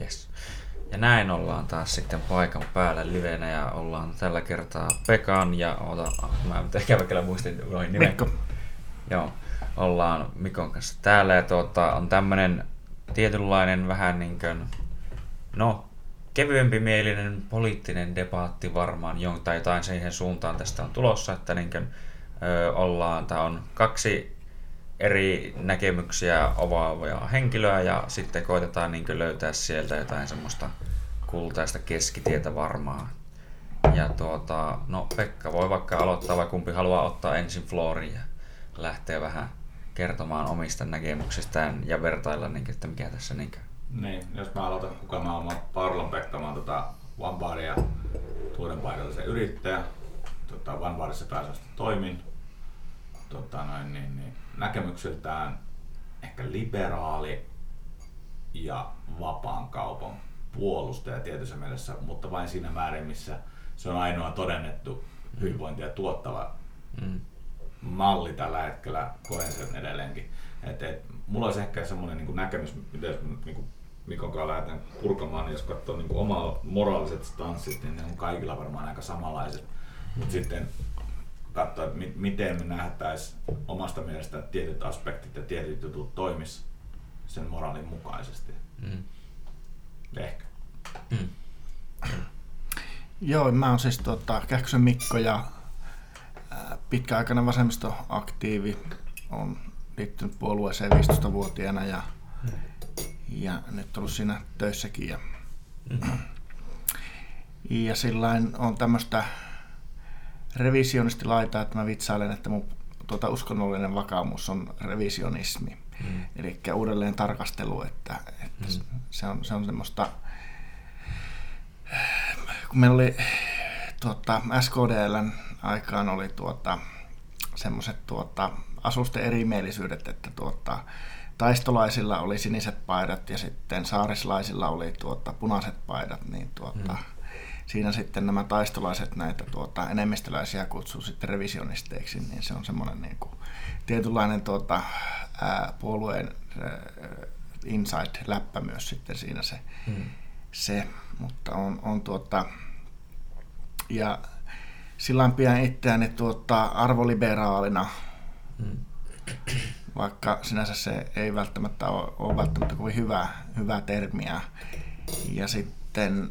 Yes. Ja näin ollaan taas sitten paikan päällä livenä ja ollaan tällä kertaa Pekan ja ota, mä ehkä kyllä muistin noin nimen. Mikko. Joo, ollaan Mikon kanssa täällä ja tuota, on tämmönen tietynlainen vähän niin kuin, no kevyempi mielinen poliittinen debaatti varmaan, tai jotain siihen suuntaan tästä on tulossa, että niin kuin, ö, ollaan, tämä on kaksi eri näkemyksiä ovaavia henkilöä ja sitten koitetaan niin löytää sieltä jotain semmoista kultaista keskitietä varmaan. Ja tuota, no Pekka voi vaikka aloittaa, vai kumpi haluaa ottaa ensin Florin ja lähteä vähän kertomaan omista näkemyksistään ja vertailla, niin, että mikä tässä niin Niin, jos mä aloitan, kuka mä oon, Parlon Pekka, mä oon tota ja Tuuden paikallisen yrittäjä. Tota, pääsääntöisesti toimin. Tota, noin, niin, niin, näkemyksiltään ehkä liberaali ja vapaan kaupan puolustaja tietyssä mielessä, mutta vain siinä määrin, missä se on ainoa todennettu hyvinvointia tuottava mm. malli tällä hetkellä, koen sen edelleenkin. Et, et, mulla olisi ehkä semmoinen niin näkemys, miten niin kuin Mikon kanssa lähdetään purkamaan, niin jos katsoo niin omaa moraaliset stanssit, niin ne on kaikilla varmaan aika samanlaiset. Mutta sitten katsoa, että miten me nähtäisiin omasta mielestä että tietyt aspektit ja tietyt jutut toimis sen moraalin mukaisesti. Mm. Ehkä. Mm. Joo, mä oon siis tuota, Kähkösen Mikko ja pitkäaikainen vasemmistoaktiivi. on liittynyt puolueeseen 15-vuotiaana ja, ja nyt ollut siinä töissäkin. Ja, mm. ja sillain on tämmöistä revisionistilaita, että mä vitsailen, että mun tuota, uskonnollinen vakaumus on revisionismi. Mm. Eli uudelleen tarkastelu, että, että mm. se, on, se on semmoista, kun meillä oli tuota, SKDLn aikaan oli tuota, semmoiset tuota, asusten erimielisyydet, että tuota, taistolaisilla oli siniset paidat ja sitten saarislaisilla oli tuota, punaiset paidat, niin tuota, mm siinä sitten nämä taistolaiset näitä tuota, enemmistöläisiä kutsuu sitten revisionisteiksi, niin se on semmoinen niin kuin, tietynlainen tuota, ää, puolueen inside-läppä myös sitten siinä se, hmm. se mutta on, on tuota, ja sillä pidän itseäni tuota, arvoliberaalina, hmm. vaikka sinänsä se ei välttämättä ole, ole välttämättä kovin hyvä, hyvää termiä. Ja sitten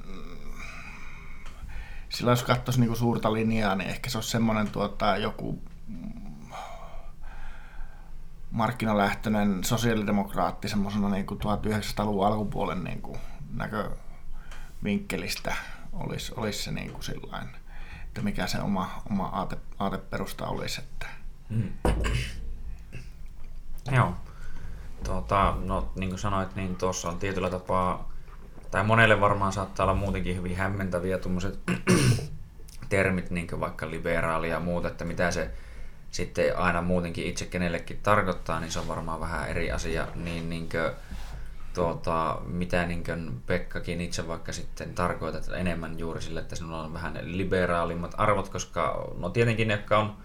sillä jos katsoisi niinku suurta linjaa, niin ehkä se olisi semmoinen tuota, joku markkinalähtöinen sosiaalidemokraatti semmoisena niin 1900-luvun alkupuolen niin kuin näkövinkkelistä olisi, olisi se niin kuin sillain, että mikä se oma, oma aate, aateperusta olisi. Että. Hmm. Joo. Tuota, no, niin kuin sanoit, niin tuossa on tietyllä tapaa tai monelle varmaan saattaa olla muutenkin hyvin hämmentäviä tuommoiset termit, niin kuin vaikka liberaali ja muut, että mitä se sitten aina muutenkin itse kenellekin tarkoittaa, niin se on varmaan vähän eri asia. Niin, niin kuin, tuota, mitä niin kuin Pekkakin itse vaikka sitten tarkoitat enemmän juuri sille, että sinulla on vähän liberaalimmat arvot, koska no tietenkin ne, jotka on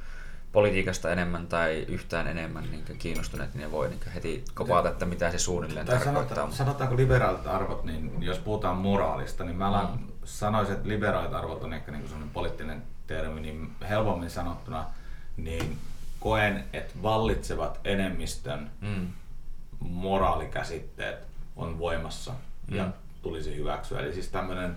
politiikasta enemmän tai yhtään enemmän niin kiinnostuneet, niin ne voi niin heti kopata, että mitä se suunnilleen tai tarkoittaa. Sanotaan, sanotaanko liberaalit arvot, niin jos puhutaan moraalista, niin mä mm. sanoisin, että liberaalit arvot on ehkä niin sellainen poliittinen termi, niin helpommin sanottuna, niin koen, että vallitsevat enemmistön mm. moraalikäsitteet on voimassa mm. ja tulisi hyväksyä. Eli siis tämmöinen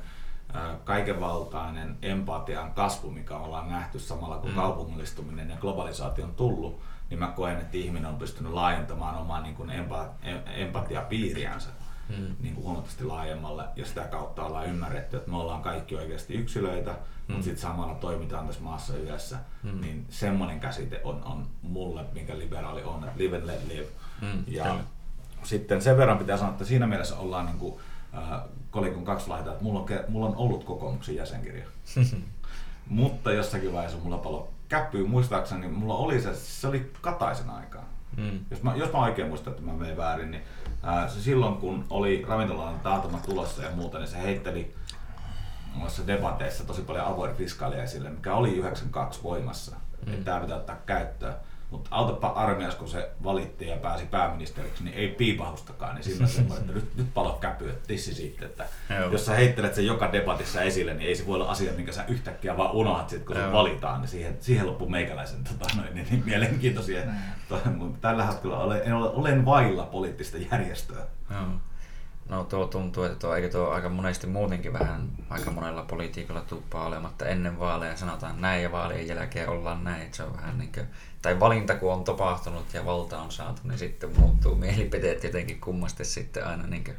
kaikenvaltainen empatian kasvu, mikä ollaan nähty samalla kun mm. kaupungillistuminen ja globalisaatio on tullut, niin mä koen, että ihminen on pystynyt laajentamaan omaa niin kuin empa, empatiapiiriänsä mm. niin kuin huomattavasti laajemmalle ja sitä kautta ollaan ymmärretty, että me ollaan kaikki oikeasti yksilöitä, mm. mutta sitten samalla toimitaan tässä maassa yhdessä, mm. niin semmoinen käsite on, on mulle, minkä liberaali on, että live and let live. Mm. Ja Kyllä. sitten sen verran pitää sanoa, että siinä mielessä ollaan niin kuin, äh, kolikon kaksi laitaa, että mulla on, mulla on ollut kokoomuksen jäsenkirja. Mutta jossakin vaiheessa mulla palo käppyy, muistaakseni niin mulla oli se, se oli Kataisen aikaa. Mm. Jos, mä, jos mä oikein muistan, että mä vein väärin, niin ää, se silloin kun oli ravintolan taantuma tulossa ja muuta, niin se heitteli noissa debateissa tosi paljon avoin fiskaalia esille, mikä oli 92 voimassa. Mm. Että tämä pitää ottaa käyttöön. Mutta autapa armias, kun se valittiin ja pääsi pääministeriksi, niin ei piipahdustakaan. Niin siinä on semmoinen, että nyt, nyt palo käpy, että tissi sitten. Että jos sä heittelet sen joka debatissa esille, niin ei se voi olla asia, minkä sä yhtäkkiä vaan unohat sit, kun se valitaan. Niin siihen, siihen loppuu meikäläisen tota, noin, niin, niin, mielenkiintoisia. Tällä hetkellä olen, olen vailla poliittista järjestöä. Joo. No tuo tuntuu, että tuo, eikö tuo aika monesti muutenkin vähän aika monella politiikalla tuppaa olematta ennen vaaleja sanotaan näin ja vaalien jälkeen ollaan näin. Että se on vähän niin kuin, tai valinta kun on tapahtunut ja valta on saatu, niin sitten muuttuu mielipiteet jotenkin kummasti sitten aina niin kuin,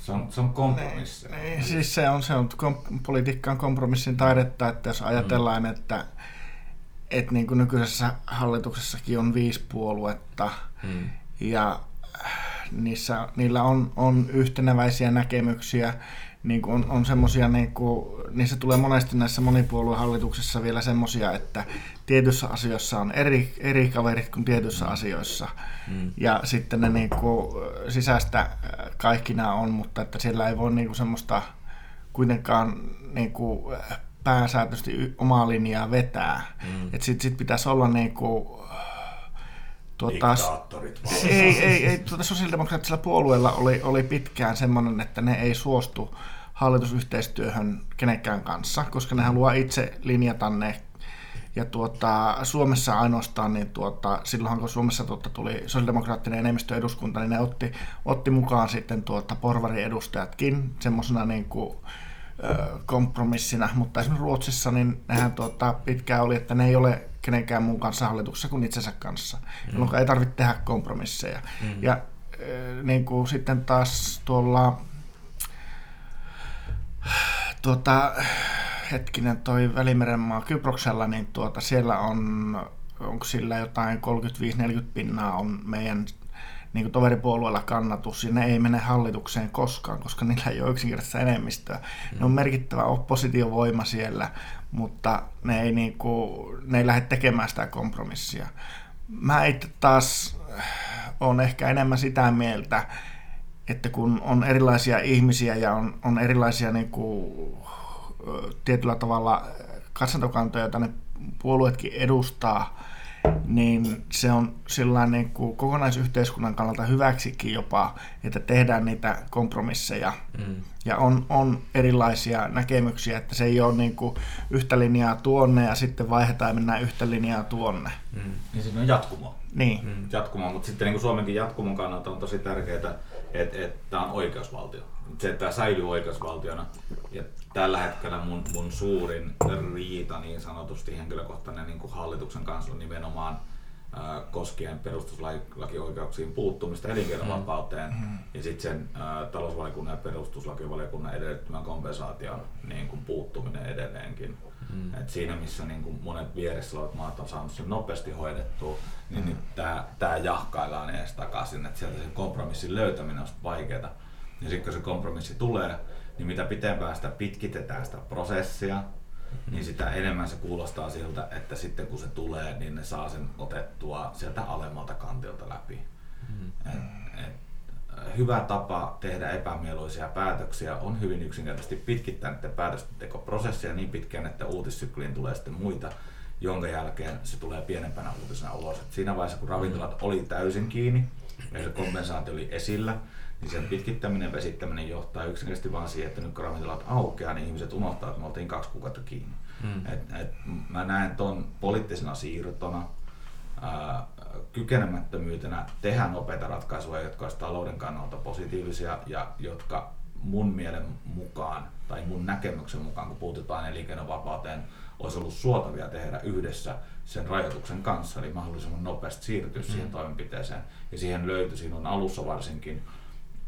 se on, se on kompromissi. Niin, niin, siis se on, se on kom, politiikkaan kompromissin taidetta, että jos ajatellaan, mm. että, että niin kuin nykyisessä hallituksessakin on viisi puoluetta mm. ja niissä, niillä on, on yhteneväisiä näkemyksiä, niin kuin on, on semmosia, niin kuin, niissä tulee monesti näissä monipuoluehallituksissa vielä semmoisia, että tietyissä asioissa on eri, eri kaverit kuin tietyissä mm. asioissa. Mm. Ja sitten ne niin kuin, sisäistä kaikki nämä on, mutta että siellä ei voi niin kuin semmoista kuitenkaan niin kuin, pääsääntöisesti omaa linjaa vetää. Mm. Että sitten sit pitäisi olla niin kuin, Tuota, ei, ei, ei tuota, sosiaalidemokraattisella puolueella oli, oli pitkään semmoinen, että ne ei suostu hallitusyhteistyöhön kenenkään kanssa, koska ne haluaa itse linjata ne. Ja tuota, Suomessa ainoastaan, niin tuota, silloin kun Suomessa tuota, tuli sosiaalidemokraattinen enemmistö eduskunta, niin ne otti, otti mukaan sitten tuota, porvari-edustajatkin semmoisena niin kuin, kompromissina, mutta esimerkiksi Ruotsissa niin nehän tuota, pitkään oli, että ne ei ole kenenkään muun kanssa hallituksessa kuin itsensä kanssa, mm. jolloin ei tarvitse tehdä kompromisseja. Mm. Ja niin kuin sitten taas tuolla tuota, hetkinen toi Välimeren maa Kyproksella, niin tuota, siellä on, onko sillä jotain 35-40 pinnaa on meidän niin kuin toveripuolueella kannatus, ja ne ei mene hallitukseen koskaan, koska niillä ei ole yksinkertaista enemmistöä. Mm. Ne on merkittävä oppositiovoima siellä, mutta ne ei, niin kuin, ne ei lähde tekemään sitä kompromissia. Mä itse taas on ehkä enemmän sitä mieltä, että kun on erilaisia ihmisiä ja on, on erilaisia niin kuin, tietyllä tavalla katsantokantoja, joita ne puolueetkin edustaa, niin se on sellainen niin kuin kokonaisyhteiskunnan kannalta hyväksikin jopa, että tehdään niitä kompromisseja. Mm. Ja on, on erilaisia näkemyksiä, että se ei ole niin kuin yhtä linjaa tuonne ja sitten vaihdetaan ja mennään yhtä linjaa tuonne. Mm. Niin siinä on jatkumo. Niin. Mm. Jatkumo, mutta sitten niin kuin Suomenkin jatkumon kannalta on tosi tärkeää, että, että tämä on oikeusvaltio. Se, että tämä säilyy oikeusvaltiona. Ja tällä hetkellä mun, mun suurin riita niin sanotusti henkilökohtainen niin kuin hallituksen kanssa on nimenomaan ää, koskien perustuslakioikeuksiin puuttumista elinkeinovapauteen mm. ja sitten sen ää, talousvaliokunnan ja perustuslakivaliokunnan edellyttämän kompensaation niin kuin puuttuminen edelleenkin. Mm. Et siinä missä niin kuin monet vieressä olevat maat on saanut sen nopeasti hoidettua, niin mm. nyt tämä jahkaillaan edes takaisin, että sieltä sen kompromissin löytäminen on vaikeaa. Ja sitten kun se kompromissi tulee, niin mitä pitempään sitä pitkitetään sitä prosessia, mm-hmm. niin sitä enemmän se kuulostaa siltä, että sitten kun se tulee, niin ne saa sen otettua sieltä alemmalta kantilta läpi. Mm-hmm. Et, et, hyvä tapa tehdä epämieluisia päätöksiä on hyvin yksinkertaisesti pitkittää niiden päätöstentekoprosessia niin pitkään, että uutissykliin tulee sitten muita, jonka jälkeen se tulee pienempänä uutisena ulos. Et siinä vaiheessa, kun ravintolat oli täysin kiinni ja se kompensaatio oli esillä, niin sen pitkittäminen vesittäminen johtaa yksinkertaisesti vaan siihen, että nyt kun ravintolat aukeaa, niin ihmiset unohtaa, että me oltiin kaksi kuukautta kiinni. Mm. Et, et, mä näen tuon poliittisena siirtona, ää, kykenemättömyytenä tehdä nopeita ratkaisuja, jotka olisivat talouden kannalta positiivisia ja jotka mun mielen mukaan tai mun näkemyksen mukaan, kun puututaan elinkeinovapauteen, olisi ollut suotavia tehdä yhdessä sen rajoituksen kanssa, eli mahdollisimman nopeasti siirtyä mm. siihen toimenpiteeseen. Ja siihen löytyi sinun alussa varsinkin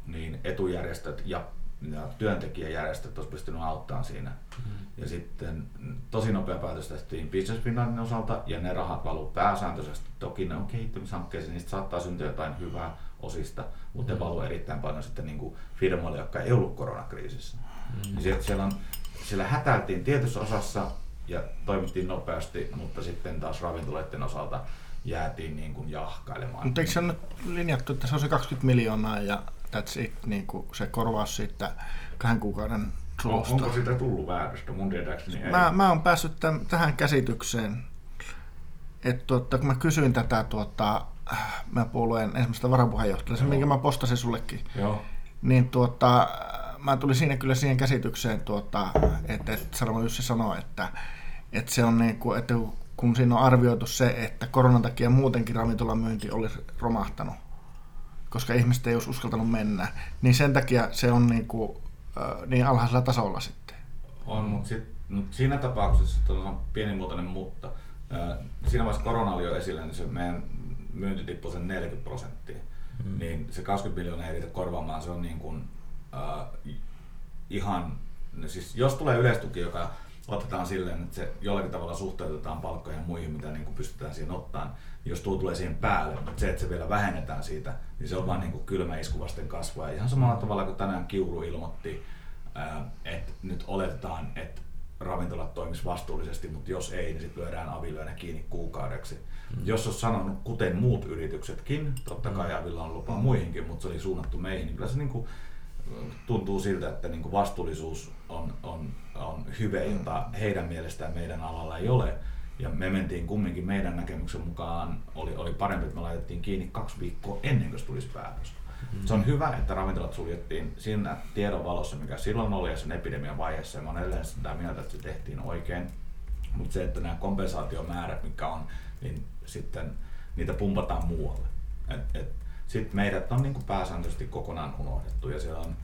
niin etujärjestöt ja, ja työntekijäjärjestöt olisi pystynyt auttamaan siinä. Mm. Ja sitten tosi nopea päätös tehtiin Business Finlandin osalta ja ne rahat valuu pääsääntöisesti. Toki ne on kehittämishankkeisiin, niistä saattaa syntyä jotain hyvää osista, mutta mm. ne valuu erittäin paljon sitten niin kuin firmoille, jotka ei ollut koronakriisissä. Mm. Niin siellä, on, siellä hätäiltiin tietyssä osassa ja toimittiin nopeasti, mutta sitten taas ravintoloiden osalta jäätiin niin kuin jahkailemaan. Mutta eikö se ole linjattu, että se on se 20 miljoonaa ja that's it, niin kuin se korvaus siitä kahden kuukauden suosta. Onko siitä tullut väärästä? Mun tietääkseni ei. Mä, mä oon päässyt täm, tähän käsitykseen, että tuota, kun mä kysyin tätä tuota, mä puolueen ensimmäistä varapuheenjohtajaa, minkä mä postasin sullekin, Joo. niin tuota, mä tulin siinä kyllä siihen käsitykseen, tuota, että, että Saramo Jussi sanoi, että, että se on niin kuin, että kun siinä on arvioitu se, että koronan takia muutenkin ravintolamyynti olisi romahtanut, koska ihmiset ei olisi uskaltanut mennä, niin sen takia se on niin, kuin, niin alhaisella tasolla sitten. On, mutta sit, mut siinä tapauksessa on pienimuotoinen mutta. Siinä vaiheessa korona oli jo esillä, niin se meidän myynti tippui sen 40 prosenttia. Mm. Niin se 20 miljoonaa ei riitä korvaamaan, se on niin kuin, äh, ihan, siis jos tulee yleistuki, joka otetaan silleen, että se jollakin tavalla suhteutetaan palkkoja ja muihin, mitä niin kuin pystytään siihen ottaan, jos tuo tulee siihen päälle, mutta se, että se vielä vähennetään siitä, niin se on vaan niin kuin kylmä isku vasten kasvua. Ihan samalla tavalla kuin tänään Kiuru ilmoitti, että nyt oletetaan, että ravintolat toimis vastuullisesti, mutta jos ei, niin sitten lyödään avilyönä kiinni kuukaudeksi. Mm. Jos olisi sanonut, kuten muut yrityksetkin, totta kai mm. Avilla on lupa muihinkin, mutta se oli suunnattu meihin, niin kyllä se niin kuin, tuntuu siltä, että niin kuin vastuullisuus on, on, on hyve, jota heidän mielestään meidän alalla ei ole. Ja me mentiin kumminkin meidän näkemyksen mukaan, oli, oli parempi, että me laitettiin kiinni kaksi viikkoa ennen kuin se tulisi päätös. Mm. Se on hyvä, että ravintolat suljettiin siinä tiedon valossa, mikä silloin oli ja sen epidemian vaiheessa. Ja mä olen edelleen sitä mieltä, että se tehtiin oikein. Mutta se, että nämä kompensaatiomäärät, mikä on, niin sitten niitä pumpataan muualle. Et, et, sitten meidät on niin kuin pääsääntöisesti kokonaan unohdettu ja siellä on,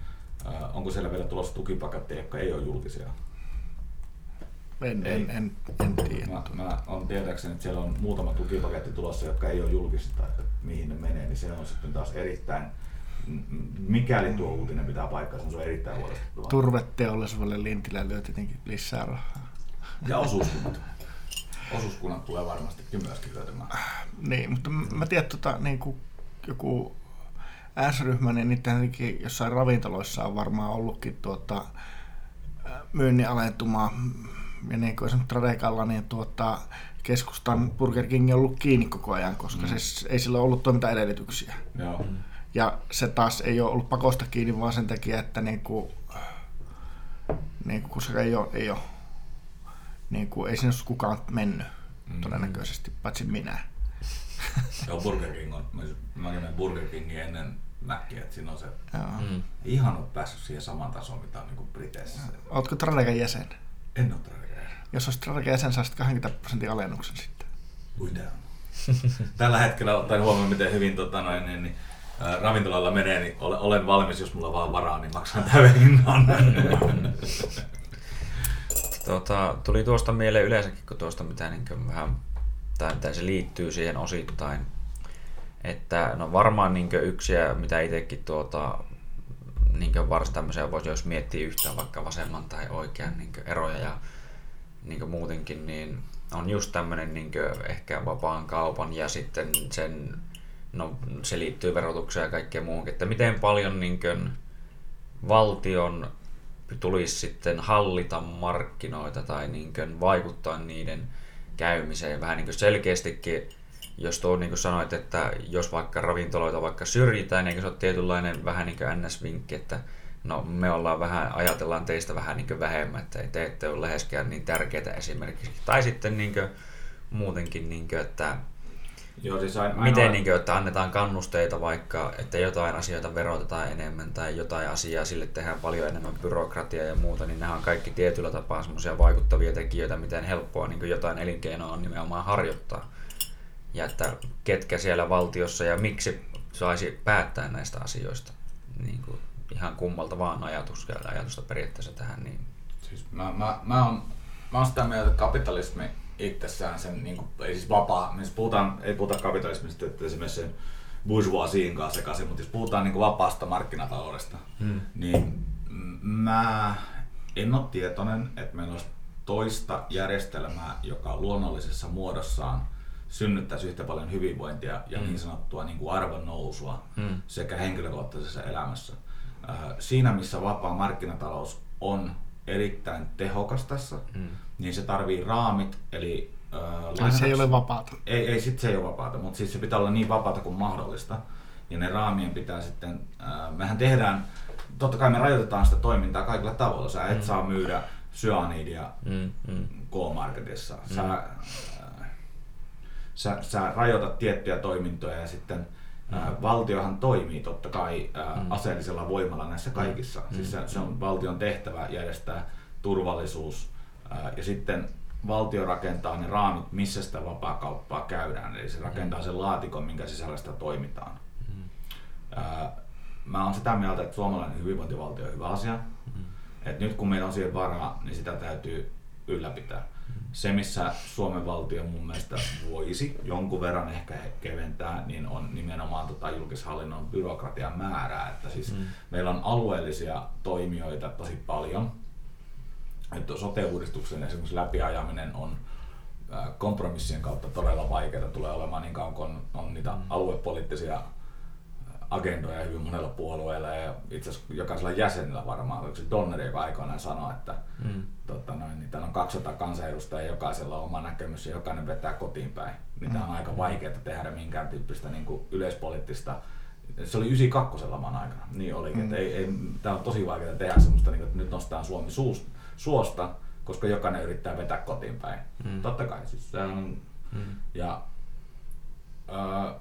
onko siellä vielä tulossa tukipaketteja, jotka ei ole julkisia? En, en, en, en tiedä. Mä, mä on tietääkseni, että siellä on muutama tukipaketti tulossa, jotka ei ole julkista, että mihin ne menee, niin se on sitten taas erittäin, mikäli tuo uutinen pitää paikkaa, se on erittäin huolestuttavaa. Turveteollisuudelle Lintilä lyö tietenkin lisää rahaa. Ja osuuskunnat. Osuuskunnat tulee varmastikin myöskin hyötymään. Niin, mutta mä tiedän, tota, niin kuin joku S-ryhmä, niin niiden jossain ravintoloissa on varmaan ollutkin tuota, myynnin alentuma. Ja niin kuin esimerkiksi Tradekalla, niin tuota, keskustan Burger King on ollut kiinni koko ajan, koska mm. se, ei sillä ollut toimintaedellytyksiä. Joo. Ja se taas ei ole ollut pakosta kiinni, vaan sen takia, että niin kuin, niin kuin, se ei ole, ei ole niin kuin, ei sinne kukaan mennyt mm. todennäköisesti, paitsi minä. Joo, Burger King on, mä menen Burger Kingin ennen Mäkkiä, että siinä on se mm. ihan ole päässyt siihen samaan tasoon, mitä on niin Briteissä. Oletko Tradegan jäsen? En ole Tradegan jäsen. Jos olisit Tradegan jäsen, saisit 20 prosentin alennuksen sitten. Ui Tällä hetkellä ottaen huomioon, miten hyvin tota noin, niin, niin, ää, ravintolalla menee, niin olen, olen valmis, jos mulla vaan varaa, niin maksan täyden hinnan. Tota, tuli tuosta mieleen yleensäkin, kun tuosta mitä niin vähän, tai mitä se liittyy siihen osittain. Että no varmaan niin yksi, mitä itsekin tuota, niin varsin tämmöisiä voisi, jos miettii yhtään vaikka vasemman tai oikean niin eroja ja niin muutenkin, niin on just tämmöinen niin ehkä vapaan kaupan ja sitten sen, no se liittyy verotukseen ja kaikkeen muuhun, että miten paljon niin valtion tulisi sitten hallita markkinoita tai niin vaikuttaa niiden käymiseen. Vähän niin selkeästikin, jos tuo niin kuin sanoit, että jos vaikka ravintoloita vaikka syrjitään, niin se on tietynlainen vähän niin kuin ns-vinkki, että no me ollaan vähän, ajatellaan teistä vähän niin kuin vähemmän, että te ette ole läheskään niin tärkeitä esimerkiksi. Tai sitten niin kuin, muutenkin, niin kuin, että Joo, siis aina, Miten niin kuin, että annetaan kannusteita vaikka, että jotain asioita verotetaan enemmän tai jotain asiaa sille tehdään paljon enemmän byrokratiaa ja muuta, niin nämä on kaikki tietyllä tapaa semmoisia vaikuttavia tekijöitä, miten helppoa niin kuin jotain elinkeinoa on nimenomaan harjoittaa. Ja että ketkä siellä valtiossa ja miksi saisi päättää näistä asioista. Niin kuin ihan kummalta vaan ajatus, ajatusta periaatteessa tähän. Niin. Siis mä, mä, mä, on, mä oon sitä mieltä, että kapitalismi itsessään sen, niin kuin, ei siis vapaa, siis puhutaan, ei puhuta kapitalismista, että esimerkiksi sen bourgeoisien kanssa sekaisin, mutta jos puhutaan niin kuin vapaasta markkinataloudesta, hmm. niin mä en ole tietoinen, että meillä olisi toista järjestelmää, joka luonnollisessa muodossaan synnyttäisi yhtä paljon hyvinvointia ja hmm. niin sanottua niin kuin arvon nousua hmm. sekä henkilökohtaisessa elämässä. Siinä missä vapaa markkinatalous on erittäin tehokas tässä, hmm niin se tarvii raamit, eli äh, se ei ole vapaata. Ei, ei sit se ei ole vapaata, mutta siis se pitää olla niin vapaata kuin mahdollista. Ja ne raamien pitää sitten, äh, mehän tehdään, totta kai me rajoitetaan sitä toimintaa kaikilla tavoilla. Sä et mm. saa myydä syanidia mm, mm. K-marketissa. Sä, mm. Sä, sä rajoitat tiettyjä toimintoja ja sitten mm. ää, valtiohan toimii totta kai ää, mm. aseellisella voimalla näissä kaikissa. Mm. Siis se, se on valtion tehtävä järjestää turvallisuus ää, ja sitten valtio rakentaa ne raamit, missä sitä vapaa-kauppaa käydään. Eli se rakentaa sen laatikon, minkä sisällä sitä toimitaan. Mm. Ää, mä oon sitä mieltä, että suomalainen hyvinvointivaltio on hyvä asia. Mm. Et nyt kun meillä on siihen varaa, niin sitä täytyy ylläpitää. Se, missä Suomen valtio mun mielestä voisi jonkun verran ehkä keventää, niin on nimenomaan tota julkishallinnon byrokratian määrää. Että siis mm. meillä on alueellisia toimijoita tosi paljon. Että sote-uudistuksen esimerkiksi läpiajaminen on kompromissien kautta todella vaikeaa tulee olemaan niin kauan kun on, on niitä mm. aluepoliittisia agendoja hyvin monella puolueella ja itse asiassa jokaisella jäsenellä varmaan, oliko se Donneri, joka aikoinaan sanoi, että mm. tota noin, niin täällä on 200 kansanedustajia, jokaisella on oma näkemys ja jokainen vetää kotiin päin. Niin mm. on aika vaikeaa tehdä minkään tyyppistä niin kuin yleispoliittista se oli 92 laman aikana, niin olikin. Mm. ei, ei, tämä on tosi vaikeaa tehdä semmoista, niin kuin, että nyt nostetaan Suomi suusta, suosta, koska jokainen yrittää vetää kotiin päin. Mm. Totta kai. Siis, se on, mm. ja, äh,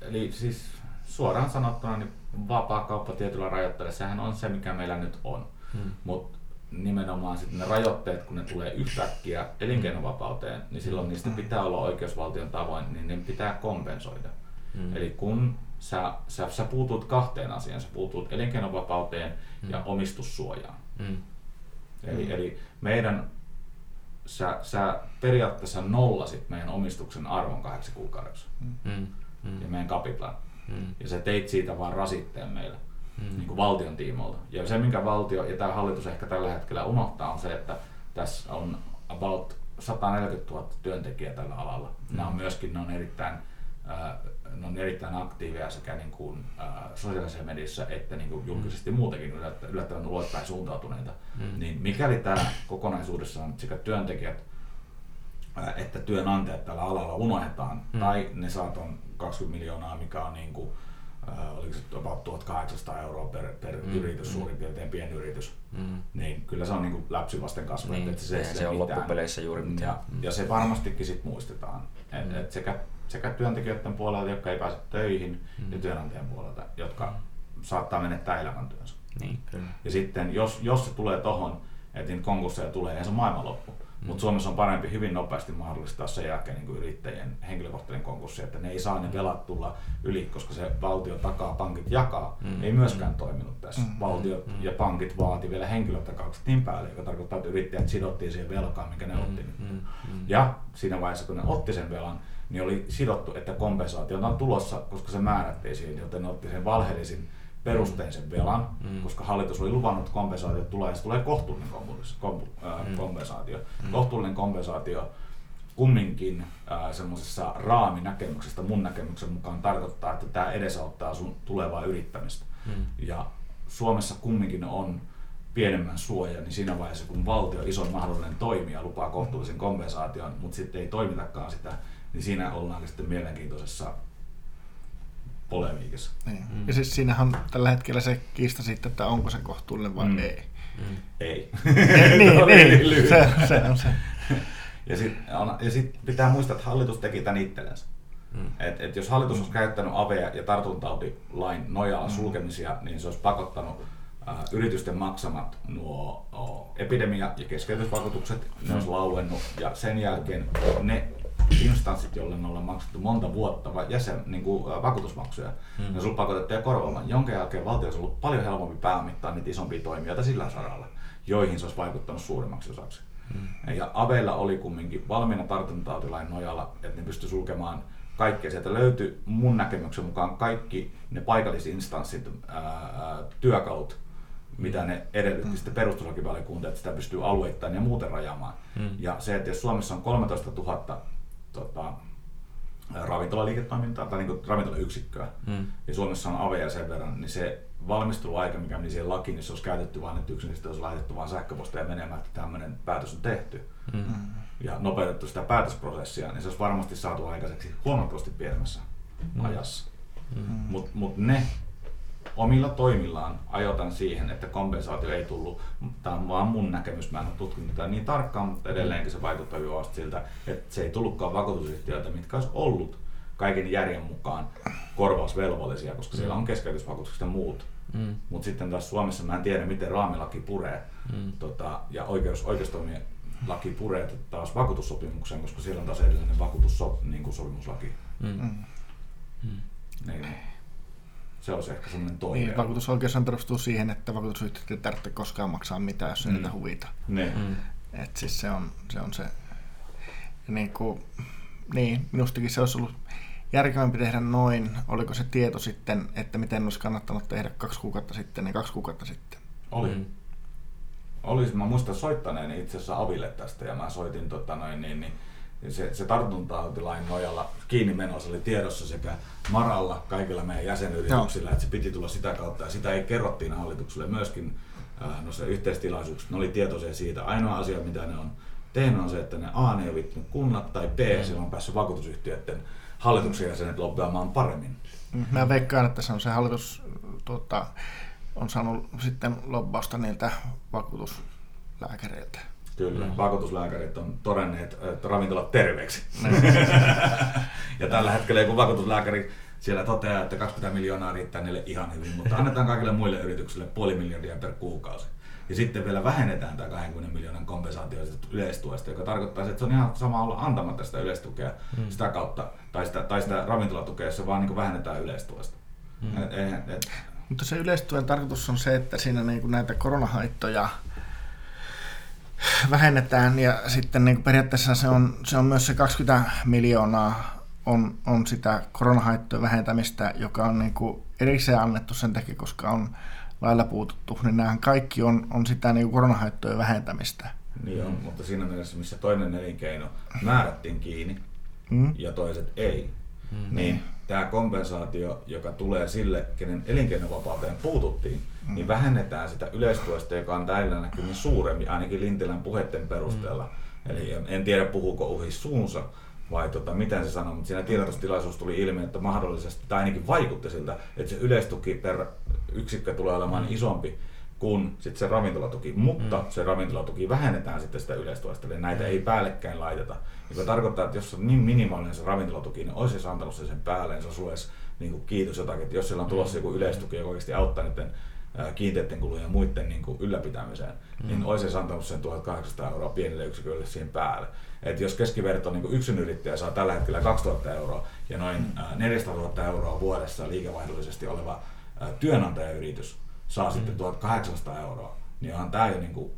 eli siis suoraan sanottuna niin vapaa kauppa tietyllä rajoitteella, sehän on se, mikä meillä nyt on. Hmm. Mutta nimenomaan sitten ne rajoitteet, kun ne tulee yhtäkkiä elinkeinovapauteen, niin silloin niistä pitää olla oikeusvaltion tavoin, niin ne pitää kompensoida. Hmm. Eli kun sä, sä, sä puutut kahteen asiaan, sä puutut elinkeinovapauteen hmm. ja omistussuojaan. Hmm. Eli, hmm. eli meidän, sä, sä periaatteessa nollasit meidän omistuksen arvon kahdeksi kuukaudeksi hmm. Hmm. ja meidän kapitaan. Mm. Ja sä teit siitä vaan rasitteen meille mm. niin kuin valtion tiimolta. Ja se, minkä valtio ja tämä hallitus ehkä tällä hetkellä unohtaa, on se, että tässä on about 140 000 työntekijää tällä alalla. Mm. Nämä on myöskin ne on erittäin, äh, ne on erittäin aktiivia sekä niin kuin, äh, sosiaalisessa mediassa että niin kuin julkisesti mm. muutenkin yllättävän luottaen suuntautuneita. Mm. Niin mikäli tämä kokonaisuudessaan sekä työntekijät että työnantajat tällä alalla unohdetaan, mm. tai ne saa 20 miljoonaa, mikä on niin kuin, äh, oliko se about 1800 euroa per, per mm, yritys, mm. suurin piirtein pienyritys, mm. niin kyllä se on niin kuin läpsy vasten kasvua. Niin, että se, se, se on loppupeleissä juuri mitään. Ja, mm. ja se varmastikin sit muistetaan, et, mm. et sekä, sekä työntekijöiden puolelta, jotka ei pääse töihin, mm. ja työnantajan puolelta, jotka saattaa menettää elämäntyönsä. Niin, kyllä. Ja sitten jos, jos se tulee tohon, että niitä konkursseja tulee, niin se on maailmanloppu. Mutta Suomessa on parempi hyvin nopeasti mahdollistaa sen jälkeen niin yrittäjien henkilökohtainen konkurssi, että ne ei saa ne velat tulla yli, koska se valtio takaa, pankit jakaa. Mm. Ei myöskään mm. toiminut tässä. Mm. Valtiot mm. ja pankit vaati vielä henkilötakaukset niin päälle, joka tarkoittaa, että yrittäjät sidottiin siihen velkaan, mikä ne mm. otti. Mm. Mm. Ja siinä vaiheessa, kun ne otti sen velan, niin oli sidottu, että kompensaatio on tulossa, koska se määrättiin siihen, joten ne otti sen valheellisin perusteisen velan, mm. koska hallitus oli luvannut, että kompensaatio tulee, ja se tulee kohtuullinen mm. kompensaatio. Mm. Kohtuullinen kompensaatio kumminkin äh, semmoisessa raaminäkemyksestä mun näkemyksen mukaan tarkoittaa, että tämä edesauttaa sun tulevaa yrittämistä. Mm. Ja Suomessa kumminkin on pienemmän suoja, niin siinä vaiheessa kun valtio, iso mahdollinen toimija, lupaa kohtuullisen kompensaation, mutta sitten ei toimitakaan sitä, niin siinä ollaan sitten mielenkiintoisessa polemiikissa. Niin. Mm. Ja siis siinähän tällä hetkellä se kiista sitten, että onko se kohtuullinen vai mm. ei. Mm. Ei. niin, niin, niin. Se, se on se. Ja sitten sit pitää muistaa, että hallitus teki tämän itsellensä. Mm. Et, et jos hallitus olisi käyttänyt AVE- ja tartuntatautilain nojalla mm. sulkemisia, niin se olisi pakottanut äh, yritysten maksamat nuo oh, epidemia- ja keskeytysvakuutukset, mm. ne olisi lauennut ja sen jälkeen ne instanssit, joille me ollaan maksettu monta vuotta jäsen, niin kuin, vakuutusmaksuja, mm. ja sulla pakotettiin korvaamaan, jonka jälkeen valtio olisi ollut paljon helpompi pääomittaa niitä isompia toimijoita sillä saralla, joihin se olisi vaikuttanut suurimmaksi osaksi. Mm. Ja Aveilla oli kumminkin valmiina tartuntatautilain nojalla, että ne pystyi sulkemaan kaikkea. Sieltä löytyi mun näkemyksen mukaan kaikki ne paikallisinstanssit, ää, työkalut, mitä ne edellytti sitten perustuslakivaliokunta, että sitä pystyy alueittain ja muuten rajaamaan. Mm. Ja se, että jos Suomessa on 13 000 tota, ravintolaliiketoimintaa tai niin ravintolayksikköä, mm. ja Suomessa on aveja sen verran, niin se valmisteluaika, mikä meni siihen lakiin, niin se olisi käytetty vain, että yksin olisi lähetetty vain sähköpostia menemään, että tämmöinen päätös on tehty. Mm. Ja nopeutettu sitä päätösprosessia, niin se olisi varmasti saatu aikaiseksi huomattavasti pienemmässä mm. ajassa. Mm. Mutta mut ne omilla toimillaan ajoitan siihen, että kompensaatio ei tullut. Tämä on vaan mun näkemys, mä en ole tutkinut tätä niin tarkkaan, mutta edelleenkin se vaikuttaa juosta siltä, että se ei tullutkaan vakuutusyhtiöiltä, mitkä olisi ollut kaiken järjen mukaan korvausvelvollisia, koska siellä on keskeytysvakuutukset ja muut. Mm. Mutta sitten taas Suomessa mä en tiedä, miten raamilaki puree mm. tota, ja oikeus, oikeustoimien laki puree taas vakuutussopimukseen, koska siellä on taas edellinen vakuutussopimuslaki. Niin mm. Mm. Niin. Se olisi ehkä semmoinen toive. Niin, vakuutusoikeus perustuu siihen, että vakuutusyhtiöt ei tarvitse koskaan maksaa mitään, jos mm. niitä huvita. Niin. Mm. Et siis se on se, on se niin, kuin, niin, minustakin se olisi ollut järkevämpi tehdä noin. Oliko se tieto sitten, että miten olisi kannattanut tehdä kaksi kuukautta sitten ja kaksi kuukautta sitten? Oli. Mm. Oli, mä muistan soittaneeni itse asiassa Aville tästä ja mä soitin tota noin, niin, niin se, se tartuntatautilain nojalla kiinni menossa oli tiedossa sekä Maralla, kaikilla meidän jäsenyrityksillä, no. että se piti tulla sitä kautta ja sitä ei kerrottiin hallitukselle myöskin no se yhteistilaisuukset, ne oli tietoisia siitä. Ainoa asia, mitä ne on tehnyt on se, että ne A, ne ei kunnat tai B, mm. siellä on päässyt vakuutusyhtiöiden hallituksen jäsenet lobbaamaan paremmin. Mä veikkaan, että se on se hallitus tuota, on saanut sitten lobbausta niiltä vakuutuslääkäreiltä. Kyllä, mm. vakuutuslääkärit on todenneet että ravintolat terveeksi. ja tällä hetkellä joku vakuutuslääkäri siellä toteaa, että 20 miljoonaa riittää niille ihan hyvin, mutta annetaan kaikille muille yrityksille puoli miljardia per kuukausi. Ja sitten vielä vähennetään tämä 20 miljoonan kompensaatio yleistuesta, joka tarkoittaa, että se on ihan sama olla antamatta sitä yleistukea mm. sitä kautta, tai sitä, tai sitä ravintolatukea, jos se vaan niin vähennetään yleistuesta. Mm. Et, et, et. Mutta se yleistuen tarkoitus on se, että siinä niin näitä koronahaittoja vähennetään ja sitten niin periaatteessa se on, se on myös se 20 miljoonaa on, on sitä koronahaittojen vähentämistä, joka on niin kuin erikseen annettu sen takia, koska on lailla puututtu, niin nämä kaikki on, on sitä niin koronahaittojen vähentämistä. Niin on, mutta siinä mielessä, missä toinen elinkeino määrättiin kiinni mm. ja toiset ei, mm. niin tämä kompensaatio, joka tulee sille, kenen elinkeinovapauteen puututtiin, mm. niin vähennetään sitä yleistuesta, joka on tällä näkymin suuremmin, ainakin Lintilän puheiden perusteella. Mm. Eli en tiedä, puhuuko uhi suunsa, vai tota, miten se sanoi, mutta siinä tiedotustilaisuus tuli ilmi, että mahdollisesti, tai ainakin vaikutti siltä, että se yleistuki per yksikkö tulee olemaan mm. isompi kuin sit se ravintolatuki, mutta mm. se ravintolatuki vähennetään sitten sitä yleistuesta, eli näitä ei päällekkäin laiteta. Joka tarkoittaa, että jos on niin minimaalinen se ravintolatuki, niin olisi antanut sen päälle, niin se olisi niin kuin kiitos jotakin, että jos siellä on tulossa joku yleistuki, joka oikeasti auttaa niiden kiinteiden kulujen ja muiden niin kuin ylläpitämiseen, mm. niin olisi antanut sen 1800 euroa pienille yksiköille siihen päälle. Et jos keskiverto niin yksin yrittäjä saa tällä hetkellä 2000 euroa ja noin 400 000 euroa vuodessa liikevaihdollisesti oleva työnantajayritys saa mm. sitten 1800 euroa, niin onhan tämä jo niin kuin,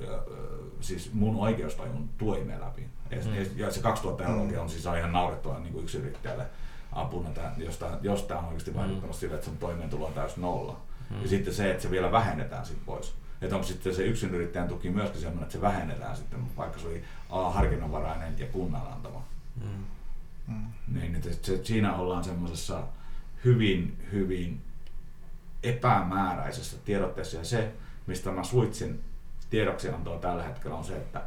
siis mun oikeustajun tuimeen läpi. Mm. Ja se 2000 euroa on siis ihan naurettava niin yrittäjälle apuna, tämän, jos, tämä, on oikeasti vaikuttanut mm. sille, että sen toimeentulo on täys nolla. Mm. Ja sitten se, että se vielä vähennetään sitten pois. Että onko sitten se yrittäjän tuki myöskin sellainen, että se vähennetään sitten, vaikka se oli A, harkinnanvarainen ja kunnan antama. Mm. Mm. Niin, että se, siinä ollaan semmoisessa hyvin, hyvin epämääräisessä tiedotteessa. Ja se, mistä mä suitsin tiedoksiantoa tällä hetkellä, on se, että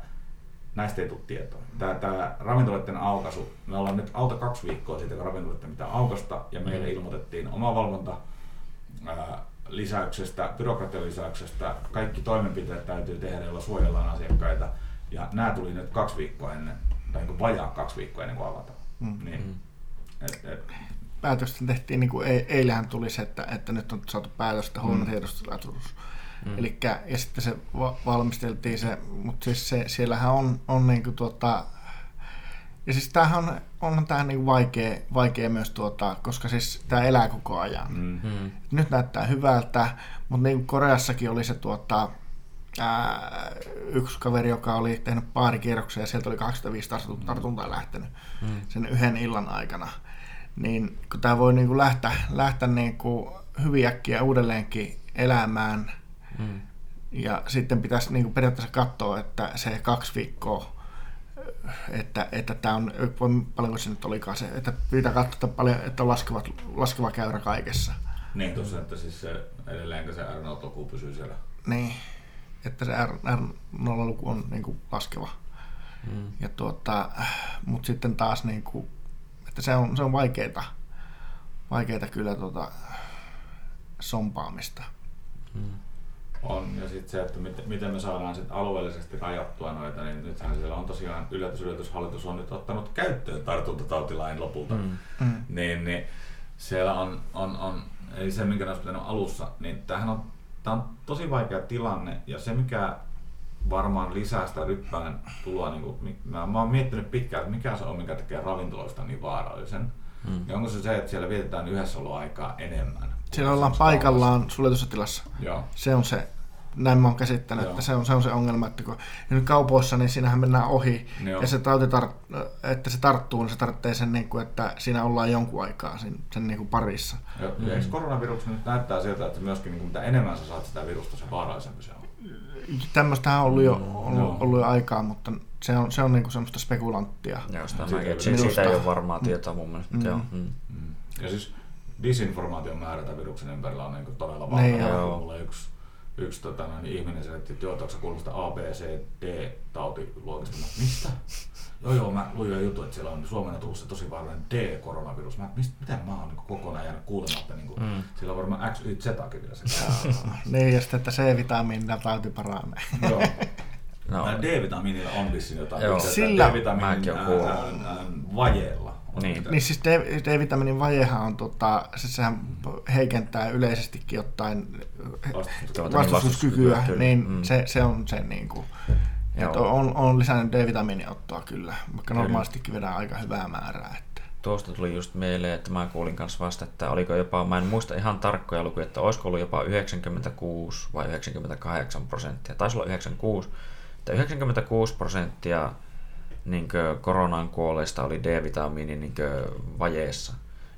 näistä ei tule tietoa. Tämä, tämä ravintoloiden aukaisu, me ollaan nyt alta kaksi viikkoa siitä, kun ravintoloiden pitää aukasta, ja meille mm. ilmoitettiin oma valvonta ää, lisäyksestä, byrokratian lisäyksestä, kaikki toimenpiteet täytyy tehdä, joilla suojellaan asiakkaita. Ja nämä tuli nyt kaksi viikkoa ennen, tai niin vajaa kaksi viikkoa ennen kuin avataan. Mm. Niin, mm. et, et. Päätöstä tehtiin, niin kuin eilähän tuli se, että, että nyt on saatu päätöstä huomenna mm. tiedostustilaisuus. Mm. Elikkä, ja sitten se valmisteltiin se, mutta siis se, siellähän on, on niin kuin tuota, ja siis tämähän on, on tähän niin vaikea, vaikea myös, tuota, koska siis tämä elää koko ajan. Mm-hmm. Nyt näyttää hyvältä, mutta niin Koreassakin oli se tuota, ää, yksi kaveri, joka oli tehnyt pari kierroksia ja sieltä oli 25 tartuntaa lähtenyt mm. sen yhden illan aikana. Niin kun tämä voi niin kuin lähteä, lähteä niin kuin hyvin äkkiä uudelleenkin elämään, mm. ja sitten pitäisi niin kuin periaatteessa katsoa, että se kaksi viikkoa että, että tämä on, paljonko se nyt olikaan se, että pitää katsoa paljon, että on laskeva, laskeva käyrä kaikessa. Niin tuossa, että siis se, edelleenkö se R0-luku pysyy siellä. Niin, että se R0-luku on niin kuin laskeva. Hmm. Ja tuota, mutta sitten taas niin kuin, että se on, se on vaikeita, vaikeita kyllä tuota, sompaamista. On, ja sitten se, että miten, miten me saadaan sit alueellisesti rajattua noita, niin nythän siellä on tosiaan yllätys, yllätys, hallitus on nyt ottanut käyttöön tartuntatautilain lopulta. Mm. Mm. Niin, niin siellä on, on, on, eli se minkä olisi pitänyt alussa, niin tämähän on, tämä on tosi vaikea tilanne, ja se mikä varmaan lisää sitä ryppään tuloa, niin kuin, mä, mä oon miettinyt pitkään, että mikä se on, mikä tekee ravintoloista niin vaarallisen. Mm. Ja onko se se, että siellä vietetään yhdessäoloaikaa enemmän? Siellä ollaan paikallaan suljetussa tilassa. Joo. Se on se, näin mä oon käsittänyt, Joo. että se on, se on se ongelma, että kun ja nyt kaupoissa, niin siinähän mennään ohi, Joo. ja se tauti, tar- että se tarttuu, niin se tarvitsee sen, niin kuin, että siinä ollaan jonkun aikaa sen, sen niin kuin parissa. Ja mm. eikö koronavirus nyt näyttää siltä, että myöskin niin kuin, mitä enemmän sä saat sitä virusta, se vaarallisempi se on? Tämmöistähän on ollut jo, Joo. ollut, ollut jo aikaa, mutta se on, se on niin kuin semmoista spekulanttia. Joo, sitä mäkin, ei että siitä, minusta- siitä ei ole varmaa tietoa mun mielestä. Mm. Joo. Mm. Mm. Ja siis disinformaation määrä tämän viruksen ympärillä on niin kuin todella Niin, valtava. Mulla yksi, yksi tota, noin, ihminen selitti, että joo, onko sä kuullut sitä A, B, C, D tautiluokista. Mä, mistä? Joo, joo, mä luin jo juttu, että siellä on Suomeen tullut se tosi vaarallinen D-koronavirus. Mä, mistä, mitä mä oon niin kokonaan jäänyt kuulematta? Niin kuin, mm. Sillä on varmaan X, Y, Zkin vielä se. Niin, ja sitten, että C-vitamiinilla tauti paranee. joo. No, No. D-vitamiinilla on vissiin jotain. Joo. D-vitamiinin ää, ää, vajeella. Niin. yhteyttä. Niin siis D-vitamiinin vajehan on, tota, se, sehän heikentää yleisestikin jotain Tuota, vastustuskykyä, niin Mm. se, se on se niin kuin, että on, on lisännyt D-vitamiiniottoa kyllä, vaikka normaalistikin vedään aika hyvää määrää. Että. Tuosta tuli just mieleen, että mä kuulin kanssa vasta, että oliko jopa, mä en muista ihan tarkkoja lukuja, että olisiko ollut jopa 96 vai 98 prosenttia. Taisi olla 96, että 96 prosenttia niin koronaan kuolleista oli D-vitamiinin niin vajeessa.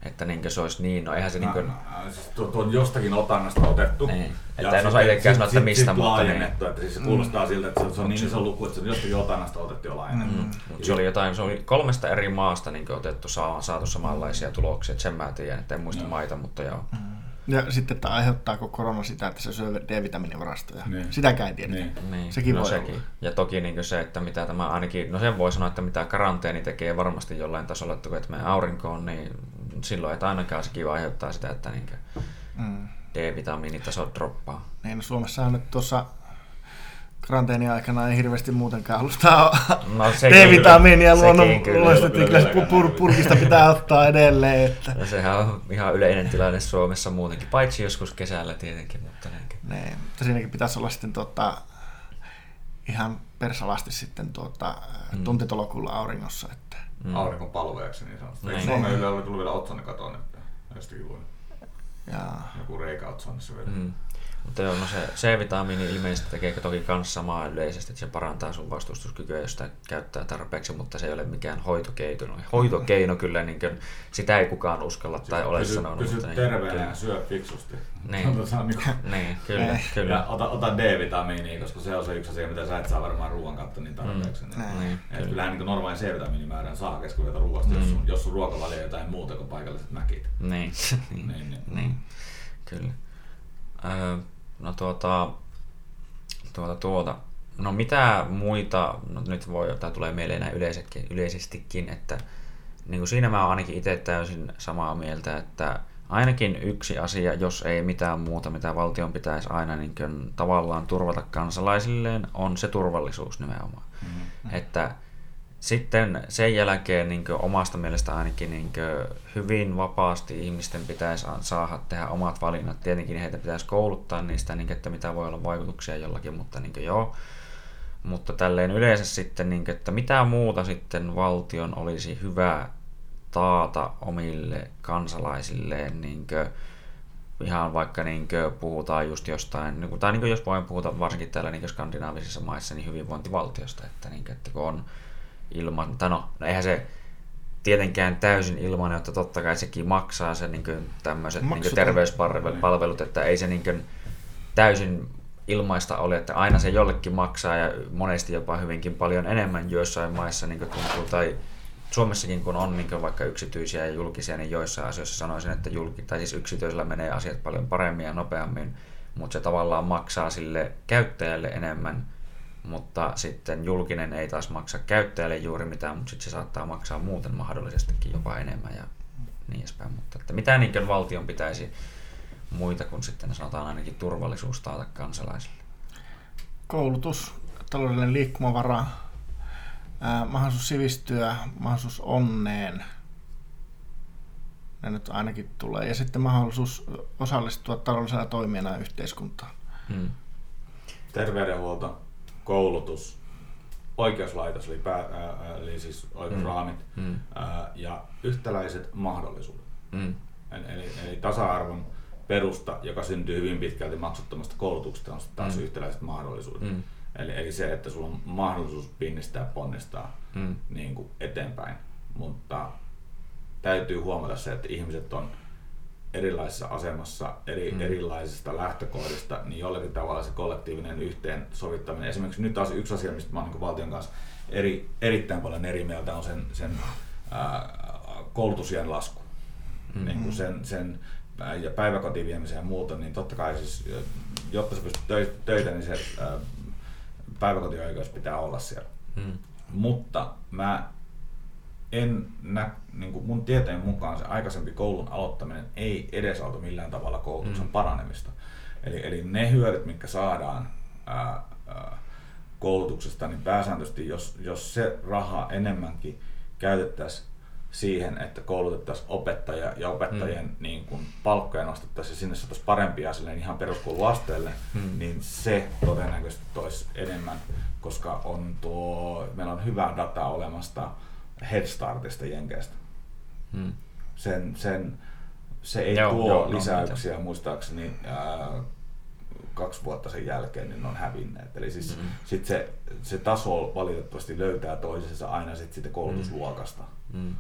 Että niin se olisi niin, no eihän se niin kuin, mä- siis tuo, tuo on jostakin otannasta otettu. Niin. Että en osaa itsekään sanoa, että mistä, sit mutta niin. että siis se kuulostaa siltä, että se, se on niin iso luku, että se on jostakin otannasta otettu jo laajennettu. Mm. Mut se oli jotain, se oli kolmesta eri maasta niin otettu, saa, saatu samanlaisia tuloksia, että sen mä tiedän, että en muista Joo. maita, mutta joo. Ja sitten, että aiheuttaako korona sitä, että se syö D-vitamiinivarastoja. Niin. Sitäkään ei tiedetä. Niin. Niin, Sekin no voi sekin. olla. Ja toki niin se, että mitä tämä ainakin, no sen voi sanoa, että mitä karanteeni tekee varmasti jollain tasolla, että kun et mene aurinkoon, niin silloin et ainakaan sekin aiheuttaa sitä, että niin Mm. D-vitamiinitaso droppaa. Niin, no Suomessa on nyt tuossa karanteenin aikana ei hirveästi muutenkaan alusta No D-vitamiinia kyllä, luonnon, sekin kyllä. luonnollisesti Kyllä, kyllä kyllä, pur, purkista pitää ottaa edelleen. Että, Ja sehän on ihan yleinen tilanne Suomessa muutenkin, paitsi joskus kesällä tietenkin, mutta niinkin. niin, mutta siinäkin pitäisi olla sitten tuota, ihan persalasti sitten tuota, Mm. tuntitolokulla auringossa. Että, Mm. Aurinkon palveeksi niin sanotusti. Eikö. Suomen Yle oli tullut vielä otsonikaton, että jostakin luin ja, joku reikä otsonissa vielä. Mm. Mutta joo, no se C-vitamiini ilmeisesti tekee toki myös samaa yleisesti, että se parantaa sun vastustuskykyä, jos sitä käyttää tarpeeksi, mutta se ei ole mikään hoitokeino. Hoitokeino kyllä, niin kuin, sitä ei kukaan uskalla tai ole pysy, sanonut. pysy mutta niin, terveenä kyllä. ja syö fiksusti. Niin. Tota, niin Niin, kyllä, kyllä. Ja ota, ota D-vitamiinia, koska se on se yksi asia, mitä sä et saa varmaan ruoan kautta niin tarpeeksi. Mm. Niin, Et kyllä. kyllähän niin normaali C-vitamiinimäärän saa keskuudesta ruoasta, mm. jos, sun, jos sun ruokavalio on jotain muuta kuin paikalliset mäkit. Niin, Niin, niin, niin. niin, niin, kyllä. Öö, no tuota, tuota, tuota. No mitä muita, no nyt voi, tai tulee mieleen näin yleisetkin, yleisestikin, että niin kuin siinä mä oon ainakin itse täysin samaa mieltä, että ainakin yksi asia, jos ei mitään muuta, mitä valtion pitäisi aina niin kuin, tavallaan turvata kansalaisilleen, on se turvallisuus nimenomaan. Mm-hmm. Että sitten sen jälkeen niin omasta mielestä ainakin niin hyvin vapaasti ihmisten pitäisi saada tehdä omat valinnat. Tietenkin heitä pitäisi kouluttaa niistä, niin että mitä voi olla vaikutuksia jollakin, mutta niin joo. Mutta tälleen yleensä sitten, niin kuin, että mitä muuta sitten valtion olisi hyvä taata omille kansalaisilleen, niin kuin, ihan vaikka niin kuin, puhutaan just jostain, niin kuin- tai niin kuin, jos voin puhuta varsinkin täällä niin kuin skandinaavisissa maissa, niin hyvinvointivaltiosta, että, niin kuin, että kun on ilman, tai no, no eihän se tietenkään täysin ilman, että totta kai sekin maksaa se niin tämmöiset niin terveyspalvelut, että ei se niin kuin, täysin ilmaista ole, että aina se jollekin maksaa ja monesti jopa hyvinkin paljon enemmän joissain maissa niin tuntuu, tai Suomessakin kun on niin kuin vaikka yksityisiä ja julkisia, niin joissain asioissa sanoisin, että julki, tai siis yksityisellä menee asiat paljon paremmin ja nopeammin, mutta se tavallaan maksaa sille käyttäjälle enemmän, mutta sitten julkinen ei taas maksa käyttäjälle juuri mitään, mutta sitten se saattaa maksaa muuten mahdollisestikin jopa enemmän ja niin edespäin. Mutta että mitä niin kuin valtion pitäisi muita kuin sitten sanotaan ainakin turvallisuus taata kansalaisille? Koulutus, taloudellinen liikkumavara, ää, mahdollisuus sivistyä, mahdollisuus onneen. Ne nyt ainakin tulee. Ja sitten mahdollisuus osallistua taloudellisena toimijana yhteiskuntaan. Hmm. Terveydenhuolto, koulutus, oikeuslaitos, eli, pää, ää, eli siis oikeusraamit, Mm. ää, ja yhtäläiset mahdollisuudet. Mm. Eli, eli tasa-arvon perusta, joka syntyy hyvin pitkälti maksuttomasta koulutuksesta, on taas Mm. yhtäläiset mahdollisuudet. Mm. Eli, eli se, että sulla on mahdollisuus pinnistää ponnistaa Mm. niin kuin eteenpäin. Mutta täytyy huomata se, että ihmiset on erilaisessa asemassa, eri, Mm. erilaisista lähtökohdista, niin jollakin tavalla se kollektiivinen yhteensovittaminen. Esimerkiksi nyt taas yksi asia, mistä mä oon niin valtion kanssa eri, erittäin paljon eri mieltä, on sen, sen ää, koulutusien lasku. Mm. Niin kuin sen, sen ja päiväkotiin viemiseen ja muuta, niin totta kai siis, jotta sä pystyt töi- töitä, niin se ää, päiväkotioikeus pitää olla siellä. Mm. Mutta mä en nä, niin kuin mun tieteen mukaan se aikaisempi koulun aloittaminen ei edesauta millään tavalla koulutuksen Mm. paranemista. Eli, eli ne hyödyt, mitkä saadaan ää, ää, koulutuksesta, niin pääsääntöisesti jos, jos se raha enemmänkin käytettäisiin siihen, että koulutettaisiin opettajia ja opettajien mm. niin kuin, palkkoja nostettaisiin ja sinne saataisiin parempia silleen ihan peruskouluasteelle, mm. niin se todennäköisesti toisi enemmän, koska on tuo, meillä on hyvää dataa olemasta Head Startista Jenkeistä. Mm. Sen, sen, se ei Joo, tuo joo, no, lisäyksiä, muistaakseni ää, kaksi vuotta sen jälkeen niin ne on hävinneet. Eli siis Mm. mm. sit se, se taso valitettavasti löytää toisensa aina sit siitä koulutusluokasta. Mm.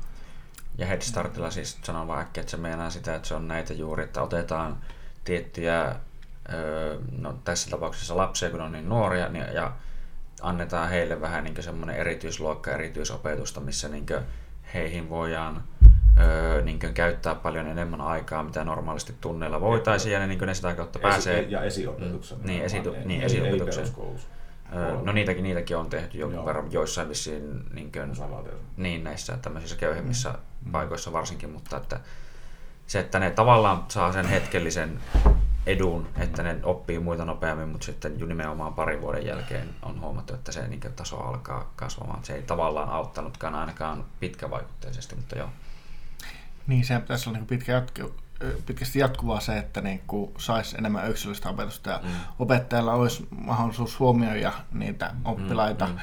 Ja Head Startilla siis sanon vaan äkkiä, että se meinaa sitä, että se on näitä juuri, että otetaan tiettyjä, öö, no tässä tapauksessa lapsia, kun on niin nuoria, niin, ja annetaan heille vähän niin semmoinen erityisluokka, erityisopetusta, missä niin heihin voidaan öö, niin käyttää paljon enemmän aikaa, mitä normaalisti tunneilla voitaisiin, ja ne, niin ne sitä kautta pääsee... Esi- ja esiopetuksen. Mm, niin, esi- Ei- niin, ei- esiopetuksen. Öö, no niitäkin, niitäkin on tehty jonkun verran, joissain vissiin niin kuin, niin näissä tämmöisissä köyhemmissä paikoissa varsinkin, mutta että se, että ne tavallaan saa sen hetkellisen edun, että ne oppii muita nopeammin, mutta sitten nimenomaan parin vuoden jälkeen on huomattu, että se niin taso alkaa kasvamaan. Se ei tavallaan auttanutkaan ainakaan pitkävaikutteisesti, mutta joo. Niin, se pitäisi olla niin pitkä jatku, pitkästi jatkuvaa se, että niin saisi enemmän yksilöllistä opetusta ja Mm. mm. opettajalla olisi mahdollisuus huomioida niitä oppilaita mm. mm,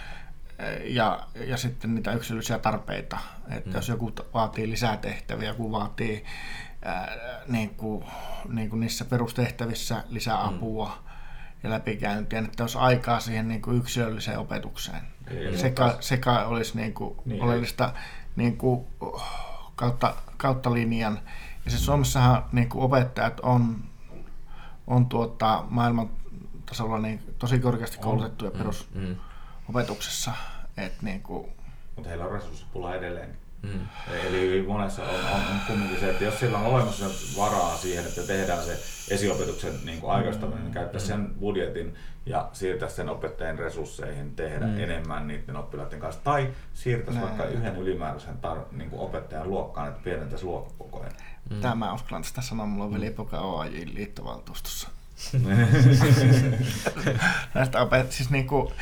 ja, ja sitten niitä yksilöllisiä tarpeita. Että Mm. mm. jos joku vaatii lisää tehtäviä, joku vaatii ää, niin kuin, niin kuin niissä perustehtävissä lisää Mm. apua ja läpikäyntiä, että olisi aikaa siihen niin kuin yksilölliseen opetukseen. Eli Se, taas- kai, se kai olisi niin kuin Niin, niin, oleellista niin kuin, kautta, kautta linjan. Ja siis Suomessahan niin kuin opettajat on, on tuota, maailman tasolla niin tosi korkeasti koulutettuja Mm, perusopetuksessa. Et niin kuin, Mutta heillä on resurssipula edelleen. Mm, Eli hyvin monessa on, on, on kumminkin se, että jos sillä on olemassa varaa siihen, että tehdään se esiopetuksen niin kuin aikaistaminen, niin käyttää sen budjetin ja siirtää sen opettajien resursseihin, tehdä Mm. mm. enemmän niiden oppilaiden kanssa. Tai siirtäisi Näin. vaikka yhden ylimääräisen tar- niin kuin opettajan luokkaan, että pienentäisi luokkakokoja. mm. Tämä uskallan tästä sanoa, mulla on velipoika OAJin liittovaltuustossa. Näistä opet- siis niinku,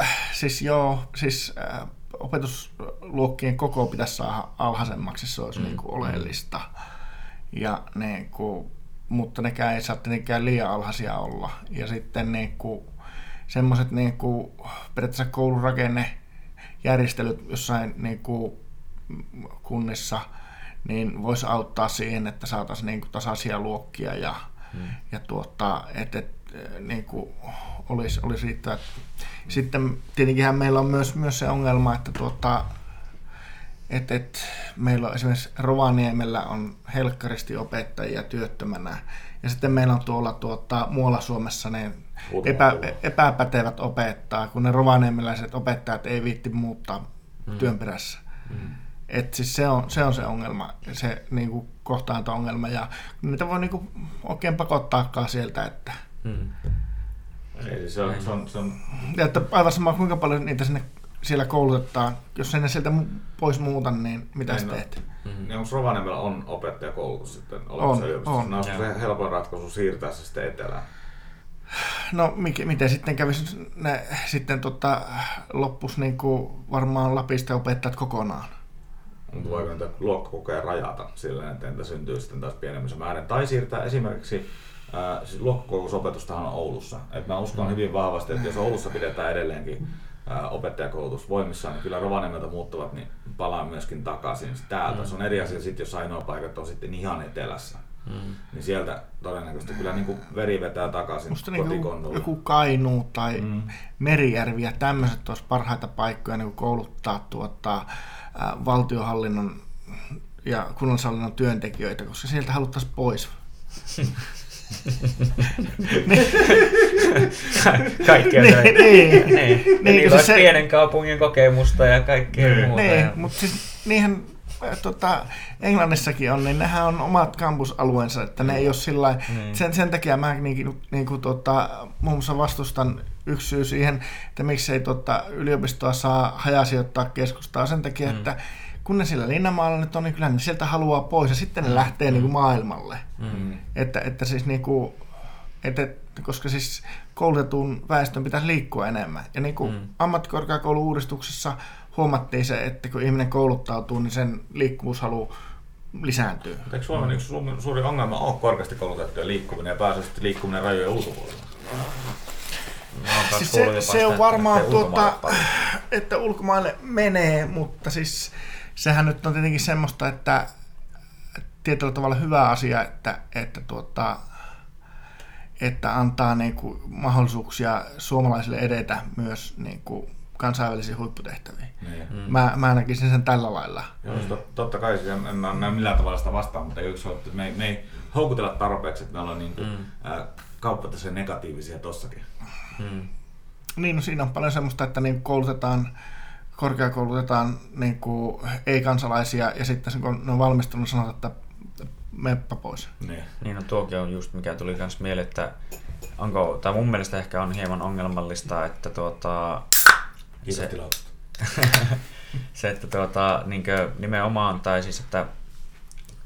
äh, siis joo, siis äh, opetusluokkien koko pitäisi saada alhaisemmaksi, se olisi Mm. mm. niinku oleellista. Ja niinku, mutta nekään ei saa tietenkään liian alhaisia olla. Ja sitten niinku, semmoiset niinku, periaatteessa koulurakenne järjestelyt jossain niinku, kunnissa, niin voisi auttaa siihen, että saataisiin niinku tasaisia luokkia ja, Mm. ja tuota, että et, niin kuin olisi, olisi riittävät. Sitten tietenkin meillä on myös, myös se ongelma, että tuota, et, et, meillä on esimerkiksi Rovaniemellä on helkkaristi opettajia työttömänä. Ja sitten meillä on tuolla tuota, muualla Suomessa ne epä, epäpätevät opettaa, kun ne rovaniemeläiset opettajat ei viitti muuttaa Mm. työn perässä. Mm. Et siis se, on, se on se ongelma, se niinku, kohtaanto-ongelma. Ja niitä voi niinku, oikein pakottaakaan sieltä. Että, Mm. Eli se on, se on, se on ja että aivan sama kuinka paljon niitä sinne siellä koulutetaan, jos ei sieltä pois muuta, niin mitä Niin, no. teet? Mm. Niin onko Rovaniemellä on opettajakoulutus sitten On, olemassa yliopistossa? on. No, onko Joo. se helpoin ratkaisu siirtää se sitten etelään? No mikä, miten sitten kävisi ne sitten tota, loppus niin kuin varmaan Lapista opettajat kokonaan? Mutta voiko niitä luokkakokeja rajata silleen, että entä syntyy sitten taas pienemmissä määrin? Tai siirtää esimerkiksi, äh, siis luokkakoulutusopetustahan on Oulussa. Et mä uskon hyvin vahvasti, että jos Oulussa pidetään edelleenkin äh, opettajakoulutus voimissaan, niin kyllä Rovaniemeltä muuttuvat, niin palaa myöskin takaisin täältä. Mm. Se on eri asia sitten, jos ainoa paikat on sitten ihan etelässä. Mm. Niin sieltä todennäköisesti kyllä niin kuin veri vetää takaisin Musta niin kotikonnulle. joku Kainuu tai Mm. Merijärvi ja tämmöiset olisi parhaita paikkoja niin kuin kouluttaa tuota, ä, valtiohallinnon ja kunnallishallinnon työntekijöitä, koska sieltä haluttaisiin pois. Kaikkea Niin, niin, niin. niin. niin. Niin, niin niillä se- pienen kaupungin kokemusta ja kaikkea muuta. Niin, ja... mutta siis niinhän äh, tota, Englannissakin on, niin nehän on omat kampusalueensa, että ne ei ole sillä Niin. sen, sen takia mä niin, niin kuin, tota, muun muassa vastustan yksi syy siihen, että miksei tota, yliopistoa saa hajasijoittaa keskustaa sen takia, Mm. että kun ne sillä linnamaalla nyt on, niin kyllä ne sieltä haluaa pois ja sitten ne lähtee niin kuin maailmalle. Mm. Että, että siis niin kuin, että, koska siis koulutetun väestön pitäisi liikkua enemmän. Ja niin kuin Mm. mm. ammattikorkeakoulu-uudistuksessa huomattiin se, että kun ihminen kouluttautuu, niin sen liikkuvuushalu lisääntyy. Mutta Eikö Suomen yksi suuri, suuri ongelma ole korkeasti koulutettujen liikkuminen ja pääasiallisesti liikkuminen rajojen ulkopuolella? Siis se, se on varmaan tuota, että ulkomaille menee, mutta siis sehän nyt on tietenkin semmoista, että tietyllä tavalla hyvä asia, että, että, tuota, että antaa niin kuin mahdollisuuksia suomalaisille edetä myös niin kuin kansainvälisiin huipputehtäviin. Niin. Mm. Mä, mä näkisin sen tällä lailla. Joo, tot, totta kai siis en, en mä näe millään tavalla sitä vastaan, mutta yksi on, että me, ei- me ei houkutella tarpeeksi, että me ollaan niin kuin, Mm. mm. kauppataseen negatiivisia tossakin. Mm. Niin, no siinä on paljon semmoista, että niin koulutetaan, korkeakoulutetaan niin kuin ei-kansalaisia ja sitten kun ne on valmistunut, sanotaan, että meppä pois. Niin. Niin no tuokin on just mikä tuli kans mieleen, että onko, tai mun mielestä ehkä on hieman ongelmallista, että tuota, Se- se, että tuota, niinkö nimenomaan, tai siis, että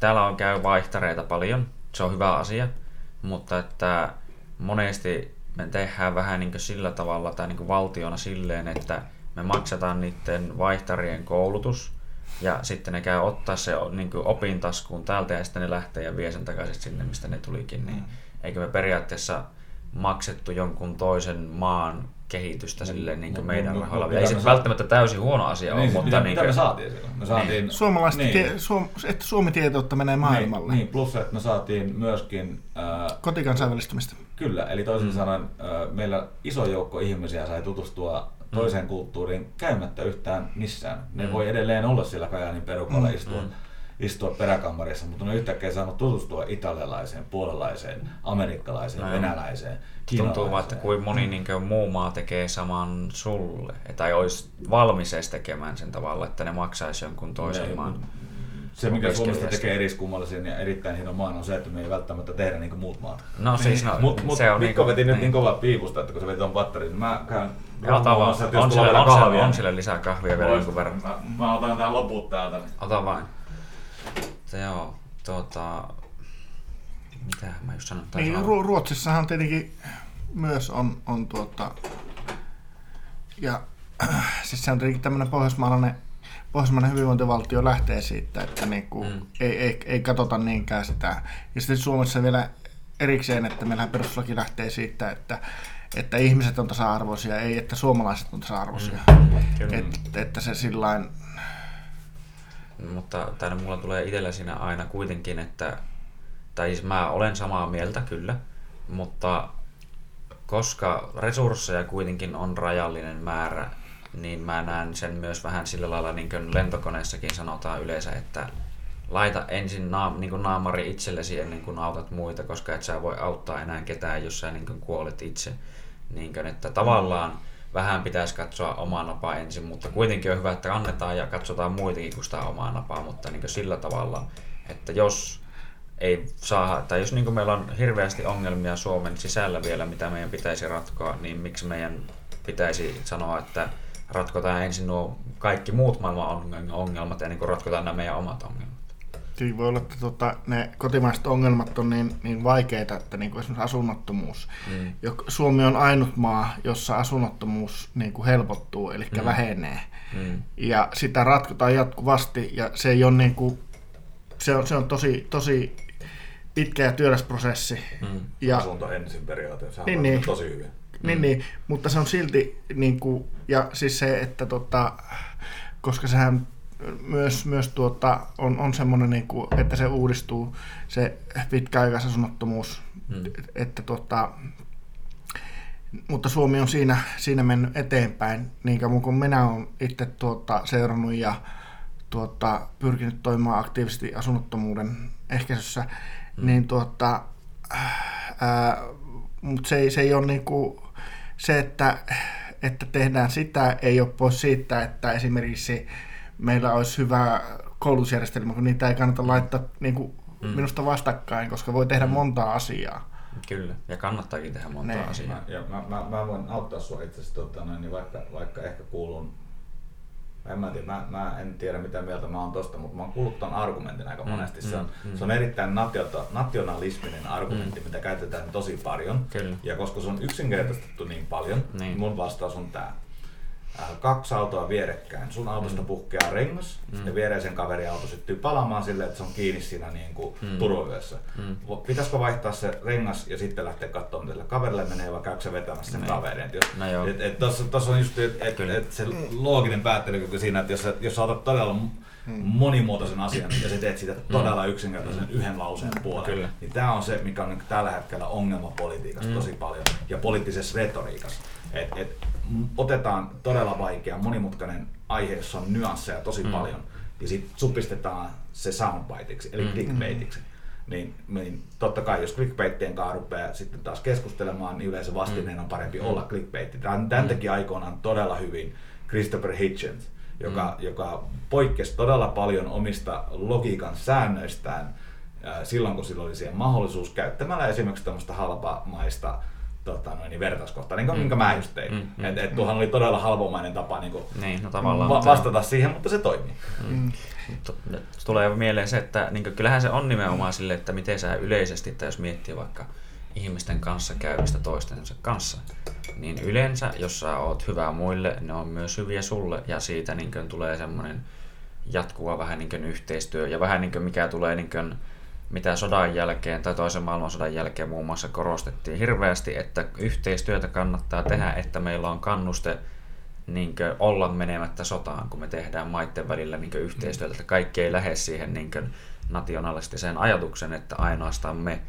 täällä on käy vaihtareita paljon, se on hyvä asia, mutta että monesti me tehdään vähän niin sillä tavalla tai niin valtiona silleen, että me maksataan niiden vaihtarien koulutus ja sitten ne käy ottaa se niin opintaskuun täältä ja sitten ne lähtee ja vie sen takaisin sinne, mistä ne tulikin. Niin eikö me periaatteessa maksettu jonkun toisen maan kehitystä silleen niin mut- meidän mut- rahoilla. mut Ei se me välttämättä täysin huono asia ole, Niin, siis mutta mitä, niin mitä me saatiin silloin? Me saatiin... Suomalaista, niin, tie, suom, että Suomi-tietoutta menee maailmalle. Niin, niin, plus että me saatiin myöskin... Ää, Kotikansainvälistymistä. Kyllä, eli toisin sanoen ää, meillä iso joukko ihmisiä sai tutustua toiseen kulttuuriin käymättä yhtään missään. Ne Mm. voi edelleen olla siellä Kajaanin perukalla Mm. istua, Mm. istua peräkammarissa, mutta ne on yhtäkkiä saanut tutustua italialaiseen, puolalaiseen, amerikkalaiseen, Näin. venäläiseen, Tuntuu vaan, että kuin moni niin muu maa tekee saman sulle. Tai olisi valmis edes tekemään sen tavalla, että ne maksaisi jonkun toisen Ne- maan. Se, mikä Suomesta tekee eriskummallisen ja erittäin hienon maan, on se, että me ei välttämättä tehdä niin kuin muut maat. No siis no, Mut, mut se on Mikko niinku- veti nyt niin. niin kovaa piipusta, että kun se veti ton patterin, niin mä käyn Että jos on tulee sille, on, sille, kahvia, on sille lisää kahvia vielä jonkun verran. Mä, mä otan tää loput täältä. Ota vain. Mutta joo, tuota... Mitä mä just sanoin? Taisi Niin, Ru- Ruotsissahan tietenkin myös on, on tuota, ja siis se on tietenkin tämmöinen pohjoismaalainen, pohjoismainen hyvinvointivaltio lähtee siitä, että niinku Mm. mm. ei, ei, ei katsota niinkään sitä. Ja sitten Suomessa vielä erikseen, että meillähän perustuslaki lähtee siitä, että, että ihmiset on tasa-arvoisia, ei että suomalaiset on tasa-arvoisia. Mm. Et, että se sillain, Mutta tänne mulla tulee itsellä siinä aina kuitenkin, että, tai siis mä olen samaa mieltä kyllä, mutta koska resursseja kuitenkin on rajallinen määrä, niin mä näen sen myös vähän sillä lailla, niin kuin lentokoneessakin sanotaan yleensä, että laita ensin naam, niin kuin naamari itsellesi ennen kuin autat muita, koska et sä voi auttaa enää ketään, jos sä niin kuin kuolet itse. Niin kuin, että tavallaan vähän pitäisi katsoa omaa napaa ensin, mutta kuitenkin on hyvä, että annetaan ja katsotaan muitakin kuin sitä omaa napaa, mutta niin sillä tavalla, että jos ei saa, tai jos niin kuin meillä on hirveästi ongelmia Suomen sisällä vielä, mitä meidän pitäisi ratkoa, niin miksi meidän pitäisi sanoa, että ratkotaan ensin nuo kaikki muut maailman ongelmat ennen kuin ratkotaan nämä meidän omat ongelmat. Siinä voi olla, että tota, ne kotimaiset ongelmat on niin, niin vaikeita, että niin kuin esimerkiksi asunnottomuus. Mm. Suomi on ainut maa, jossa asunnottomuus niin kuin helpottuu, eli mm. vähenee. Mm. Ja sitä ratkotaan jatkuvasti, ja se ei ole niin kuin, se on, se on tosi, tosi pitkä ja työläs prosessi. Mm. Ja, Asunto ensin periaatteessa, niin, niin, tosi hyvin. Niin, mm. niin, mutta se on silti, niin kuin, ja siis se, että tota, koska sehän myös, myös tuota, on, on semmoinen, niin kuin, että se uudistuu, se pitkäaikaisasunnottomuus, mm. että tuota, mutta Suomi on siinä, siinä mennyt eteenpäin, niin kuin minä olen itse tuota, seurannut ja tuota, pyrkinyt toimimaan aktiivisesti asunnottomuuden ehkäisyssä, mm. niin tuota, ää, mutta se, ei, se ei ole niin kuin, se, että, että tehdään sitä, ei ole pois siitä, että esimerkiksi meillä olisi hyvä koulutusjärjestelmä, kun niitä ei kannata laittaa niin kuin, mm. minusta vastakkain, koska voi tehdä mm. montaa asiaa. Kyllä, ja kannattaakin tehdä monta ne. asiaa. Mä, ja mä, mä, mä voin auttaa sinua itse asiassa, tota, niin vaikka, vaikka ehkä kuulun en mä, tiedä, mä, mä, en tiedä mitä mieltä mä oon tosta, mutta mä oon kuullut ton argumentin aika mm, monesti. Se on, mm, se on erittäin natiota, nationalisminen argumentti, mm. mitä käytetään tosi paljon. Kyllä. Ja koska se on yksinkertaistettu niin paljon, niin. mun vastaus on tää. Äh, kaksi autoa vierekkäin. Sun autosta mm. puhkeaa rengas mm. ja viereisen kaverin auto syttyy palamaan silleen, että se on kiinni siinä niin kuin mm. turvavyössä. Mm. Pitäisikö vaihtaa se rengas ja sitten lähteä katsomaan, mitä kaverille menee, vai käykö se vetämässä sen niin. kaverin? No et, et, tossa, on just et, et, et se looginen päättelykyky siinä, että jos, jos sä otat todella hmm. monimuotoisen asian ja sä teet siitä todella yksinkertaisen hmm. yhden lauseen puolen, Kyllä. niin tämä on se, mikä on niin tällä hetkellä ongelma politiikassa hmm. tosi paljon ja poliittisessa retoriikassa. Et, et, otetaan todella vaikea, monimutkainen aihe, jossa on nyansseja tosi mm. paljon, ja sitten supistetaan se soundbiteiksi, eli mm. clickbaitiksi. Niin, niin totta kai, jos clickbaittien kanssa rupeaa sitten taas keskustelemaan, niin yleensä vastineen on parempi mm. olla clickbaitti. Tämän, tämän mm. teki aikoinaan todella hyvin Christopher Hitchens, joka, mm. joka poikkesi todella paljon omista logiikan säännöistään silloin, kun sillä oli siihen mahdollisuus käyttämällä esimerkiksi tämmöistä halpamaista tota, noin, niin vertauskohta, niin kuin, mm. minkä mä just tein. Mm. mm et, et, mm. tuohan oli todella halvomainen tapa niin kuin, niin, no, tavallaan, va- vastata siihen, mutta se toimii. Mm. Mm. Tulee mieleen se, että niin kuin, kyllähän se on nimenomaan sille, että miten sä yleisesti, että jos miettii vaikka ihmisten kanssa käyvistä toistensa kanssa, niin yleensä, jos sä oot hyvä muille, ne on myös hyviä sulle, ja siitä niin kuin, tulee semmoinen jatkuva vähän niin kuin, yhteistyö, ja vähän niin kuin, mikä tulee niin kuin, mitä sodan jälkeen tai toisen maailmansodan jälkeen muun muassa korostettiin hirveästi, että yhteistyötä kannattaa tehdä, että meillä on kannuste niin olla menemättä sotaan, kun me tehdään maiden välillä niin yhteistyötä, että kaikki ei lähde siihen niin nationalistiseen ajatuksen, että ainoastaan me.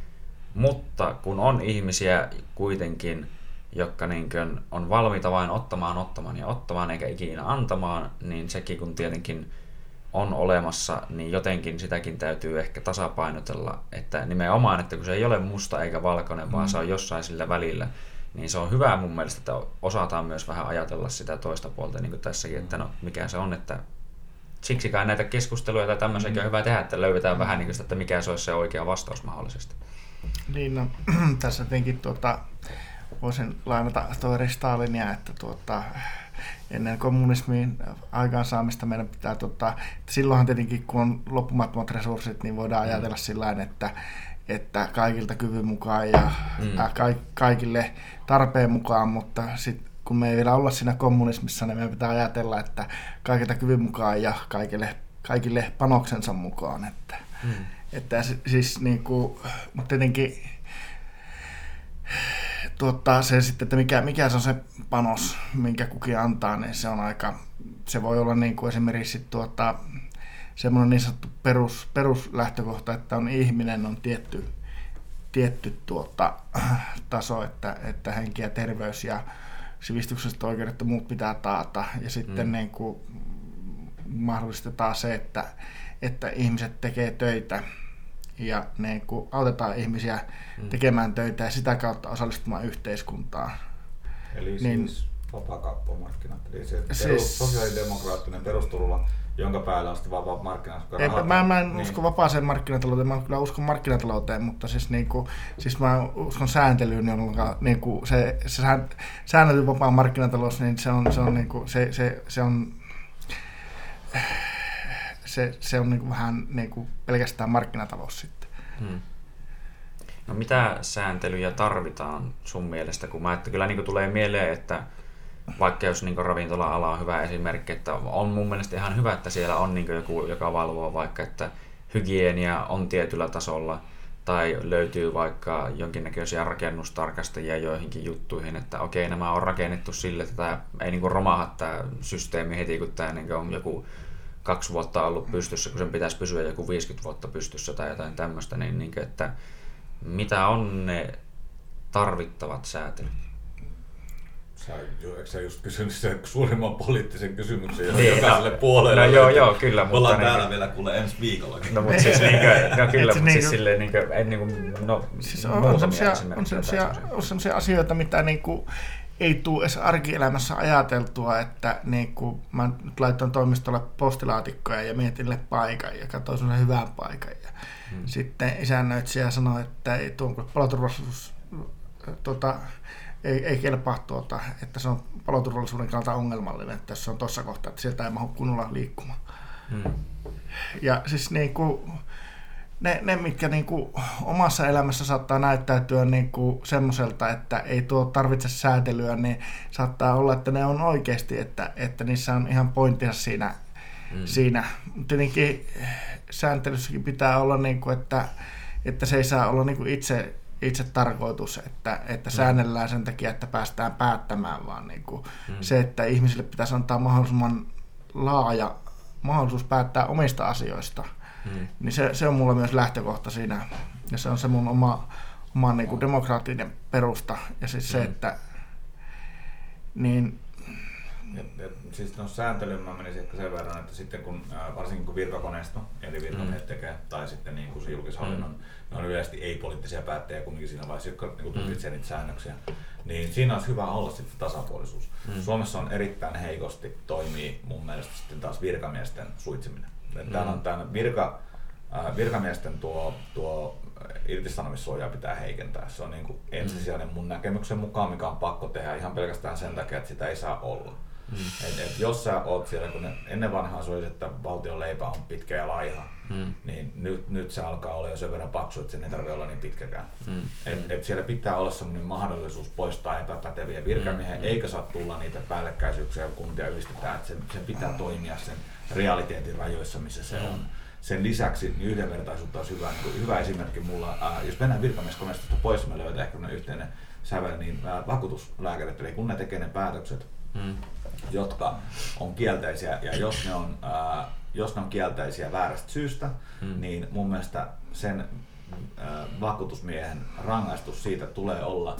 Mutta kun on ihmisiä kuitenkin, jotka niin on valmiita vain ottamaan, ottamaan ja ottamaan eikä ikinä antamaan, niin sekin kun tietenkin on olemassa, niin jotenkin sitäkin täytyy ehkä tasapainotella, että nimenomaan, että kun se ei ole musta eikä valkoinen, mm. vaan se on jossain sillä välillä, niin se on hyvä mun mielestä, että osataan myös vähän ajatella sitä toista puolta niin kuin tässäkin, että no mikä se on, että siksikään näitä keskusteluja tai tämmöisiä mm. on hyvä tehdä, että löydetään mm. vähän niin kuin sitä, että mikä se olisi se oikea vastaus mahdollisesti. Niin, no, tässä jotenkin tuota, voisin lainata toveri Stalinia, että tuota, ennen kommunismin aikaansaamista meidän pitää, tota, että silloinhan tietenkin kun on loppumattomat resurssit, niin voidaan mm. ajatella sillä että, että kaikilta kyvyn mukaan ja mm. äh, ka- kaikille tarpeen mukaan, mutta sitten kun me ei vielä olla siinä kommunismissa, niin meidän pitää ajatella, että kaikilta kyvyn mukaan ja kaikille, kaikille panoksensa mukaan. Että, mm. että siis niin kuin, mutta tietenkin tuottaa se sitten, että mikä, mikä se on se panos, minkä kukin antaa, niin se on aika, se voi olla niin kuin esimerkiksi tuota, semmoinen niin sanottu perus, peruslähtökohta, että on ihminen, on tietty, tietty tuota, taso, että, että henki ja terveys ja sivistykselliset oikeudet ja muut pitää taata. Ja sitten mm. niin kuin mahdollistetaan se, että, että ihmiset tekee töitä ja niin kuin autetaan ihmisiä mm. tekemään töitä ja sitä kautta osallistumaan yhteiskuntaan. Eli niin, siis vapaakauppamarkkinat. Eli se perus, Siis- sosiaalidemokraattinen perusturva, jonka päällä on sitten vapaa markkinat. Eipä, mä, mä en niin. usko vapaaseen markkinatalouteen, mä kyllä uskon markkinatalouteen, mutta siis, niinku, siis mä uskon sääntelyyn, jolloin niinku, se, se sään- säännelty vapaa markkinatalous, niin se on, se on, niinku, se, se, se on se, se on niinku vähän niinku pelkästään markkinatalous sitten. Hmm. No mitä sääntelyjä tarvitaan sun mielestä, kun mä, että kyllä niin tulee mieleen, että vaikka jos niin ravintola-ala on hyvä esimerkki, että on mun mielestä ihan hyvä, että siellä on niin joku, joka valvoo vaikka, että hygienia on tietyllä tasolla, tai löytyy vaikka jonkinnäköisiä rakennustarkastajia joihinkin juttuihin, että okei, nämä on rakennettu sille, että tämä ei niin romaha tämä systeemi heti, kun tämä niin on joku kaksi vuotta ollut pystyssä, kun sen pitäisi pysyä joku 50 vuotta pystyssä tai jotain tämmöistä, niin, niin kuin, että mitä on ne tarvittavat säätelyt? Sä, jo, eikö sä just kysynyt sen suurimman poliittisen kysymyksen johon Niin, jokaiselle no- puolelle? no joo, joo, kyllä, Me ollaan mutta täällä niin- vielä kuule ensi viikollakin. No mutta siis niinkö, no kyllä, mutta siis niinku- silleen niinkö, en niinku, no Siis on, on, muutamia sellaisia, on, semmosia. on sellaisia asioita, mitä niinku ei tule edes arkielämässä ajateltua, että niinku, mä nyt laitoin toimistolle postilaatikkoja ja mietin paikan ja katsoin semmoisen hyvän paikan. Ja Hmm. Sitten isännöitsijä sanoi, että ei tuon kun paloturvallisuus tota, ei, ei kelpaa tuota, että se on paloturvallisuuden kannalta ongelmallinen, että se on tuossa kohtaa, että sieltä ei mahdu kunnolla liikkumaan. Hmm. Ja siis niinku, ne, ne, mitkä niinku omassa elämässä saattaa näyttäytyä niinku semmoiselta, että ei tuo tarvitse säätelyä, niin saattaa olla, että ne on oikeasti, että, että niissä on ihan pointtinsa siinä. Mm. siinä. Tietenkin sääntelyssäkin pitää olla, niinku, että, että se ei saa olla niinku itse, itse tarkoitus, että, että säännellään sen takia, että päästään päättämään, vaan niinku Mm. se, että ihmisille pitäisi antaa mahdollisimman laaja mahdollisuus päättää omista asioista, Hmm. niin se, se on mulla myös lähtökohta siinä. Ja se on se mun oma, oma niin kuin demokraattinen perusta. Ja siis se, Mm. että niin, Ja, ja, siis no sääntelyyn mä menisin ehkä sen verran, että sitten kun varsinkin kun virkakoneisto, eli virkamiehet tekee, tai sitten niin kuin se julkishallinnon, ne on yleisesti ei-poliittisia päättäjiä kumminkin siinä vaiheessa, jotka niin tulkitsee niitä säännöksiä, niin siinä olisi hyvä olla sitten tasapuolisuus. Mm. Suomessa on erittäin heikosti toimii mun mielestä sitten taas virkamiesten suitsiminen. Mm. Täällä on tämän virka, ää, virkamiesten tuo, tuo irtisanomissuojaa pitää heikentää. Se on niin kuin ensisijainen mun näkemyksen mukaan, mikä on pakko tehdä ihan pelkästään sen takia, että sitä ei saa olla. Mm. Et, et jos sä oot siellä, kun ne, ennen vanhaa se oli, että valtion leipä on pitkä ja laiha, Mm. niin nyt, nyt se alkaa olla jo sen verran paksu, että sen ei tarvitse olla niin pitkäkään. Mm. Et, et siellä pitää olla sellainen mahdollisuus poistaa epäpäteviä virkamiehiä, Mm. eikä saa tulla niitä päällekkäisyyksiä, kun kuntia yhdistetään. Et sen, sen pitää toimia sen realiteetin rajoissa, missä se on. Sen lisäksi niin yhdenvertaisuutta olisi hyvä, niin hyvä esimerkki mulla. Ää, jos mennään virkamieskoneistosta pois, me löydetään ehkä yhteinen sävel, niin ää, vakuutuslääkärit, eli kun ne tekee ne päätökset, Mm. jotka on kielteisiä, ja jos ne on, ää, jos ne on kielteisiä väärästä syystä, Mm. niin mun mielestä sen ää, vakuutusmiehen rangaistus siitä tulee olla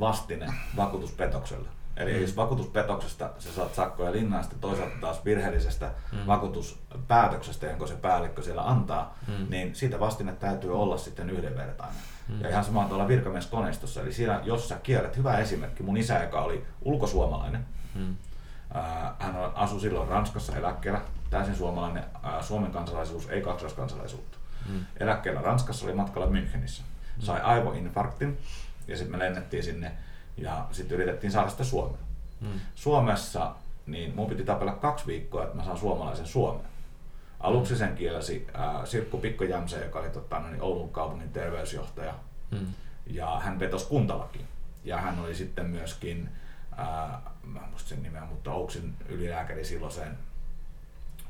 vastine vakuutuspetokselle. Eli Mm. jos vakuutuspetoksesta sä saat sakkoja linnaan, sitten toisaalta taas virheellisestä Mm. vakuutuspäätöksestä, jonka se päällikkö siellä antaa, Mm. niin siitä vastine täytyy olla sitten yhdenvertainen. Mm. Ja ihan sama tuolla virkamieskoneistossa, eli siinä, jos sä kiellet, hyvä esimerkki, mun isä, joka oli ulkosuomalainen, Mm. Hän asui silloin Ranskassa eläkkeellä, täysin suomalainen, Suomen kansalaisuus, ei kaksoiskansalaisuutta. Mm. Eläkkeellä Ranskassa oli matkalla Münchenissä. Sai aivoinfarktin ja sitten me lennettiin sinne ja sitten yritettiin saada sitä Suomeen. Mm. Suomessa niin mun piti tapella kaksi viikkoa, että mä saan suomalaisen Suomeen. Aluksi sen kielsi ää, Sirkku Pikko Jämsä, joka oli tota, no niin Oulun kaupungin terveysjohtaja Mm. ja hän vetosi kuntalakiin. Ja hän oli sitten myöskin, ää, mä en muista sen nimeä, mutta Ouksin ylilääkäri silloiseen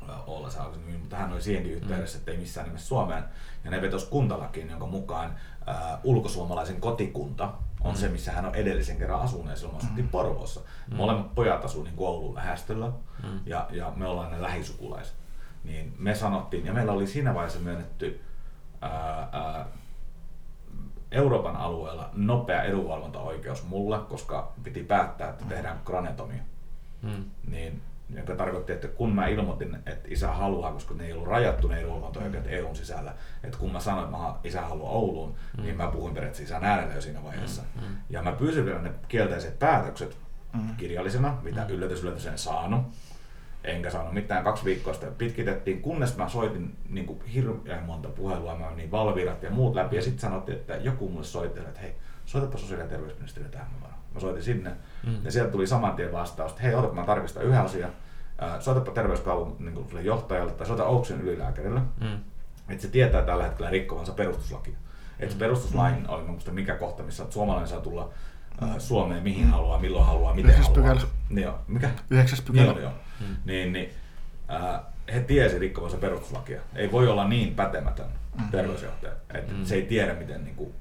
ää, Olla saa sen nimi, mutta hän oli siihenkin yhteydessä, että ei missään nimessä Suomeen. Ja ne vetosi kuntalakiin, jonka mukaan ää, ulkosuomalaisen kotikunta on se, missä hän on edellisen kerran asunut, ja silloin me asuttiin Porvoossa. Molemmat pojat asuu niin Oulun lähestöllä, Mm. ja, ja me ollaan ne lähisukulaiset. Niin me sanottiin, ja meillä oli siinä vaiheessa myönnetty ää, ää, Euroopan alueella nopea edunvalvontaoikeus mulle, koska piti päättää, että tehdään kraniotomia. Mm. Niin, joka tarkoitti, että kun mä ilmoitin, että isä haluaa, koska ne ei ollut rajattu ne edunvalvontaoikeudet EUn sisällä, että kun mä sanoin, että mä isä haluaa Ouluun, niin mä puhuin periaatteessa isän äänellä jo siinä vaiheessa. Ja mä pyysin vielä ne kielteiset päätökset, mm. kirjallisena, mitä mm. yllätys yllätys en saanut. Enkä saanut mitään, kaksi viikkoa sitä pitkitettiin, kunnes mä soitin niin kuin hirveän monta puhelua, mä niin Valvirat ja muut läpi, ja sitten sanottiin, että joku mulle soitteli, että hei, soitapa sosiaali- ja terveysministeriö tähän numeroon. Mä soitin sinne, mm. ja sieltä tuli saman tien vastaus, että hei, odotapa, mä tarkistan yhden asian, soitapa terveyskaupun niin johtajalle tai soita Ouksen ylilääkärille, mm. että se tietää tällä hetkellä rikkovansa perustuslakia. Että mm. perustuslain mm. oli muista mikä kohta, missä suomalainen saa tulla Suomeen mihin mm. haluaa, milloin haluaa, miten Yhdeksäs haluaa. Pykälä. Niin joo. Mikä? Yhdeksäs pykälä. Joo, joo. Mm. Niin, niin, äh, he tiesi rikkovansa perustuslakia. Ei voi olla niin pätemätön mm. terveysjohtaja, että mm. se ei tiedä, miten niin kuin,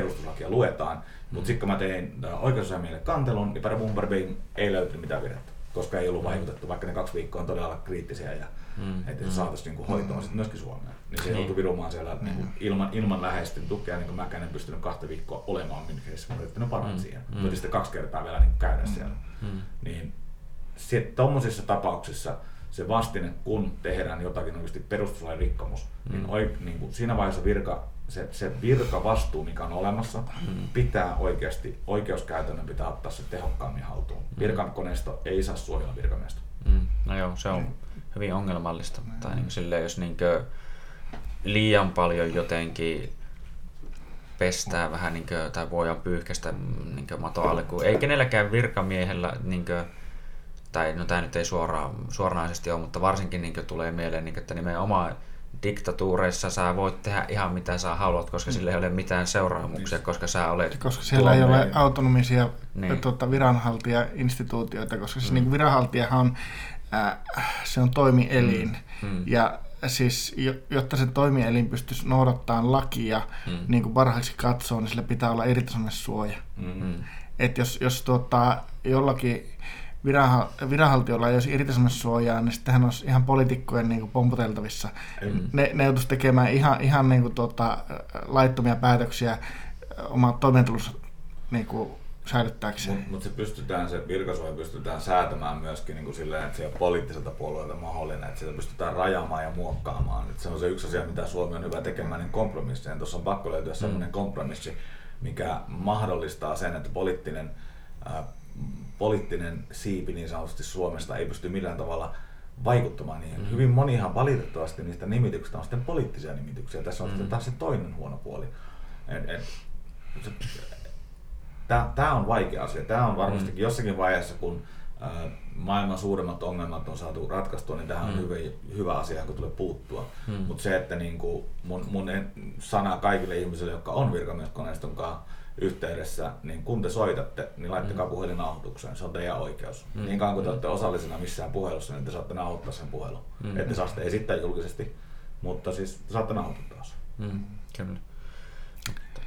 perustuslakia luetaan. Mutta mm. sitten kun mä tein äh, oikeusasiamiehelle kantelun, niin para ei löytynyt mitään virhettä koska ei ollut mm. vaikutettu, vaikka ne kaksi viikkoa on todella kriittisiä ja mm. että se mm. saataisiin niinku hoitoon mm. sitten myöskin Suomeen. Niin se mm. joutui virumaan siellä mm. niinku, ilman, ilman läheisten tukea, niin kuin mäkään en pystynyt kahta viikkoa olemaan Münchenissä, mä yrittänyt parantaa mm. siihen. Mm. sitten kaksi kertaa vielä niin käydä mm. siellä. Mm. Niin tuommoisissa tapauksissa se vastine, kun tehdään jotakin oikeasti perustuslain rikkomus, niin mm. niin, oi, niin kuin siinä vaiheessa virka se, se virkavastuu, mikä on olemassa, mm. pitää oikeasti, oikeuskäytännön pitää ottaa se tehokkaammin haltuun. Mm. Virkakoneisto ei saa suojella virkamiestä. Mm. No joo, se on mm. hyvin ongelmallista. Mm. Tai niin silleen, jos niin liian paljon jotenkin pestää vähän niin kuin, tai voidaan pyyhkästä niin mato alle, kun ei kenelläkään virkamiehellä, niin kuin, tai no tämä nyt ei suoraan, suoranaisesti ole, mutta varsinkin niin kuin, tulee mieleen, niin kuin, että nimenomaan diktatuureissa sä voit tehdä ihan mitä sä haluat, koska sillä ei ole mitään seuraamuksia, koska sä olet... Koska siellä ei ole autonomisia niin. tuota, viranhaltija-instituutioita, koska siis mm. niin viranhaltijahan on, äh, se on toimielin. Mm. Mm. Ja siis, jotta se toimielin pystyisi noudattamaan lakia mm. niin kuin parhaaksi katsoo, niin sillä pitää olla suoja. Mm. Et jos, jos tuota, jollakin viranhaltijoilla ei olisi irtisanomissuojaa, niin sittenhän olisi ihan poliitikkojen niin pomputeltavissa. Mm. Ne, ne joutuisi tekemään ihan, ihan niin kuin, tuota, laittomia päätöksiä omaa toimeentulossa niin kuin, säilyttääkseen. Mutta mut se pystytään, se virkasuoja pystytään säätämään myöskin niin kuin silleen, että se on poliittiselta puolueelta mahdollinen, että sitä pystytään rajaamaan ja muokkaamaan. Et se on se yksi asia, mitä Suomi on hyvä tekemään, niin kompromissi. Tuossa on pakko löytyä mm. sellainen kompromissi, mikä mahdollistaa sen, että poliittinen poliittinen siipi niin sanotusti Suomesta ei pysty millään tavalla vaikuttamaan niihin. Mm. Hyvin monihan valitettavasti niistä nimityksistä on sitten poliittisia nimityksiä. Tässä on mm. sitten taas se toinen huono puoli. Tämä on vaikea asia. Tämä on varmastikin mm. jossakin vaiheessa, kun maailman suuremmat ongelmat on saatu ratkaistua, niin tähän mm. on hyvä, hyvä asia, kun tulee puuttua. Mm. Mutta se, että niin kuin mun, mun sana kaikille ihmisille, jotka on virkamieskoneiston kanssa, yhteydessä, niin kun te soitatte, niin laittakaa mm. puhelin nauhoitukseen. Se on teidän oikeus. Mm. Niin kauan kuin te olette osallisena missään puhelussa, niin te saatte nauhoittaa sen puhelun. Mm. Ette saa sitä esittää julkisesti, mutta siis te saatte nauhoittaa sen. Mm. Kyllä.